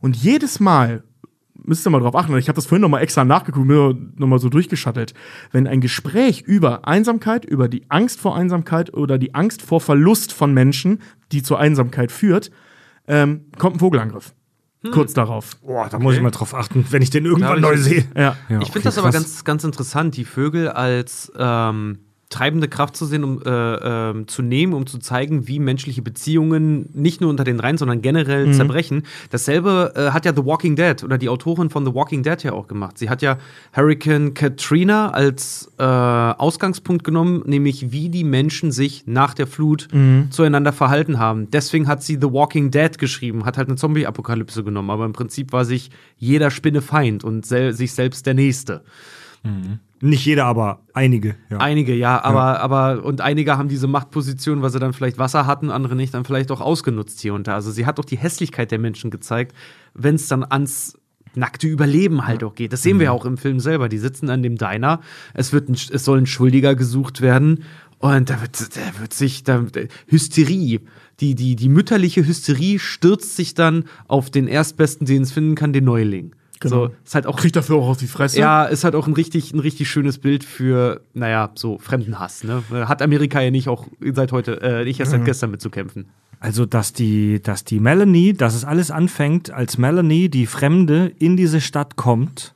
Und jedes Mal, müsst ihr mal drauf achten, ich habe das vorhin nochmal extra nachgeguckt, mir nochmal so durchgeschattelt, wenn ein Gespräch über Einsamkeit, über die Angst vor Einsamkeit oder die Angst vor Verlust von Menschen, die zur Einsamkeit führt, ähm, kommt ein Vogelangriff. Kurz darauf. Boah, da muss ich mal drauf achten, wenn ich den irgendwann hab neu sehe. Ja. Ja, ich finde okay, das aber ganz, ganz interessant, die Vögel als ähm, treibende Kraft zu sehen, um äh, ähm, zu nehmen, um zu zeigen, wie menschliche Beziehungen nicht nur unter den Reihen, sondern generell zerbrechen. Dasselbe äh, hat ja The Walking Dead oder die Autorin von The Walking Dead ja auch gemacht. Sie hat ja Hurricane Katrina als äh, Ausgangspunkt genommen, nämlich wie die Menschen sich nach der Flut zueinander verhalten haben. Deswegen hat sie The Walking Dead geschrieben, hat halt eine Zombie-Apokalypse genommen, aber im Prinzip war sich jeder Spinne Feind und sel sich selbst der Nächste. Nicht jeder, aber einige. Ja. Einige, ja, aber, aber, und einige haben diese Machtposition, weil sie dann vielleicht Wasser hatten, andere nicht, dann vielleicht auch ausgenutzt hier und da. Also sie hat doch die Hässlichkeit der Menschen gezeigt, wenn es dann ans nackte Überleben halt auch geht. Das sehen wir ja auch im Film selber. Die sitzen an dem Diner, es, wird ein, es soll ein Schuldiger gesucht werden und da wird, da wird sich, da, Hysterie, die, die, die mütterliche Hysterie stürzt sich dann auf den Erstbesten, den es finden kann, den Neuling. Genau. So, ist halt auch Kriegt dafür auch auf die Fresse. ja, ist halt auch ein richtig, ein richtig schönes Bild für, naja, so Fremdenhass. Ne? Hat Amerika ja nicht auch seit heute, äh, nicht erst seit gestern mitzukämpfen. Also, dass die, dass die Melanie, dass es alles anfängt, als Melanie, die Fremde, in diese Stadt kommt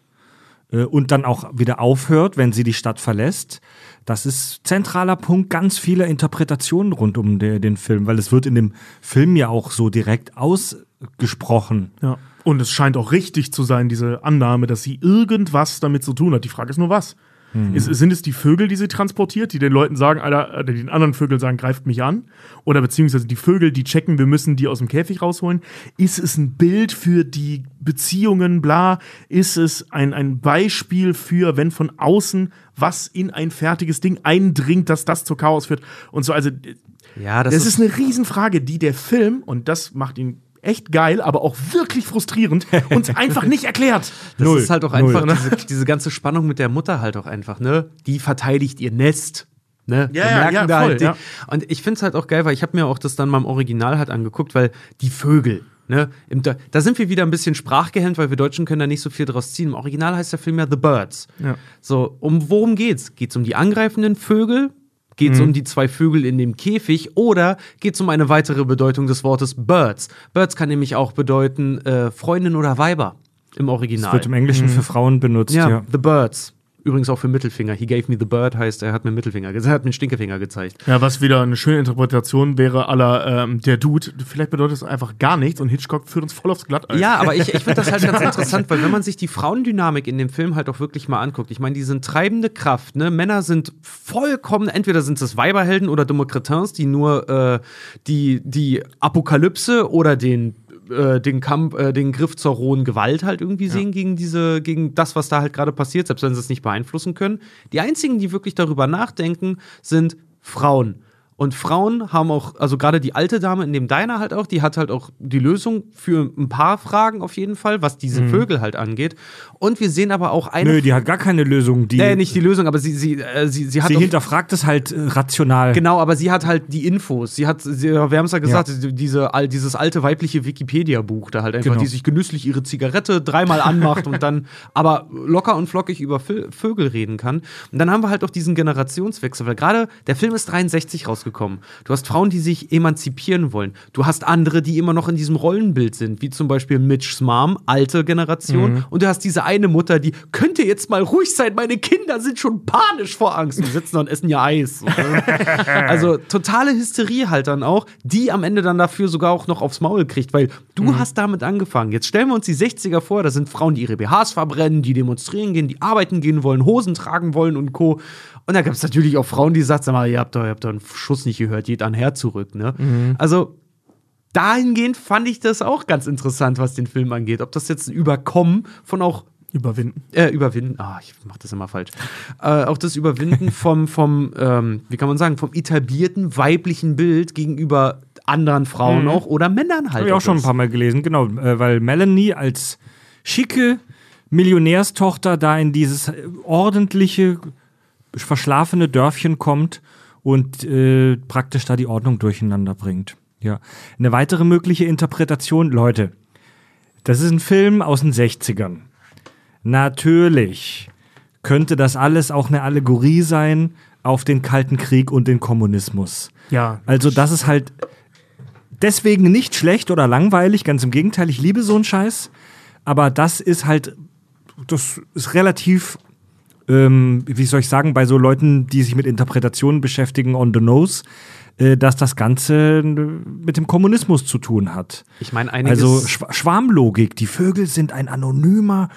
äh, und dann auch wieder aufhört, wenn sie die Stadt verlässt. Das ist zentraler Punkt ganz vieler Interpretationen rund um de, den Film, weil es wird in dem Film ja auch so direkt ausgesprochen. Ja. Und es scheint auch richtig zu sein, diese Annahme, dass sie irgendwas damit zu tun hat. Die Frage ist nur was. Mhm. Ist, sind es die Vögel, die sie transportiert, die den Leuten sagen, Alter, den anderen Vögeln sagen, greift mich an? Oder beziehungsweise die Vögel, die checken, wir müssen die aus dem Käfig rausholen? Ist es ein Bild für die Beziehungen, bla? Ist es ein, ein Beispiel für, wenn von außen was in ein fertiges Ding eindringt, dass das zu Chaos führt? Und so, also Ja, das, das ist eine Riesenfrage, die der Film, und das macht ihn echt geil, aber auch wirklich frustrierend, uns einfach nicht erklärt. Das Null. ist halt auch einfach diese, diese ganze Spannung mit der Mutter halt auch einfach, ne? Die verteidigt ihr Nest. Ne? Ja, Wir ja, merken ja, da voll, halt ja. Und ich finde es halt auch geil, weil ich habe mir auch das dann mal im Original halt angeguckt, weil die Vögel, ne? Da sind wir wieder ein bisschen sprachgehemmt, weil wir Deutschen können da nicht so viel draus ziehen. Im Original heißt der Film ja The Birds. Ja. So, um worum geht's? Geht's um die angreifenden Vögel? Geht es um die zwei Vögel in dem Käfig oder geht es um eine weitere Bedeutung des Wortes Birds? Birds kann nämlich auch bedeuten äh, Freundin oder Weiber im Original. Das wird im Englischen für Frauen benutzt, ja, ja. The Birds. Übrigens auch für Mittelfinger. He gave me the bird heißt, er hat mir Mittelfinger, ge- er hat mir Stinkefinger gezeigt. Ja, was wieder eine schöne Interpretation wäre, aller ähm, der Dude. Vielleicht bedeutet es einfach gar nichts und Hitchcock führt uns voll aufs Glatteis. Ja, aber ich, ich finde das halt ganz interessant, weil wenn man sich die Frauendynamik in dem Film halt auch wirklich mal anguckt, ich meine, die sind treibende Kraft, ne? Männer sind vollkommen, entweder sind es Weiberhelden oder dumme Cretins, die nur äh, die, die Apokalypse oder den äh, den Kampf, äh, den Griff zur rohen Gewalt halt irgendwie sehen gegen diese, gegen das, was da halt gerade passiert, selbst wenn sie es nicht beeinflussen können. Die einzigen, die wirklich darüber nachdenken, sind Frauen. Und Frauen haben auch, also gerade die alte Dame in dem Diner halt auch, die hat halt auch die Lösung für ein paar Fragen auf jeden Fall, was diese Vögel halt angeht. Und wir sehen aber auch eine. Nö, die hat gar keine Lösung. Die, äh, nicht die Lösung, aber sie, sie, äh, sie, sie hat sie hinterfragt es halt äh, rational. Genau, aber sie hat halt die Infos. Sie hat, sie, wir haben es ja gesagt, diese, all, dieses alte weibliche Wikipedia-Buch da halt einfach, Genau. die sich genüsslich ihre Zigarette dreimal anmacht und dann aber locker und flockig über Vö- Vögel reden kann. Und dann haben wir halt auch diesen Generationswechsel, weil gerade der Film ist 63 rausgekommen. Du hast Frauen, die sich emanzipieren wollen. Du hast andere, die immer noch in diesem Rollenbild sind, wie zum Beispiel Mitch's Mom, alte Generation. Und du hast diese eine Mutter, die könnte jetzt mal ruhig sein, meine Kinder sind schon panisch vor Angst. Die sitzen da und essen ja Eis. Also totale Hysterie halt dann auch, die am Ende dann dafür sogar auch noch aufs Maul kriegt, weil du hast damit angefangen. Jetzt stellen wir uns die 60er vor, da sind Frauen, die ihre BHs verbrennen, die demonstrieren gehen, die arbeiten gehen wollen, Hosen tragen wollen und Co. Und da gab es natürlich auch Frauen, die sagten, sag mal, ihr habt doch, ihr habt doch einen Schuss nicht gehört, geht an her zurück, ne? Also dahingehend fand ich das auch ganz interessant, was den Film angeht. Ob das jetzt ein Überkommen von auch Überwinden. äh, überwinden, ah, ich mach das immer falsch. Äh, auch das Überwinden vom, vom ähm, wie kann man sagen, vom etablierten weiblichen Bild gegenüber anderen Frauen auch oder Männern halt. Habe ich auch schon ein paar Mal gelesen, genau, äh, weil Melanie als schicke Millionärstochter da in dieses ordentliche, verschlafene Dörfchen kommt und äh, praktisch da die Ordnung durcheinander bringt. Ja. Eine weitere mögliche Interpretation, Leute, das ist ein Film aus den 60ern. Natürlich könnte das alles auch eine Allegorie sein auf den Kalten Krieg und den Kommunismus. Ja. Also das ist halt deswegen nicht schlecht oder langweilig, ganz im Gegenteil, ich liebe so einen Scheiß, aber das ist halt, das ist relativ, ähm, wie soll ich sagen, bei so Leuten, die sich mit Interpretationen beschäftigen, on the nose, äh, dass das Ganze mit dem Kommunismus zu tun hat. Ich meine, einiges. Also Schw Schwarmlogik, die Vögel sind ein anonymer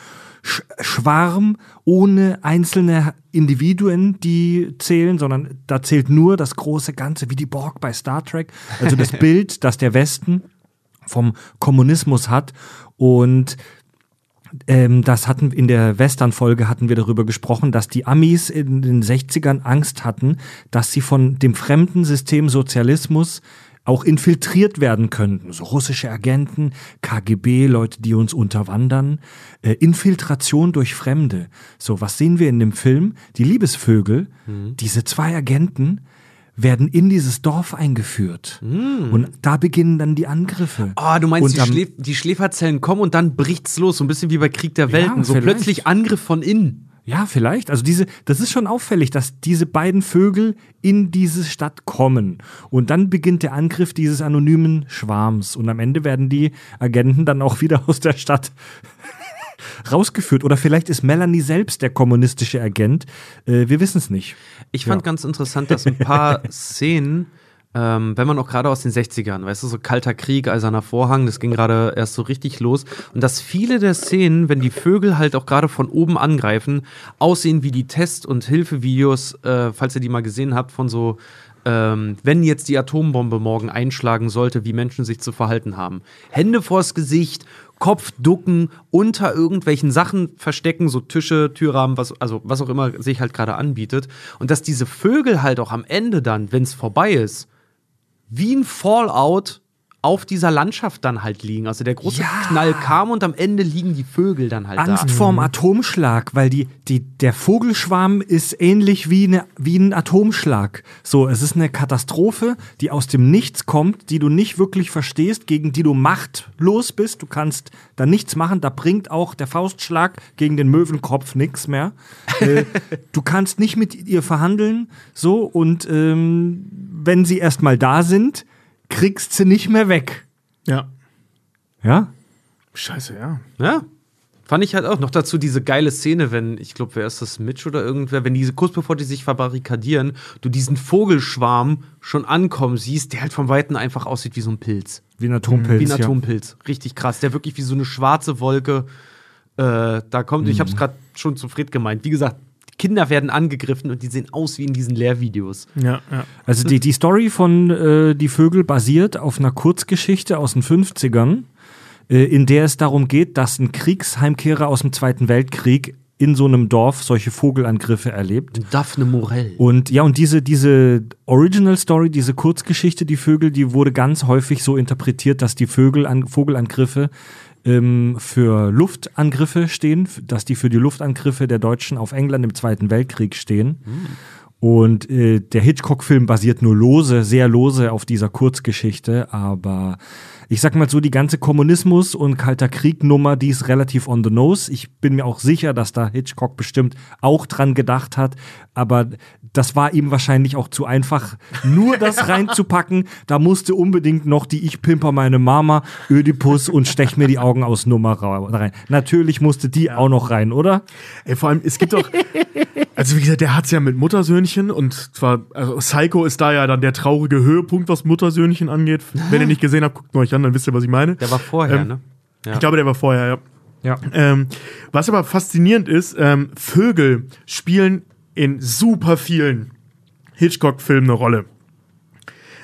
Sch Schwarm ohne einzelne Individuen, die zählen, sondern da zählt nur das große Ganze, wie die Borg bei Star Trek. Also das Bild, das der Westen vom Kommunismus hat und ähm, das hatten in der Western-Folge hatten wir darüber gesprochen, dass die Amis in den 60ern Angst hatten, dass sie von dem fremden System Sozialismus auch infiltriert werden könnten. So russische Agenten, KGB, Leute, die uns unterwandern. Äh, Infiltration durch Fremde. So, was sehen wir in dem Film? Die Liebesvögel, diese zwei Agenten, werden in dieses Dorf eingeführt. Und da beginnen dann die Angriffe. Ah, du meinst, Und die, am- Schläf die Schläferzellen kommen und dann bricht's los, so ein bisschen wie bei Krieg der Welten. so vielleicht. plötzlich Angriff von innen. Ja, vielleicht. Also diese, das ist schon auffällig, dass diese beiden Vögel in diese Stadt kommen. Und dann beginnt der Angriff dieses anonymen Schwarms. Und am Ende werden die Agenten dann auch wieder aus der Stadt rausgeführt. Oder vielleicht ist Melanie selbst der kommunistische Agent. Äh, wir wissen es nicht. Ich fand Ja. ganz interessant, dass ein paar Szenen ähm, wenn man auch gerade aus den 60ern, weißt du, so kalter Krieg, eiserner Vorhang, das ging gerade erst so richtig los. Und dass viele der Szenen, wenn die Vögel halt auch gerade von oben angreifen, aussehen wie die Test- und Hilfevideos, äh, falls ihr die mal gesehen habt, von so ähm, wenn jetzt die Atombombe morgen einschlagen sollte, wie Menschen sich zu verhalten haben. Hände vors Gesicht, Kopf ducken, unter irgendwelchen Sachen verstecken, so Tische, Türrahmen, was, also was auch immer sich halt gerade anbietet. Und dass diese Vögel halt auch am Ende dann, wenn es vorbei ist, wie ein Fallout auf dieser Landschaft dann halt liegen. Also der große Ja. Knall kam und am Ende liegen die Vögel dann halt Angst da. vorm Atomschlag, weil die, die, der Vogelschwarm ist ähnlich wie, eine, wie ein Atomschlag. So, es ist eine Katastrophe, die aus dem Nichts kommt, die du nicht wirklich verstehst, gegen die du machtlos bist. Du kannst da nichts machen. Da bringt auch der Faustschlag gegen den Möwenkopf nichts mehr. äh, du kannst nicht mit ihr verhandeln. So, und ähm, wenn sie erstmal da sind, kriegst sie nicht mehr weg. Ja. Ja? Scheiße, ja. Ja. Fand ich halt auch. Noch dazu diese geile Szene, wenn, ich glaube, wer ist das, Mitch oder irgendwer, wenn diese, kurz bevor die sich verbarrikadieren, du diesen Vogelschwarm schon ankommen siehst, der halt vom Weiten einfach aussieht wie so ein Pilz. Wie ein Atompilz. wie ein ja. Atompilz. Richtig krass. Der wirklich wie so eine schwarze Wolke äh, da kommt. Ich habe es gerade schon zu Fred gemeint. Wie gesagt, Kinder werden angegriffen und die sehen aus wie in diesen Lehrvideos. Ja, ja. Also die, die Story von äh, Die Vögel basiert auf einer Kurzgeschichte aus den 50ern, äh, in der es darum geht, dass ein Kriegsheimkehrer aus dem Zweiten Weltkrieg in so einem Dorf solche Vogelangriffe erlebt. Daphne Morell. Und ja, und diese, diese Original Story, diese Kurzgeschichte, die Vögel, die wurde ganz häufig so interpretiert, dass die Vögel an, Vogelangriffe ähm, für Luftangriffe stehen, dass die für die Luftangriffe der Deutschen auf England im Zweiten Weltkrieg stehen. Und äh, der Hitchcock-Film basiert nur lose, sehr lose auf dieser Kurzgeschichte, aber ich sag mal so, die ganze Kommunismus- und Kalter Krieg-Nummer, die ist relativ on the nose. Ich bin mir auch sicher, dass da Hitchcock bestimmt auch dran gedacht hat, aber das war ihm wahrscheinlich auch zu einfach, nur das reinzupacken. Da musste unbedingt noch die Ich pimper meine Mama, Ödipus und stech mir die Augen aus Nummer rein. Natürlich musste die auch noch rein, oder? Ey, vor allem, es gibt doch. Also, wie gesagt, der hat's ja mit Muttersöhnchen und zwar, also Psycho ist da ja dann der traurige Höhepunkt, was Muttersöhnchen angeht. Wenn ihr nicht gesehen habt, guckt euch an, dann wisst ihr, was ich meine. Der war vorher, Ähm, ne? Ja. Ich glaube, der war vorher, ja. Ja. Ähm, was aber faszinierend ist, ähm, Vögel spielen in super vielen Hitchcock-Filmen eine Rolle.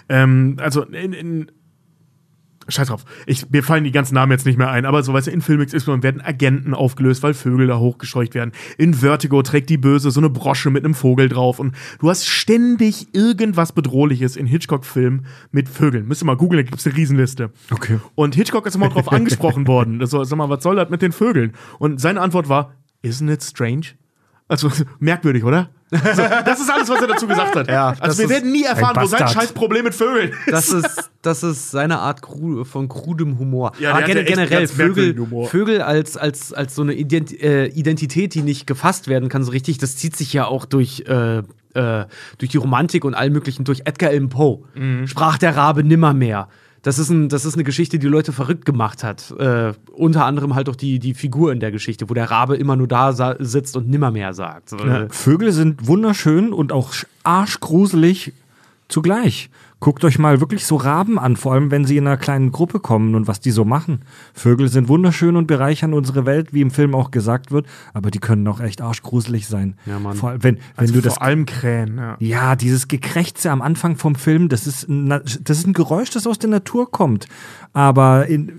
Ähm, also in, in Scheiß drauf. Ich, mir fallen die ganzen Namen jetzt nicht mehr ein, aber so weißt du, in Filmix Y werden Agenten aufgelöst, weil Vögel da hochgescheucht werden. In Vertigo trägt die Böse so eine Brosche mit einem Vogel drauf und du hast ständig irgendwas Bedrohliches in Hitchcock-Filmen mit Vögeln. Müsst ihr mal googeln, da gibt's eine Riesenliste. Okay. Und Hitchcock ist immer drauf angesprochen worden. Das so, sag mal, was soll das mit den Vögeln? Und seine Antwort war, isn't it strange? Also merkwürdig, oder? So, das ist alles, was er dazu gesagt hat. Ja, also wir werden nie erfahren, wo sein scheiß Problem mit Vögeln ist. Das ist, das ist seine Art von krudem Humor. Ja, Aber ja gen generell Vögel. Vögel als, als, als so eine äh, Identität, die nicht gefasst werden kann, so richtig, das zieht sich ja auch durch, äh, äh, durch die Romantik und allem möglichen, durch Edgar Allan Poe. Mhm. Sprach der Rabe nimmermehr. Das ist, ein, das ist eine Geschichte, die Leute verrückt gemacht hat. Äh, unter anderem halt auch die, die Figur in der Geschichte, wo der Rabe immer nur da sitzt und nimmermehr sagt. Äh, Vögel sind wunderschön und auch sch- arschgruselig zugleich. Guckt euch mal wirklich so Raben an, vor allem wenn sie in einer kleinen Gruppe kommen und was die so machen. Vögel sind wunderschön und bereichern unsere Welt, wie im Film auch gesagt wird, aber die können auch echt arschgruselig sein. Ja, Mann. Vor allem, wenn, wenn Also du das vor allem Krähen, ja. ja, dieses Gekrächze am Anfang vom Film, das ist, ein das ist ein Geräusch, das aus der Natur kommt. Aber in,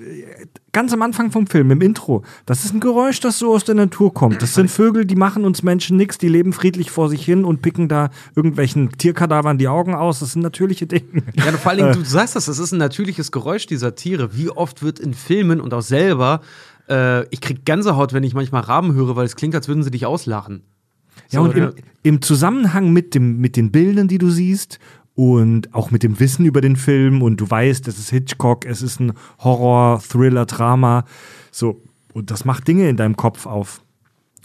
ganz am Anfang vom Film, im Intro, das ist ein Geräusch, das so aus der Natur kommt. Das sind Vögel, die machen uns Menschen nichts, die leben friedlich vor sich hin und picken da irgendwelchen Tierkadavern die Augen aus. Das sind natürliche Dinge. Ja, vor allen Dingen, du sagst das, das ist ein natürliches Geräusch dieser Tiere. Wie oft wird in Filmen und auch selber, äh, ich krieg Gänsehaut, wenn ich manchmal Raben höre, weil es klingt, als würden sie dich auslachen. Ja, So, und im, im Zusammenhang mit, dem, mit den Bildern, die du siehst und auch mit dem Wissen über den Film und du weißt, es ist Hitchcock, es ist ein Horror, Thriller, Drama, so, und das macht Dinge in deinem Kopf auf.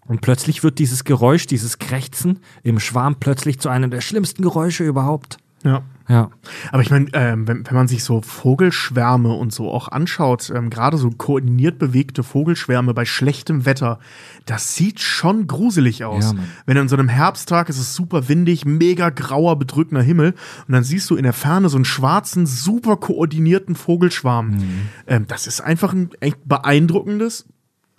Und plötzlich wird dieses Geräusch, dieses Krächzen im Schwarm plötzlich zu einem der schlimmsten Geräusche überhaupt. Ja. Ja. Aber ich meine, ähm, wenn, wenn man sich so Vogelschwärme und so auch anschaut, ähm, gerade so koordiniert bewegte Vogelschwärme bei schlechtem Wetter, das sieht schon gruselig aus. Ja, wenn an so einem Herbsttag ist es super windig, mega grauer, bedrückender Himmel und dann siehst du in der Ferne so einen schwarzen, super koordinierten Vogelschwarm. Mhm. Ähm, das ist einfach ein echt beeindruckendes,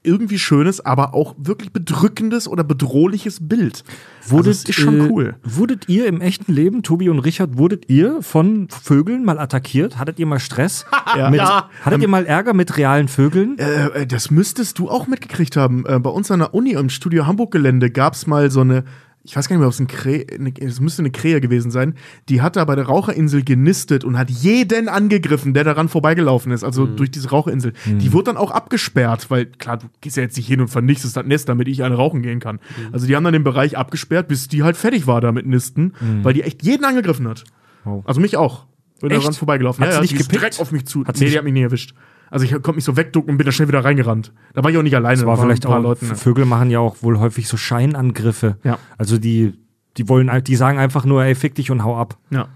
irgendwie schönes, aber auch wirklich bedrückendes oder bedrohliches Bild. Wurdet, also, das ist schon äh, cool. Wurdet ihr im echten Leben, Tobi und Richard, wurdet ihr von Vögeln mal attackiert? Hattet ihr mal Stress? Ja. Mit, Ja. Hattet ihr mal Ärger mit realen Vögeln? Äh, äh, das müsstest du auch mitgekriegt haben. Äh, bei uns an der Uni im Studio Hamburg-Gelände gab es mal so eine, ich weiß gar nicht mehr, ob es ein Krä, eine, es müsste eine Krähe gewesen sein, die hat da bei der Raucherinsel genistet und hat jeden angegriffen, der daran vorbeigelaufen ist, also durch diese Raucherinsel. Die wurde dann auch abgesperrt, weil klar, du gehst ja jetzt nicht hin und vernichtest das Nest, damit ich eine rauchen gehen kann. Also die haben dann den Bereich abgesperrt, bis die halt fertig war da mit Nisten, weil die echt jeden angegriffen hat. Oh. Also mich auch. Bin Echt? daran vorbeigelaufen. Hat sie nicht die ist gepickt? direkt auf mich zu. Hat sie nee, die nicht- hat mich nie erwischt. Also ich konnte mich so wegducken und bin da schnell wieder reingerannt. Da war ich auch nicht alleine. Das war vielleicht ein paar auch, Leute. ne? Vögel machen ja auch wohl häufig so Scheinangriffe. Ja. Also die, die wollen, die sagen einfach nur, ey, fick dich und hau ab. Ja.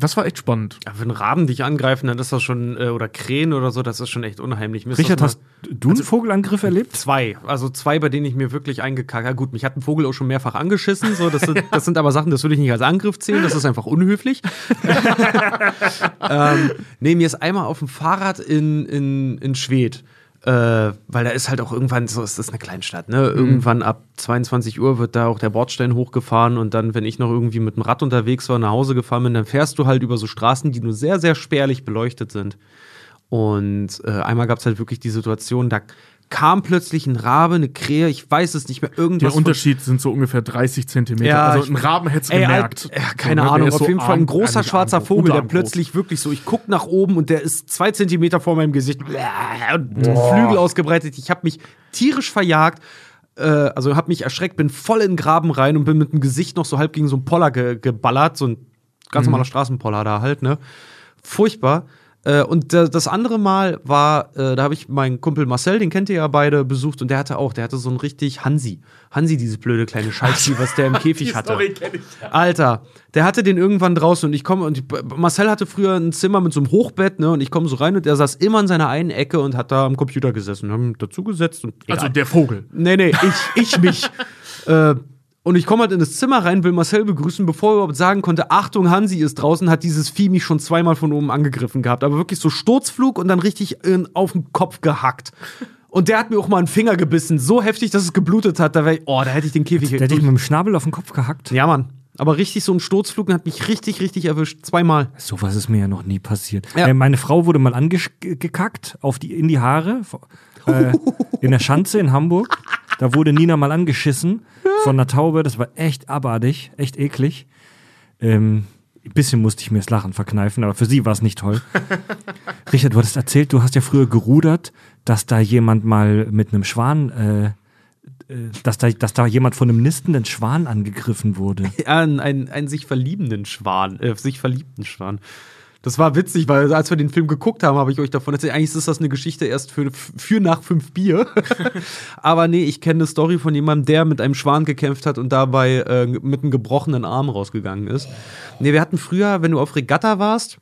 Das war echt spannend. Ja, wenn Raben dich angreifen, dann ist das schon, äh, oder Krähen oder so, das ist schon echt unheimlich. Mir Richard, hast du einen Vogelangriff erlebt? Zwei, also zwei, bei denen ich mir wirklich eingekackt habe. Gut, mich hat ein Vogel auch schon mehrfach angeschissen. So, das, sind, das sind aber Sachen, das würde ich nicht als Angriff zählen. Das ist einfach unhöflich. ähm, nee, mir ist einmal auf dem Fahrrad in, in, in Schwedt. Äh, weil da ist halt auch irgendwann, so ist das eine Kleinstadt, ne? Irgendwann ab 22 Uhr wird da auch der Bordstein hochgefahren und dann, wenn ich noch irgendwie mit dem Rad unterwegs war, nach Hause gefahren bin, dann fährst du halt über so Straßen, die nur sehr, sehr spärlich beleuchtet sind. Und äh, einmal gab es halt wirklich die Situation, da kam plötzlich ein Rabe, eine Krähe, ich weiß es nicht mehr, irgendwas. Der Unterschied sind so ungefähr 30 Zentimeter. Ja, also ein Raben hättest du Ey, gemerkt. Alt, ja, keine So, ne, Ahnung, auf so jeden Fall ein großer schwarzer Arm- Vogel, der plötzlich wirklich so, ich guck nach oben und der ist zwei Zentimeter vor meinem Gesicht und Flügel ausgebreitet. Ich habe mich tierisch verjagt. äh, Also habe mich erschreckt, bin voll in den Graben rein und bin mit dem Gesicht noch so halb gegen so einen Poller ge geballert, so ein ganz Mhm. normaler Straßenpoller da halt, ne? Furchtbar. Äh, Und das andere Mal war, äh, da habe ich meinen Kumpel Marcel, den kennt ihr ja beide, besucht und der hatte auch, der hatte so ein richtig Hansi. Hansi, dieses blöde kleine Scheißvieh, was der im Käfig hatte. kenn ich. Alter, der hatte den irgendwann draußen und ich komme und ich, Marcel hatte früher ein Zimmer mit so einem Hochbett, ne? Und ich komme so rein und der saß immer in seiner einen Ecke und hat da am Computer gesessen, haben dazugesetzt und Also der Vogel. Nee, nee, ich, ich mich. äh, und ich komme halt in das Zimmer rein, will Marcel begrüßen, bevor er überhaupt sagen konnte, Achtung, Hansi ist draußen, hat dieses Vieh mich schon zweimal von oben angegriffen gehabt. Aber wirklich so Sturzflug und dann richtig in, auf den Kopf gehackt. Und der hat mir auch mal einen Finger gebissen, so heftig, dass es geblutet hat. Da wär ich, oh, da hätte ich den Käfig Der hat dich mit dem Schnabel auf den Kopf gehackt. Ja, Mann. Aber richtig so ein Sturzflug und hat mich richtig, richtig erwischt. Zweimal. Sowas ist mir ja noch nie passiert. Ja. Äh, meine Frau wurde mal angekackt auf die, in die Haare äh, in der Schanze in Hamburg. Da wurde Nina mal angeschissen von einer Taube. Das war echt abartig, echt eklig. Ähm, ein bisschen musste ich mir das Lachen verkneifen, aber für sie war es nicht toll. Richard, du hattest erzählt, du hast ja früher gerudert, dass da jemand mal mit einem Schwan, äh, äh, dass, da, dass da jemand von einem nistenden Schwan angegriffen wurde. Ja, ein, ein, ein sich verliebenden Schwan, äh, sich verliebten Schwan. Das war witzig, weil als wir den Film geguckt haben, habe ich euch davon erzählt. Eigentlich ist das eine Geschichte erst für, für nach fünf Bier. Aber nee, ich kenne eine Story von jemandem, der mit einem Schwan gekämpft hat und dabei äh, mit einem gebrochenen Arm rausgegangen ist. Nee, wir hatten früher, wenn du auf Regatta warst,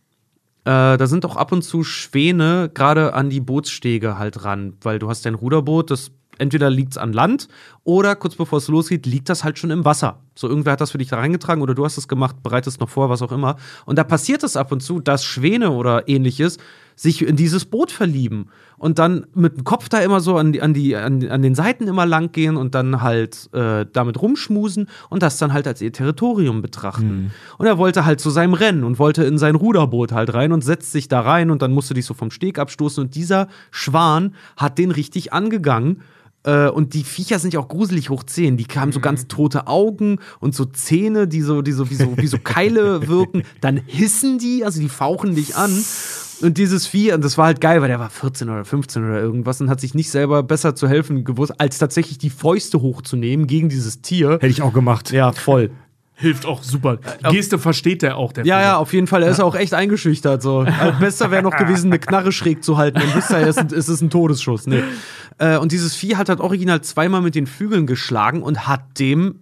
äh, da sind auch ab und zu Schwäne gerade an die Bootsstege halt ran, weil du hast dein Ruderboot, das entweder liegt's an Land oder kurz bevor es losgeht, liegt das halt schon im Wasser. So irgendwer hat das für dich da reingetragen oder du hast es gemacht, bereitest noch vor, was auch immer. Und da passiert es ab und zu, dass Schwäne oder ähnliches sich in dieses Boot verlieben und dann mit dem Kopf da immer so an, die, an, die, an, an den Seiten immer lang gehen und dann halt äh, damit rumschmusen und das dann halt als ihr Territorium betrachten. Und er wollte halt zu seinem Rennen und wollte in sein Ruderboot halt rein und setzt sich da rein und dann musste dich so vom Steg abstoßen und dieser Schwan hat den richtig angegangen. Äh, Und die Viecher sind ja auch gruselig hoch 10. Die haben so ganz tote Augen und so Zähne, die so, die so, wie so, wie so Keile wirken. Dann hissen die, also die fauchen dich an. Und dieses Vieh, und das war halt geil, weil der war 14 oder 15 oder irgendwas und hat sich nicht selber besser zu helfen gewusst, als tatsächlich die Fäuste hochzunehmen gegen dieses Tier. Hätte ich auch gemacht. Ja, voll. Hilft auch super. Die Geste versteht der auch, der Ja, Vogel. ja, auf jeden Fall. Er ist auch echt eingeschüchtert. So. Also, Besser wäre noch gewesen, eine Knarre schräg zu halten. Dann wisst ihr, es ist- es ist ein Todesschuss. Nee. Äh, Und dieses Vieh hat halt original zweimal mit den Flügeln geschlagen und hat dem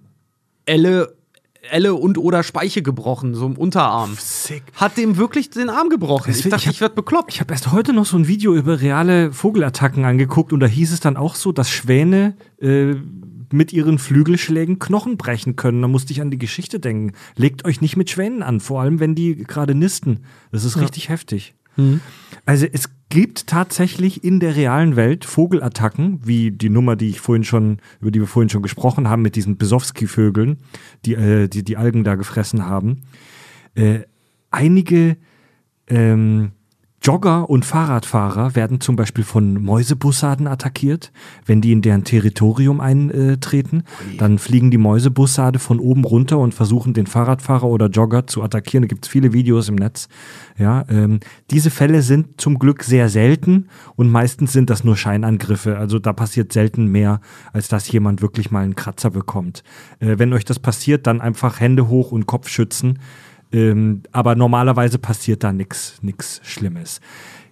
Elle Elle und oder Speiche gebrochen, so im Unterarm. Sick. Hat dem wirklich den Arm gebrochen. Ich Deswegen, dachte, ich ich, werd bekloppt. Ich habe erst heute noch so ein Video über reale Vogelattacken angeguckt und da hieß es dann auch so, dass Schwäne äh, mit ihren Flügelschlägen Knochen brechen können. Da musste ich an die Geschichte denken. Legt euch nicht mit Schwänen an, vor allem wenn die gerade nisten. Das ist richtig heftig. Also es gibt tatsächlich in der realen Welt Vogelattacken, wie die Nummer, die ich vorhin schon, über die wir vorhin schon gesprochen haben, mit diesen Besowski-Vögeln, die, äh, die die Algen da gefressen haben. Äh, einige ähm, Jogger und Fahrradfahrer werden zum Beispiel von Mäusebussarden attackiert. Wenn die in deren Territorium eintreten, dann fliegen die Mäusebussarde von oben runter und versuchen den Fahrradfahrer oder Jogger zu attackieren. Da gibt es viele Videos im Netz. Ja, ähm, diese Fälle sind zum Glück sehr selten und meistens sind das nur Scheinangriffe. Also da passiert selten mehr, als dass jemand wirklich mal einen Kratzer bekommt. Äh, wenn euch das passiert, dann einfach Hände hoch und Kopf schützen. Ähm, aber normalerweise passiert da nichts nix Schlimmes.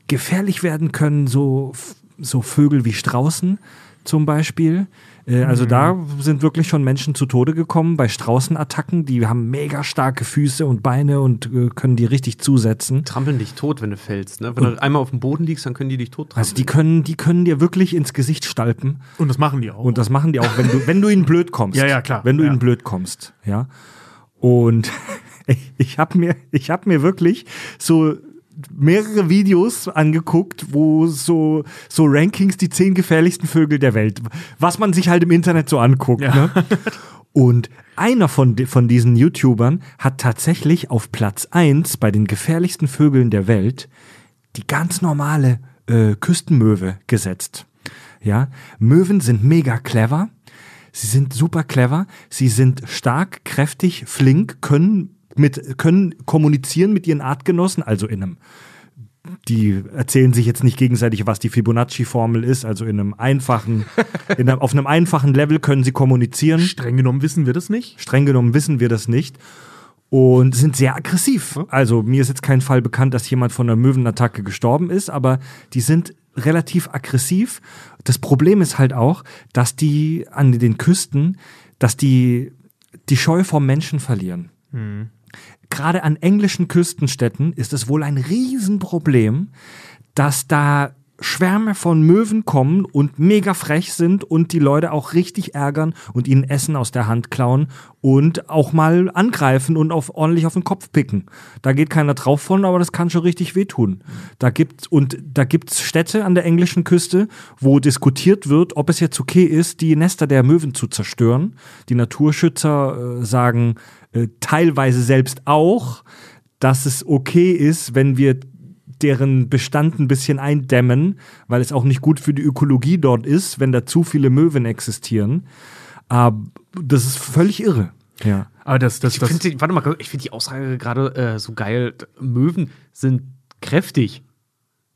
Gefährlich werden können so, so Vögel wie Straußen zum Beispiel. Äh, also da sind wirklich schon Menschen zu Tode gekommen bei Straußenattacken. Die haben mega starke Füße und Beine und äh, können die richtig zusetzen. trampeln dich tot, wenn du fällst. Ne? Wenn du einmal auf dem Boden liegst, dann können die dich tot trampeln. Also die können, die können dir wirklich ins Gesicht stalpen. Und das machen die auch. Und das machen die auch, wenn du, wenn du ihnen blöd kommst. Ja, ja, klar. Wenn du Ja. ihnen blöd kommst, ja. Und ich, ich habe mir, ich habe mir wirklich so mehrere Videos angeguckt, wo so, so Rankings, die zehn gefährlichsten Vögel der Welt, was man sich halt im Internet so anguckt. Ja. Ne? Und einer von, von diesen YouTubern hat tatsächlich auf Platz eins bei den gefährlichsten Vögeln der Welt die ganz normale äh, Küstenmöwe gesetzt. Ja, Möwen sind mega clever. Sie sind super clever. Sie sind stark, kräftig, flink, können mit, können kommunizieren mit ihren Artgenossen, also in einem die erzählen sich jetzt nicht gegenseitig, was die Fibonacci-Formel ist. Also in einem einfachen, in einem, auf einem einfachen Level können sie kommunizieren. Streng genommen wissen wir das nicht. Streng genommen wissen wir das nicht. Und sind sehr aggressiv. Also mir ist jetzt kein Fall bekannt, dass jemand von einer Möwenattacke gestorben ist, aber die sind relativ aggressiv. Das Problem ist halt auch, dass die an den Küsten, dass die die Scheu vom Menschen verlieren. Gerade an englischen Küstenstädten ist es wohl ein Riesenproblem, dass da Schwärme von Möwen kommen und mega frech sind und die Leute auch richtig ärgern und ihnen Essen aus der Hand klauen und auch mal angreifen und auf, ordentlich auf den Kopf picken. Da geht keiner drauf von, aber das kann schon richtig wehtun. Da gibt's, und da gibt's Städte an der englischen Küste, wo diskutiert wird, ob es jetzt okay ist, die Nester der Möwen zu zerstören. Die Naturschützer äh, sagen äh, teilweise selbst auch, dass es okay ist, wenn wir deren Bestand ein bisschen eindämmen, weil es auch nicht gut für die Ökologie dort ist, wenn da zu viele Möwen existieren. Aber das ist völlig irre. Ja. Aber das, das, Ich das, finde, die- warte mal, ich finde die Aussage gerade äh, so geil. Möwen sind kräftig.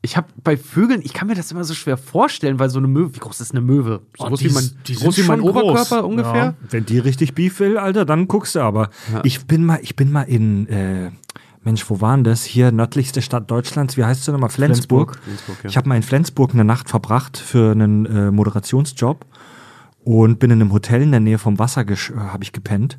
Ich habe bei Vögeln, ich kann mir das immer so schwer vorstellen, weil so eine Möwe, wie groß ist eine Möwe? So Oh, groß die wie mein, ist- die groß sind wie mein schon groß. Oberkörper ungefähr? Ja. Wenn die richtig Beef will, Alter, dann guckst du aber. Ich bin mal, ich bin mal in, äh, Mensch, wo waren das? Hier, nördlichste Stadt Deutschlands, wie heißt sie nochmal? Flensburg. Flensburg. Flensburg, ja. Ich habe mal in Flensburg eine Nacht verbracht für einen äh, Moderationsjob und bin in einem Hotel in der Nähe vom Wasser äh, habe ich gepennt.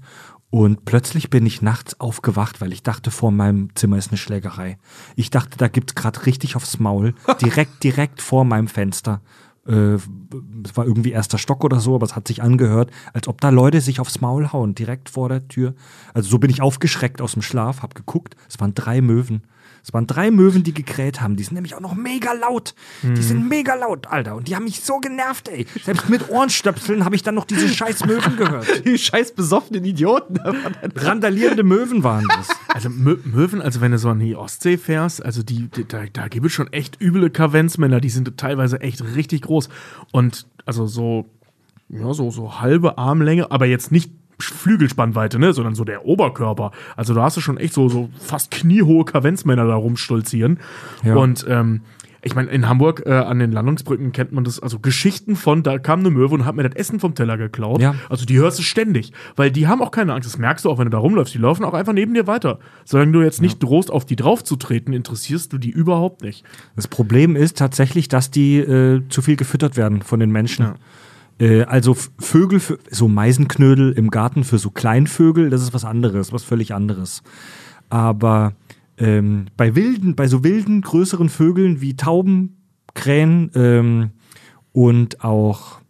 Und plötzlich bin ich nachts aufgewacht, weil ich dachte, vor meinem Zimmer ist eine Schlägerei. Ich dachte, da gibt's gerade richtig aufs Maul, direkt, direkt vor meinem Fenster. Äh, es war irgendwie erster Stock oder so, aber es hat sich angehört, als ob da Leute sich aufs Maul hauen, direkt vor der Tür. Also so bin ich aufgeschreckt aus dem Schlaf, hab geguckt, es waren drei Möwen. Es waren drei Möwen, die gekräht haben. Die sind nämlich auch noch mega laut. Die sind mega laut, Alter. Und die haben mich so genervt, ey. Selbst mit Ohrenstöpseln habe ich dann noch diese scheiß Möwen gehört. Die scheiß besoffenen Idioten. Randalierende Möwen waren das. also Mö Möwen, also wenn du so an die Ostsee fährst, also die, die da, da gibt es schon echt üble Kavenzmänner, die sind teilweise echt richtig groß. Und also so, ja, so, so halbe Armlänge, aber jetzt nicht Flügelspannweite, ne, sondern so der Oberkörper. Also da hast du schon echt so, so fast kniehohe Kavenzmänner da rumstolzieren. Ja. Und ähm, ich meine, in Hamburg äh, an den Landungsbrücken kennt man das, also Geschichten von, da kam eine Möwe und hat mir das Essen vom Teller geklaut. Ja. Also die hörst du ständig, weil die haben auch keine Angst. Das merkst du auch, wenn du da rumläufst. Die laufen auch einfach neben dir weiter. Solange du jetzt nicht drohst, auf die draufzutreten, interessierst du die überhaupt nicht. Das Problem ist tatsächlich, dass die äh, zu viel gefüttert werden von den Menschen. Äh, also Vögel, für, so Meisenknödel im Garten für so Kleinvögel, das ist was anderes, was völlig anderes. Aber ähm, bei wilden, bei so wilden, größeren Vögeln wie Tauben, Krähen ähm, und auch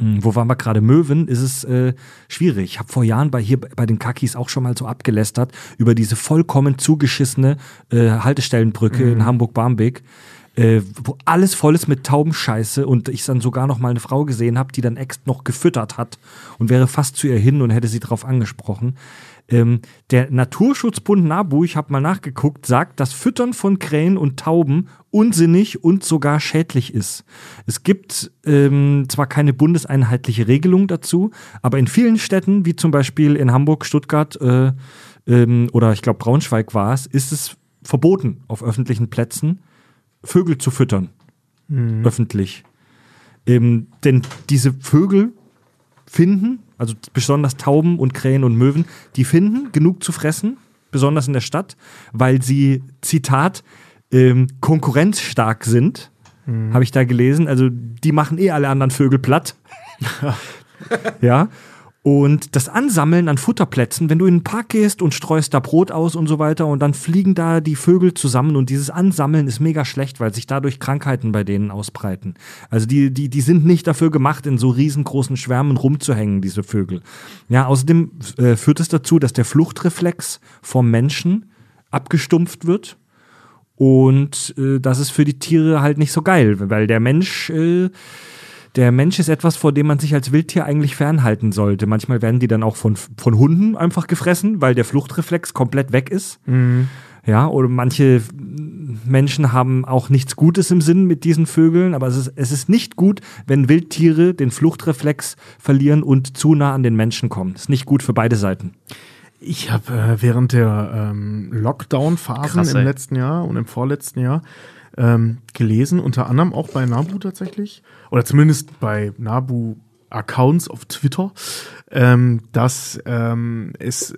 mh, wo waren wir gerade? Möwen ist es äh, schwierig. Ich habe vor Jahren bei hier bei den Kakis auch schon mal so abgelästert über diese vollkommen zugeschissene äh, Haltestellenbrücke in Hamburg-Barmbek, äh, wo alles voll ist mit Taubenscheiße und ich dann sogar noch mal eine Frau gesehen habe, die dann ex noch gefüttert hat und wäre fast zu ihr hin und hätte sie darauf angesprochen. Ähm, der Naturschutzbund NABU, ich habe mal nachgeguckt, sagt, dass Füttern von Krähen und Tauben unsinnig und sogar schädlich ist. Es gibt ähm, zwar keine bundeseinheitliche Regelung dazu, aber in vielen Städten, wie zum Beispiel in Hamburg, Stuttgart äh, ähm, oder ich glaube Braunschweig war es, ist es verboten, auf öffentlichen Plätzen Vögel zu füttern. Öffentlich. Ähm, denn diese Vögel finden, also besonders Tauben und Krähen und Möwen, die finden genug zu fressen, besonders in der Stadt, weil sie, Zitat, ähm, konkurrenzstark sind, habe ich da gelesen. Also die machen eh alle anderen Vögel platt. ja. Und das Ansammeln an Futterplätzen, wenn du in den Park gehst und streust da Brot aus und so weiter und dann fliegen da die Vögel zusammen und dieses Ansammeln ist mega schlecht, weil sich dadurch Krankheiten bei denen ausbreiten. Also die, die, die sind nicht dafür gemacht, in so riesengroßen Schwärmen rumzuhängen, diese Vögel. Ja, außerdem äh, führt es dazu, dass der Fluchtreflex vom Menschen abgestumpft wird. Und äh, das ist für die Tiere halt nicht so geil, weil der Mensch, äh, der Mensch ist etwas, vor dem man sich als Wildtier eigentlich fernhalten sollte. Manchmal werden die dann auch von, von Hunden einfach gefressen, weil der Fluchtreflex komplett weg ist. Ja, oder manche Menschen haben auch nichts Gutes im Sinn mit diesen Vögeln, aber es ist, es ist nicht gut, wenn Wildtiere den Fluchtreflex verlieren und zu nah an den Menschen kommen. Das ist nicht gut für beide Seiten. Ich habe äh, während der ähm, Lockdown-Phasen im letzten Jahr und im vorletzten Jahr ähm, gelesen, unter anderem auch bei Nabu tatsächlich, oder zumindest bei Nabu Accounts auf Twitter, ähm, dass ähm, es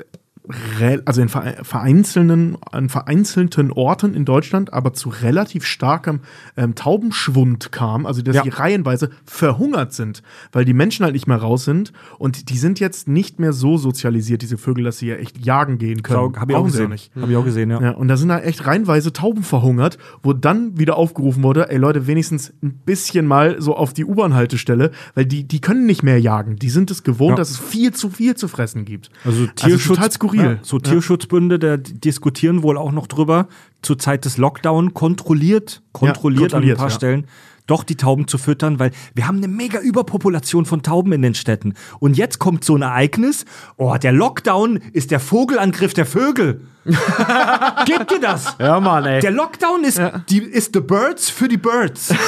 also in vere- vereinzelten, an vereinzelten Orten in Deutschland, aber zu relativ starkem ähm, Taubenschwund kam, also dass Ja. die reihenweise verhungert sind, weil die Menschen halt nicht mehr raus sind und die sind jetzt nicht mehr so sozialisiert, diese Vögel, dass sie ja echt jagen gehen können. Habe ich auch gesehen. nicht. Habe ich auch gesehen, ja. Ja, und da sind da echt reihenweise Tauben verhungert, wo dann wieder aufgerufen wurde, ey Leute, wenigstens ein bisschen mal so auf die U-Bahn-Haltestelle, weil die, die können nicht mehr jagen. Die sind es gewohnt, Ja. dass es viel zu viel zu fressen gibt. Also Tierschutz, total skurril. Ja, so Tierschutzbünde, da diskutieren wohl auch noch drüber, zur Zeit des Lockdown kontrolliert, kontrolliert, an ein kontrolliert, paar ja. Stellen, doch die Tauben zu füttern, weil wir haben eine mega Überpopulation von Tauben in den Städten. Und jetzt kommt so ein Ereignis, oh, der Lockdown ist der Vogelangriff der Vögel. Gebt ihr das? Ja, Mann, ey. Der Lockdown ist, die, ist the birds für die birds.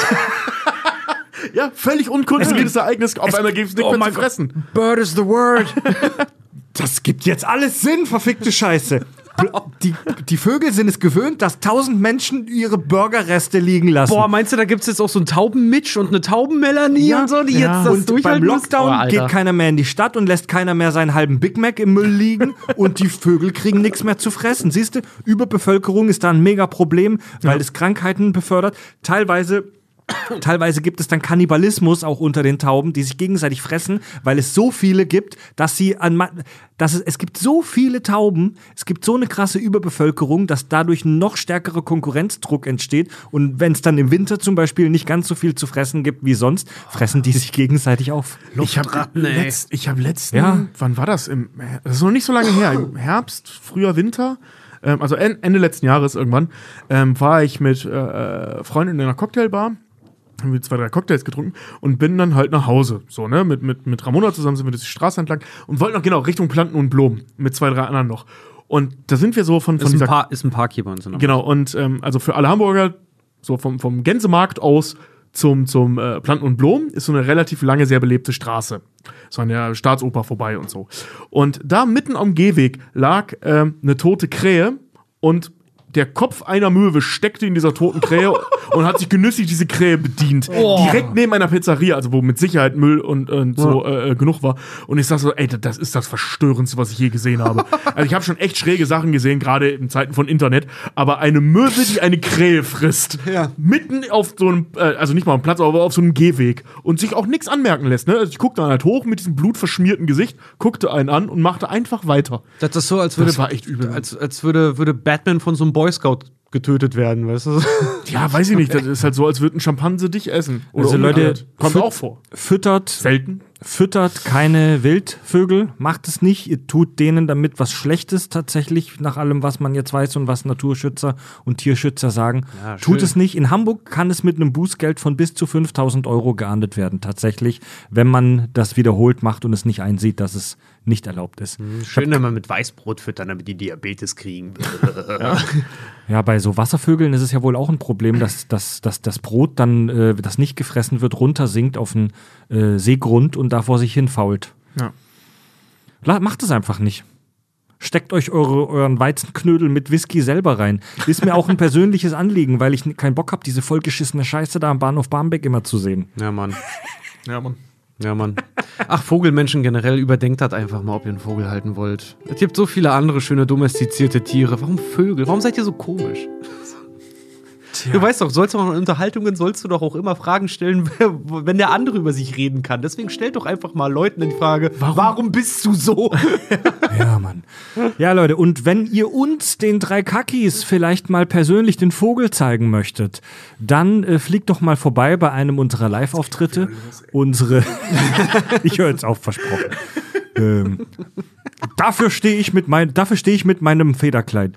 Ja, völlig unkontrolliertes Ereignis. Auf es- einmal gibt es nichts oh mehr zu fressen. Bird is the word. Das gibt jetzt alles Sinn, verfickte Scheiße. Die, die Vögel sind es gewöhnt, dass tausend Menschen ihre Burgerreste liegen lassen. Boah, meinst du, da gibt's jetzt auch so einen Taubenmitch und eine Taubenmelanie Ja, und so, die ja. jetzt das und beim durchhalten müssen? Lockdown Oh, geht keiner mehr in die Stadt und lässt keiner mehr seinen halben Big Mac im Müll liegen und die Vögel kriegen nichts mehr zu fressen. Siehst du, Überbevölkerung ist da ein mega Problem, weil es Krankheiten befördert. Teilweise Teilweise gibt es dann Kannibalismus auch unter den Tauben, die sich gegenseitig fressen, weil es so viele gibt, dass sie an dass es, es gibt so viele Tauben, es gibt so eine krasse Überbevölkerung, dass dadurch ein noch stärkerer Konkurrenzdruck entsteht. Und wenn es dann im Winter zum Beispiel nicht ganz so viel zu fressen gibt wie sonst, fressen die sich gegenseitig auf. Ich habe letzt, ich hab letzten, Ja. wann war das? Im, das ist noch nicht so lange her. Im Herbst, früher Winter, ähm, also en- Ende letzten Jahres irgendwann, ähm, war ich mit äh, Freunden in einer Cocktailbar. Haben wir zwei, drei Cocktails getrunken und bin dann halt nach Hause. So, ne? Mit, mit, mit Ramona zusammen sind wir die Straße entlang und wollten noch genau Richtung Planten und Blumen mit zwei, drei anderen noch. Und da sind wir so von, von ist, ein dieser Par ist ein Park hier bei uns. Der Genau, und ähm, also für alle Hamburger, so vom, vom Gänsemarkt aus zum, zum äh, Planten und Blumen, ist so eine relativ lange, sehr belebte Straße. So an der Staatsoper vorbei und so. Und da mitten am Gehweg lag ähm, eine tote Krähe und der Kopf einer Möwe steckte in dieser toten Krähe und hat sich genüsslich diese Krähe bedient. Direkt neben einer Pizzeria, also wo mit Sicherheit Müll und, und so äh, genug war. Und ich sag so, ey, das ist das Verstörendste, was ich je gesehen habe. Also ich habe schon echt schräge Sachen gesehen, gerade in Zeiten von Internet. Aber eine Möwe, die eine Krähe frisst, Ja. mitten auf so einem, äh, also nicht mal am Platz, aber auf so einem Gehweg und sich auch nichts anmerken lässt. Ne? Also ich guckte dann halt hoch mit diesem blutverschmierten Gesicht, guckte einen an und machte einfach weiter. Das ist so, als würde, Das war echt übel. als, als würde, würde Batman von so einem Boy Scout getötet werden, weißt du? Ja, weiß ich nicht. Das ist halt so, als würde ein Schimpanse dich essen. Oder Also Leute, kommt auch vor. Füttert, Selten. füttert keine Wildvögel, macht es nicht. Ihr tut denen damit was Schlechtes tatsächlich, nach allem, was man jetzt weiß und was Naturschützer und Tierschützer sagen. Ja, tut es nicht. In Hamburg kann es mit einem Bußgeld von bis zu 5000 Euro geahndet werden, tatsächlich, wenn man das wiederholt macht und es nicht einsieht, dass es nicht erlaubt ist. Schön, wenn man mit Weißbrot füttern, damit die Diabetes kriegen. Ja, bei so Wasservögeln ist es ja wohl auch ein Problem, dass, dass, dass das Brot dann, äh, das nicht gefressen wird, runtersinkt auf den äh, Seegrund und da vor sich hin fault. Ja. La macht es einfach nicht. Steckt euch eure, euren Weizenknödel mit Whisky selber rein. Ist mir auch ein persönliches Anliegen, weil ich keinen Bock habe, diese vollgeschissene Scheiße da am Bahnhof Barmbek immer zu sehen. ja, Mann. Ja, Mann. Ja, Mann. Ach, Vogelmenschen generell, überdenkt das einfach mal, ob ihr einen Vogel halten wollt. Es gibt so viele andere schöne domestizierte Tiere. Warum Vögel? Warum seid ihr so komisch? Du weißt doch, sollst du auch in Unterhaltungen sollst du doch auch immer Fragen stellen, wenn der andere über sich reden kann. Deswegen stellt doch einfach mal Leuten die Frage, warum, bist du so? Ja, Mann. Ja, Leute, und wenn ihr uns, den drei Kakis, vielleicht mal persönlich den Vogel zeigen möchtet, dann äh, fliegt doch mal vorbei bei einem unserer Live-Auftritte. Unsere. ich höre jetzt auf, versprochen. ähm, dafür stehe ich mit mein, dafür stehe ich mit meinem Federkleid.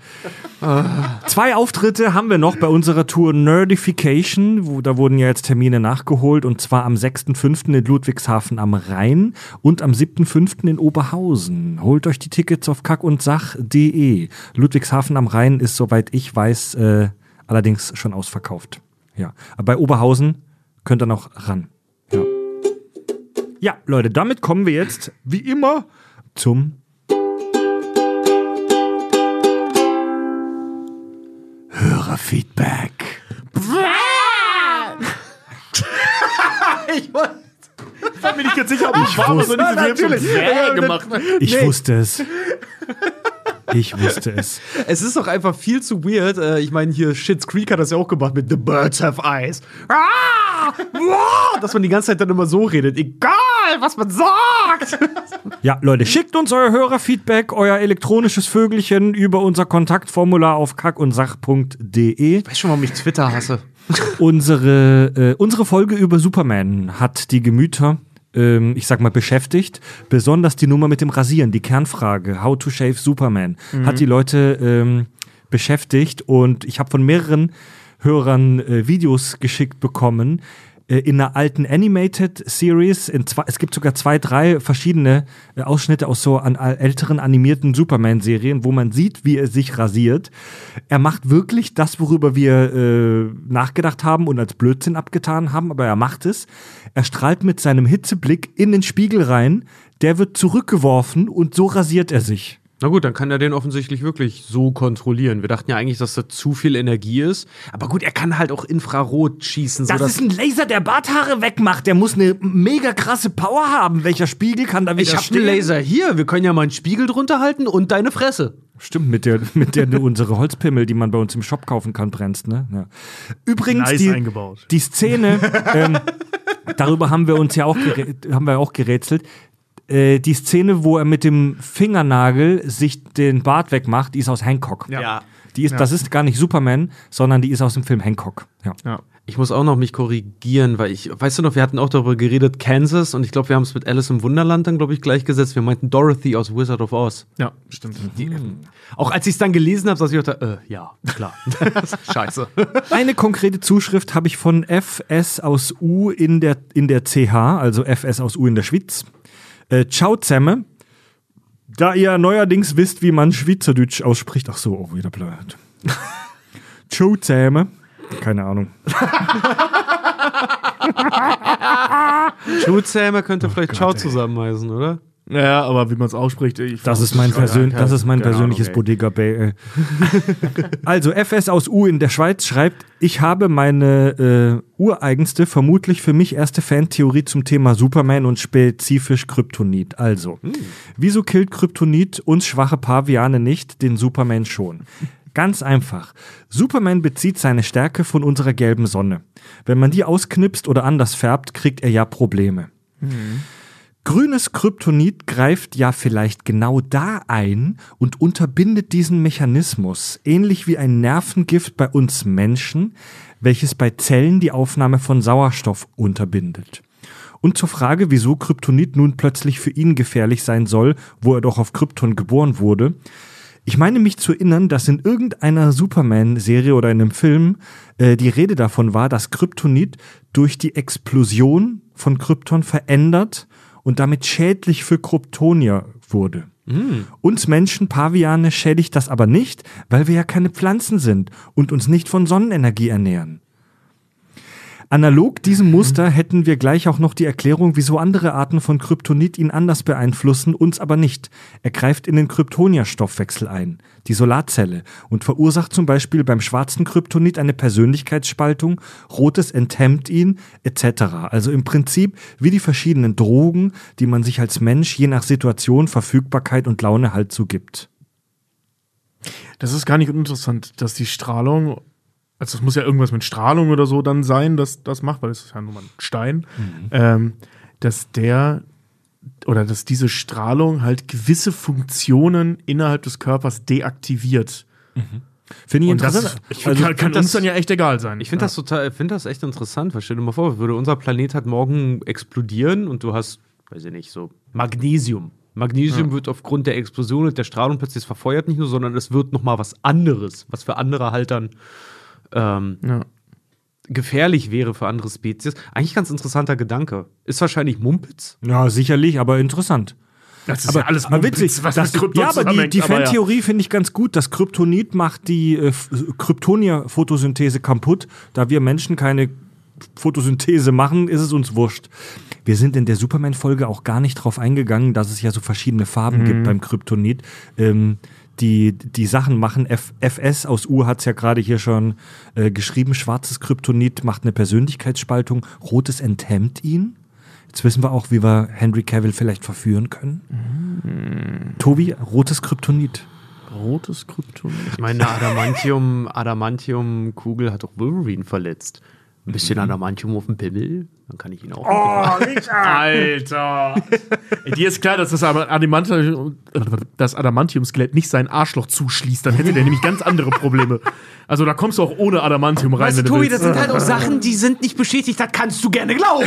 Zwei Auftritte haben wir noch bei unserer Tour Nerdification, wo, da wurden ja jetzt Termine nachgeholt und zwar am 6.5. in Ludwigshafen am Rhein und am 7.5. in Oberhausen. Holt euch die Tickets auf kackundsach.de. Ludwigshafen am Rhein ist, soweit ich weiß, äh, allerdings schon ausverkauft. Ja, aber bei Oberhausen könnt ihr noch ran. Ja. ja, Leute, damit kommen wir jetzt, wie immer, zum Hörerfeedback. Ich wollte Ich bin nicht ganz sicher, ob ich war, aber so Ja, nicht so. Bäh gemacht. Ich Nee. wusste es. Ich wusste es. Es ist doch einfach viel zu weird. Äh, Ich meine, hier Shit's Creek hat das ja auch gemacht mit The Birds Have Eyes. Ah! Wow! Dass man die ganze Zeit dann immer so redet. Egal, was man sagt. Ja, Leute, schickt uns euer Hörerfeedback, euer elektronisches Vögelchen über unser Kontaktformular auf kackundsach.de. Ich weiß schon, warum ich Twitter hasse. Unsere, äh, unsere Folge über Superman hat die Gemüter, ich sag mal, beschäftigt. Besonders die Nummer mit dem Rasieren, die Kernfrage, How to Shave Superman, hat die Leute ähm, beschäftigt. Und ich habe von mehreren Hörern äh, Videos geschickt bekommen. Äh, In einer alten Animated Series, in zwei, es gibt sogar zwei, drei verschiedene äh, Ausschnitte aus so an, älteren animierten Superman-Serien, wo man sieht, wie er sich rasiert. Er macht wirklich das, worüber wir äh, nachgedacht haben und als Blödsinn abgetan haben, aber er macht es. Er strahlt mit seinem Hitzeblick in den Spiegel rein, der wird zurückgeworfen und so rasiert er sich. Na gut, dann kann er den offensichtlich wirklich so kontrollieren. Wir dachten ja eigentlich, dass da zu viel Energie ist. Aber gut, er kann halt auch Infrarot schießen. Das ist ein Laser, der Barthaare wegmacht. Der muss eine mega krasse Power haben. Welcher Spiegel kann da ich hab widerstehen? einen Laser hier. Wir können ja mal einen Spiegel drunter halten und deine Fresse. Stimmt, mit der, mit der du unsere Holzpimmel, die man bei uns im Shop kaufen kann, brennst, ne? Ja. Übrigens, Nice die, eingebaut. die Szene, ähm, darüber haben wir uns ja auch, haben wir auch gerätselt. Äh, die Szene, wo er mit dem Fingernagel sich den Bart wegmacht, die ist aus Hancock. Ja. Die ist, Das ist gar nicht Superman, sondern die ist aus dem Film Hancock. Ja. Ja. Ich muss auch noch mich korrigieren, weil ich, weißt du noch, wir hatten auch darüber geredet, Kansas, und ich glaube, wir haben es mit Alice im Wunderland dann, glaube ich, gleichgesetzt. Wir meinten Dorothy aus Wizard of Oz. ja, stimmt. Auch als ich es dann gelesen habe, dass ich dachte, äh, ja, klar. Scheiße. Eine konkrete Zuschrift habe ich von FS aus U in der, in der CH, also FS aus U in der Schweiz. Äh, Ciao zusammen. Da ihr neuerdings wisst, wie man Schweizerdeutsch ausspricht. Ach so, oh, wieder blöd. Ciao zusammen. Keine Ahnung. Schuhzähmer könnte vielleicht Ciao zusammenheißen, oder? Ja, aber wie man es ausspricht, ich Das ist mein, Persön das ist mein persönliches Ahnung. Bodega Bay. Äh. also FS aus U in der Schweiz schreibt, ich habe meine äh, ureigenste, vermutlich für mich erste Fantheorie zum Thema Superman und spezifisch Kryptonit. Also, wieso killt Kryptonit uns schwache Paviane nicht, den Superman schon? Ganz einfach. Superman bezieht seine Stärke von unserer gelben Sonne. Wenn man die ausknipst oder anders färbt, kriegt er ja Probleme. Grünes Kryptonit greift ja vielleicht genau da ein und unterbindet diesen Mechanismus, ähnlich wie ein Nervengift bei uns Menschen, welches bei Zellen die Aufnahme von Sauerstoff unterbindet. Und zur Frage, wieso Kryptonit nun plötzlich für ihn gefährlich sein soll, wo er doch auf Krypton geboren wurde. Ich meine mich zu erinnern, dass in irgendeiner Superman-Serie oder in einem Film äh, die Rede davon war, dass Kryptonit durch die Explosion von Krypton verändert und damit schädlich für Kryptonier wurde. Uns Menschen, Paviane, schädigt das aber nicht, weil wir ja keine Pflanzen sind und uns nicht von Sonnenenergie ernähren. Analog diesem Muster hätten wir gleich auch noch die Erklärung, wieso andere Arten von Kryptonit ihn anders beeinflussen, uns aber nicht. Er greift in den Kryptonia-Stoffwechsel ein, die Solarzelle, und verursacht zum Beispiel beim schwarzen Kryptonit eine Persönlichkeitsspaltung, rotes enthemmt ihn, etc. Also im Prinzip wie die verschiedenen Drogen, die man sich als Mensch je nach Situation, Verfügbarkeit und Laune halt so gibt. Das ist gar nicht uninteressant, dass die Strahlung, also es muss ja irgendwas mit Strahlung oder so dann sein, dass das macht, weil es ist ja nur mal ein Stein, ähm, dass der oder dass diese Strahlung halt gewisse Funktionen innerhalb des Körpers deaktiviert. Finde ich Und das interessant. ich, Also, kann, kann find uns das- dann ja echt egal sein. Ich finde das total, finde das echt interessant, weil stell dir mal vor, würde unser Planet halt morgen explodieren und du hast, weiß ich nicht, so Magnesium. Magnesium wird aufgrund der Explosion und der Strahlung plötzlich verfeuert nicht nur, sondern es wird noch mal was anderes, was für andere halt dann ähm, Ja. gefährlich wäre für andere Spezies. Eigentlich ganz interessanter Gedanke. Ist wahrscheinlich Mumpitz. Ja, sicherlich, aber interessant. Das ist aber ja alles Mumpitz, witzig. was das, mit Krypton ja, aber die, die aber ja. Fantheorie finde ich ganz gut. Das Kryptonit macht die äh, Kryptonia-Photosynthese kaputt. Da wir Menschen keine Photosynthese machen, ist es uns wurscht. Wir sind in der Superman-Folge auch gar nicht drauf eingegangen, dass es ja so verschiedene Farben Mhm. gibt beim Kryptonit. Ähm, die, die Sachen machen, F, FS aus U hat es ja gerade hier schon äh, geschrieben, schwarzes Kryptonit macht eine Persönlichkeitsspaltung, rotes enthemmt ihn. Jetzt wissen wir auch, wie wir Henry Cavill vielleicht verführen können. Mhm. Tobi, rotes Kryptonit. Rotes Krypton. Ich meine, eine Adamantium, Adamantium-Kugel hat doch Wolverine verletzt. Ein bisschen Adamantium auf dem Pimmel, dann kann ich ihn auch. Alter! Ey, Dir ist klar, dass das Adamantium, das Adamantium-Skelett nicht sein Arschloch zuschließt, dann hätte der nämlich ganz andere Probleme. Also da kommst du auch ohne Adamantium rein, Weißt du, wenn du Tobi, willst. das sind halt auch Sachen, die sind nicht bestätigt, das kannst du gerne glauben.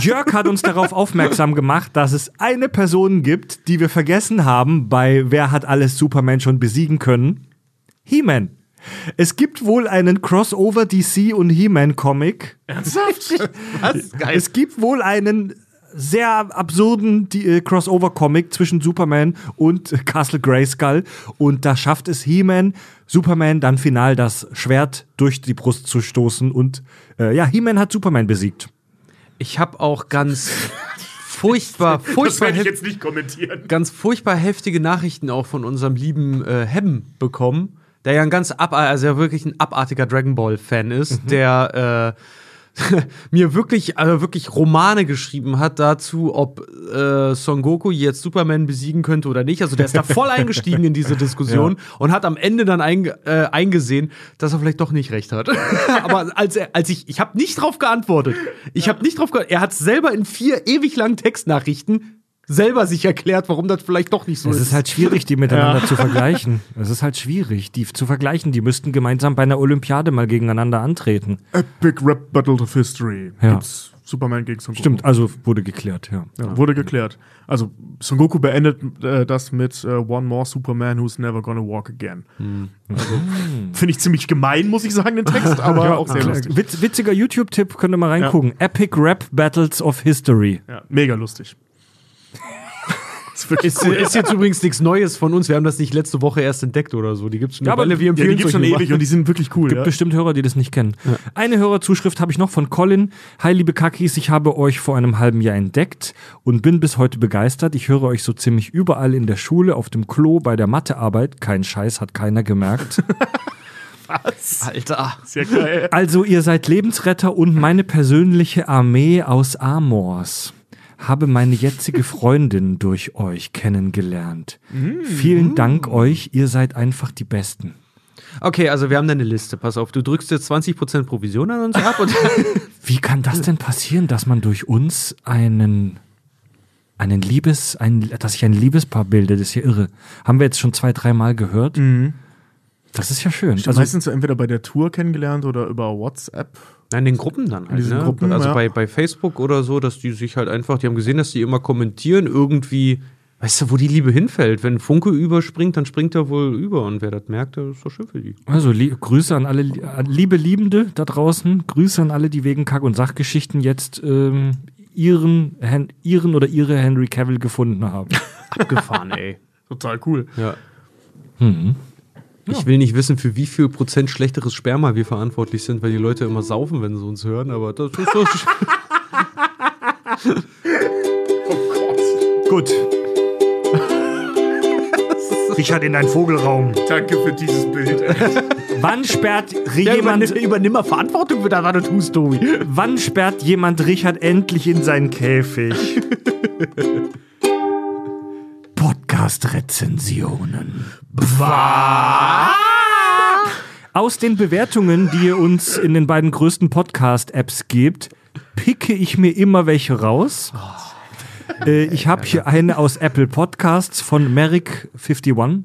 Jörg hat uns darauf aufmerksam gemacht, dass es eine Person gibt, die wir vergessen haben, bei Wer hat alles Superman schon besiegen können? He-Man. Es gibt wohl einen Crossover DC und He-Man Comic. Ernsthaft? Was? Geil. Es gibt wohl einen sehr absurden die, äh, Crossover-Comic zwischen Superman und äh, Castle Grayskull. Und da schafft es He-Man, Superman dann final das Schwert durch die Brust zu stoßen. Und äh, ja, He-Man hat Superman besiegt. Ich habe auch ganz furchtbar, Das furchtbar, werde ich jetzt nicht kommentieren. ganz furchtbar heftige Nachrichten auch von unserem lieben äh, Hem bekommen, der ja ein ganz ab, also ja wirklich ein abartiger Dragon Ball Fan ist, der äh, mir wirklich, also wirklich Romane geschrieben hat dazu, ob äh, Son Goku jetzt Superman besiegen könnte oder nicht. Also der ist da voll eingestiegen in diese Diskussion und hat am Ende dann einge äh, eingesehen, dass er vielleicht doch nicht recht hat. Aber als, er, als ich, ich habe nicht drauf geantwortet. Ich habe nicht drauf geantwortet. Er hat selber in vier ewig langen Textnachrichten selber sich erklärt, warum das vielleicht doch nicht so Es ist. ist halt schwierig, die miteinander zu vergleichen. Es ist halt schwierig, die zu vergleichen. Die müssten gemeinsam bei einer Olympiade mal gegeneinander antreten. Epic Rap Battle of History. Ja. Gibt's Superman gegen Son Goku. Stimmt, also wurde geklärt, ja. Ja, wurde geklärt. Also Son Goku beendet äh, das mit äh, One More Superman Who's Never Gonna Walk Again. Also, Finde ich ziemlich gemein, muss ich sagen, den Text, aber Ja, auch sehr lustig. Witz, witziger YouTube-Tipp, könnt ihr mal reingucken. Epic Rap Battles of History. Ja, mega lustig. Ist wirklich Ist, jetzt übrigens nichts Neues von uns. Wir haben das nicht letzte Woche erst entdeckt oder so. Die gibt es schon Ja, aber. Wir Ja, die empfehlen gibt's schon ewig und die sind wirklich cool. Gibt Ja. bestimmt Hörer, die das nicht kennen. Eine Hörerzuschrift habe ich noch von Colin. Hi, liebe Kakis, ich habe euch vor einem halben Jahr entdeckt und bin bis heute begeistert. Ich höre euch so ziemlich überall in der Schule, auf dem Klo, bei der Mathearbeit. Kein Scheiß, hat keiner gemerkt. Alter. Sehr geil. Also, ihr seid Lebensretter und meine persönliche Armee aus Amors. Habe meine jetzige Freundin durch euch kennengelernt. Vielen Dank euch, ihr seid einfach die Besten. Okay, also wir haben da eine Liste. Pass auf, du drückst jetzt 20% Provision an uns ab und Wie kann das denn passieren, dass man durch uns einen, einen Liebes, ein, dass sich ein Liebespaar bildet? Das ist ja irre. Haben wir jetzt schon zwei, dreimal gehört? Das ist ja schön. Also Also, meistens entweder bei der Tour kennengelernt oder über WhatsApp. Nein, in den Gruppen dann halt. diesen ne? Gruppen, also ja. bei, bei Facebook oder so, dass die sich halt einfach, die haben gesehen, dass die immer kommentieren, irgendwie, weißt du, wo die Liebe hinfällt. Wenn Funke überspringt, dann springt er wohl über. Und wer das merkt, das ist doch schön für die. also Grüße an alle, liebe Liebende da draußen. Grüße an alle, die wegen Kack- und Sachgeschichten jetzt ähm, ihren, Hen ihren oder ihre Henry Cavill gefunden haben. Abgefahren, ey. Total cool. Ja. Ich will nicht wissen, für wie viel Prozent schlechteres Sperma wir verantwortlich sind, weil die Leute immer saufen, wenn sie uns hören, aber das ist so. Gut. Richard in deinen Vogelraum. Danke für dieses Bild. Wann sperrt ja, jemand übernimm, übernimm mal Verantwortung für das, was du tust, Tobi. Wann sperrt jemand Richard endlich in seinen Käfig? Podcast-Rezensionen. Aus den Bewertungen, die ihr uns in den beiden größten Podcast-Apps gebt, picke ich mir immer welche raus. Äh, ich habe hier eine aus Apple Podcasts von Merrick51.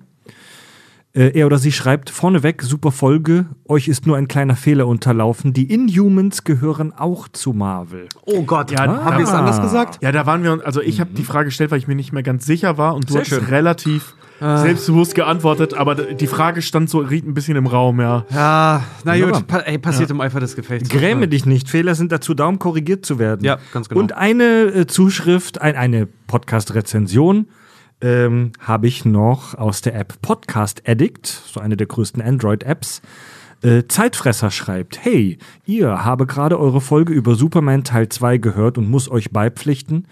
Äh, er oder sie schreibt vorneweg, super Folge, euch ist nur ein kleiner Fehler unterlaufen. Die Inhumans gehören auch zu Marvel. Oh Gott, Ja, haben wir es ah. anders gesagt? Ja, da waren wir, also ich habe die Frage gestellt, weil ich mir nicht mehr ganz sicher war und du Sehr hast schön. relativ selbstbewusst geantwortet, aber die Frage stand so riet ein bisschen im Raum, ja. Ja, na gut, pa ey, passiert im Eifer des Gefechts. Gräme dich nicht, Fehler sind dazu da, um korrigiert zu werden. Ja, ganz genau. Und eine äh, Zuschrift, ein, eine Podcast-Rezension ähm, habe ich noch aus der App Podcast Addict, so eine der größten Android-Apps. Äh, Zeitfresser schreibt, hey, ihr habe gerade eure Folge über Superman Teil 2 gehört und muss euch beipflichten.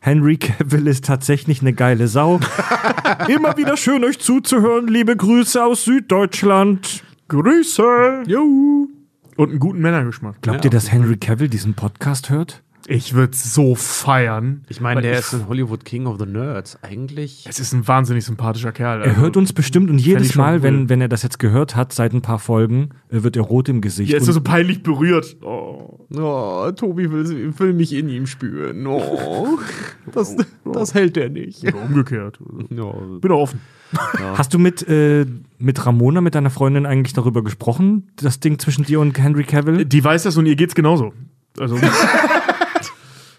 Henry Cavill ist tatsächlich eine geile Sau. Immer wieder schön euch zuzuhören. Liebe Grüße aus Süddeutschland. Grüße! Jo! Und einen guten Männergeschmack. Glaubt ihr, dass Henry Cavill diesen Podcast hört? Ich würde so feiern. Ich meine, der ich- ist ein Hollywood King of the Nerds. Eigentlich. Es ist ein wahnsinnig sympathischer Kerl. Er also- hört uns bestimmt und jedes Mal, cool. wenn, wenn er das jetzt gehört hat, seit ein paar Folgen, äh, wird er rot im Gesicht. Jetzt ist er so peinlich berührt. Oh. Oh, Tobi will, will mich in ihm spüren. Oh, das, das hält er nicht. Oder umgekehrt. Ja. Bin auch offen. Hast du mit, äh, mit Ramona, mit deiner Freundin eigentlich darüber gesprochen? Das Ding zwischen dir und Henry Cavill? Die weiß das und ihr geht's genauso. Also,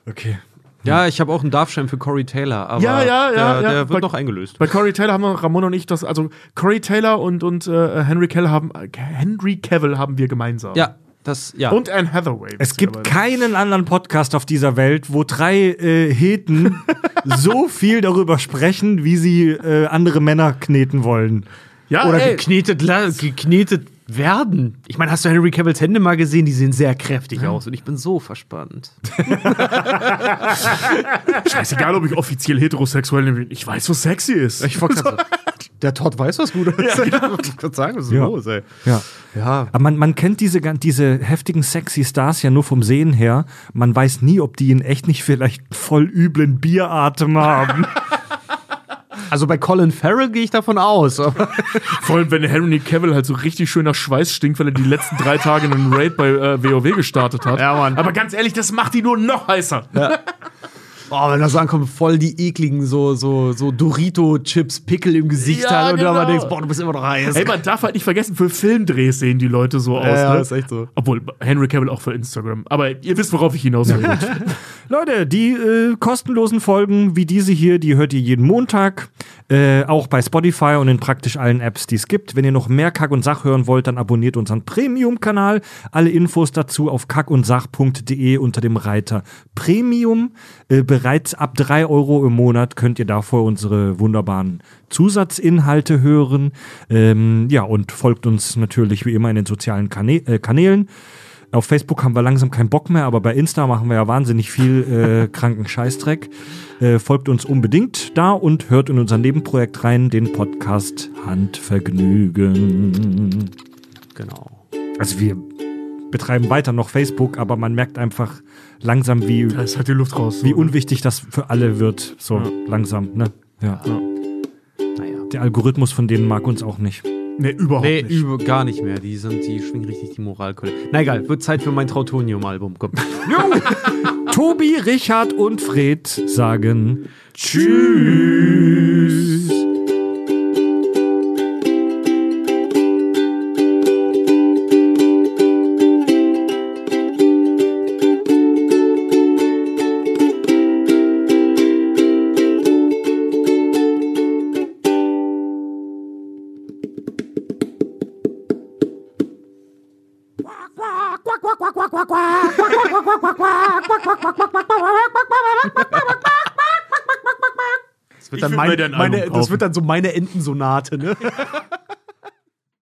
Okay. Ja, ich habe auch einen Darfschein für Corey Taylor, aber Ja, ja, ja, der, ja. der wird Bei- noch eingelöst. bei Corey Taylor haben wir, Ramon und ich das, also Corey Taylor und, und äh, Henry Cavill haben, äh, Henry Cavill haben wir gemeinsam. Ja, das, ja. Und Anne Hathaway. Es gibt keinen anderen Podcast auf dieser Welt, wo drei äh, Heten so viel darüber sprechen, wie sie äh, andere Männer kneten wollen. Ja, Oder ey, geknetet, geknetet werden. Ich meine, hast du Henry Cavills Hände mal gesehen? Die sehen sehr kräftig aus und ich bin so verspannt. scheißegal, ob ich offiziell heterosexuell bin. Ich weiß, was sexy ist. Ich gerade Der Todd weiß, was gut ist. Ich wollte sagen, was ist Ja. los, ey? Ja. Ja. Aber man, man kennt diese, diese heftigen sexy Stars ja nur vom Sehen her. Man weiß nie, ob die in echt nicht vielleicht einen voll üblen Bieratem haben. Also bei Colin Farrell gehe ich davon aus. Vor allem, wenn Henry Cavill halt so richtig schön nach Schweiß stinkt, weil er die letzten drei Tage einen Raid bei äh, WoW gestartet hat. Ja, Mann. Aber ganz ehrlich, das macht die nur noch heißer. Oh, wenn das ankommt, voll die ekligen so, so, so Dorito-Chips, Pickel im Gesicht Ja, hat und genau. denkst, boah, du bist immer noch heiß. Ey, man darf halt nicht vergessen, für Filmdrehs sehen die Leute so aus. ja, ne? ist echt so. Obwohl, Henry Cavill auch für Instagram. Aber ihr wisst, worauf ich hinaus will. Leute, die äh, kostenlosen Folgen wie diese hier, die hört ihr jeden Montag. Äh, auch bei Spotify und in praktisch allen Apps, die es gibt. Wenn ihr noch mehr Kack und Sach hören wollt, dann abonniert unseren Premium-Kanal. Alle Infos dazu auf kackundsach.de unter dem Reiter Premium. Äh, bereits ab drei Euro im Monat könnt ihr davor unsere wunderbaren Zusatzinhalte hören. Ähm, ja, und folgt uns natürlich wie immer in den sozialen Kanä äh, Kanälen. Auf Facebook haben wir langsam keinen Bock mehr, aber bei Insta machen wir ja wahnsinnig viel äh, kranken Scheißdreck. Äh, folgt uns unbedingt da und hört in unser Nebenprojekt rein, den Podcast Handvergnügen. Genau. Also wir betreiben weiter noch Facebook, aber man merkt einfach langsam, wie, Da ist halt die Luft raus. wie so, ne? unwichtig das für alle wird. So Ja. langsam, ne? Ja. Naja. Der Algorithmus von denen mag uns auch nicht. Nee, überhaupt Nee, nicht. über, gar nicht mehr. Die sind, die schwingen richtig die Moralkeule. Na egal, wird Zeit für mein Trautonium-Album. Komm. Tobi, Richard und Fred sagen Tschüss. Wird dann, mein, meine, das wird dann so meine Entensonate, ne?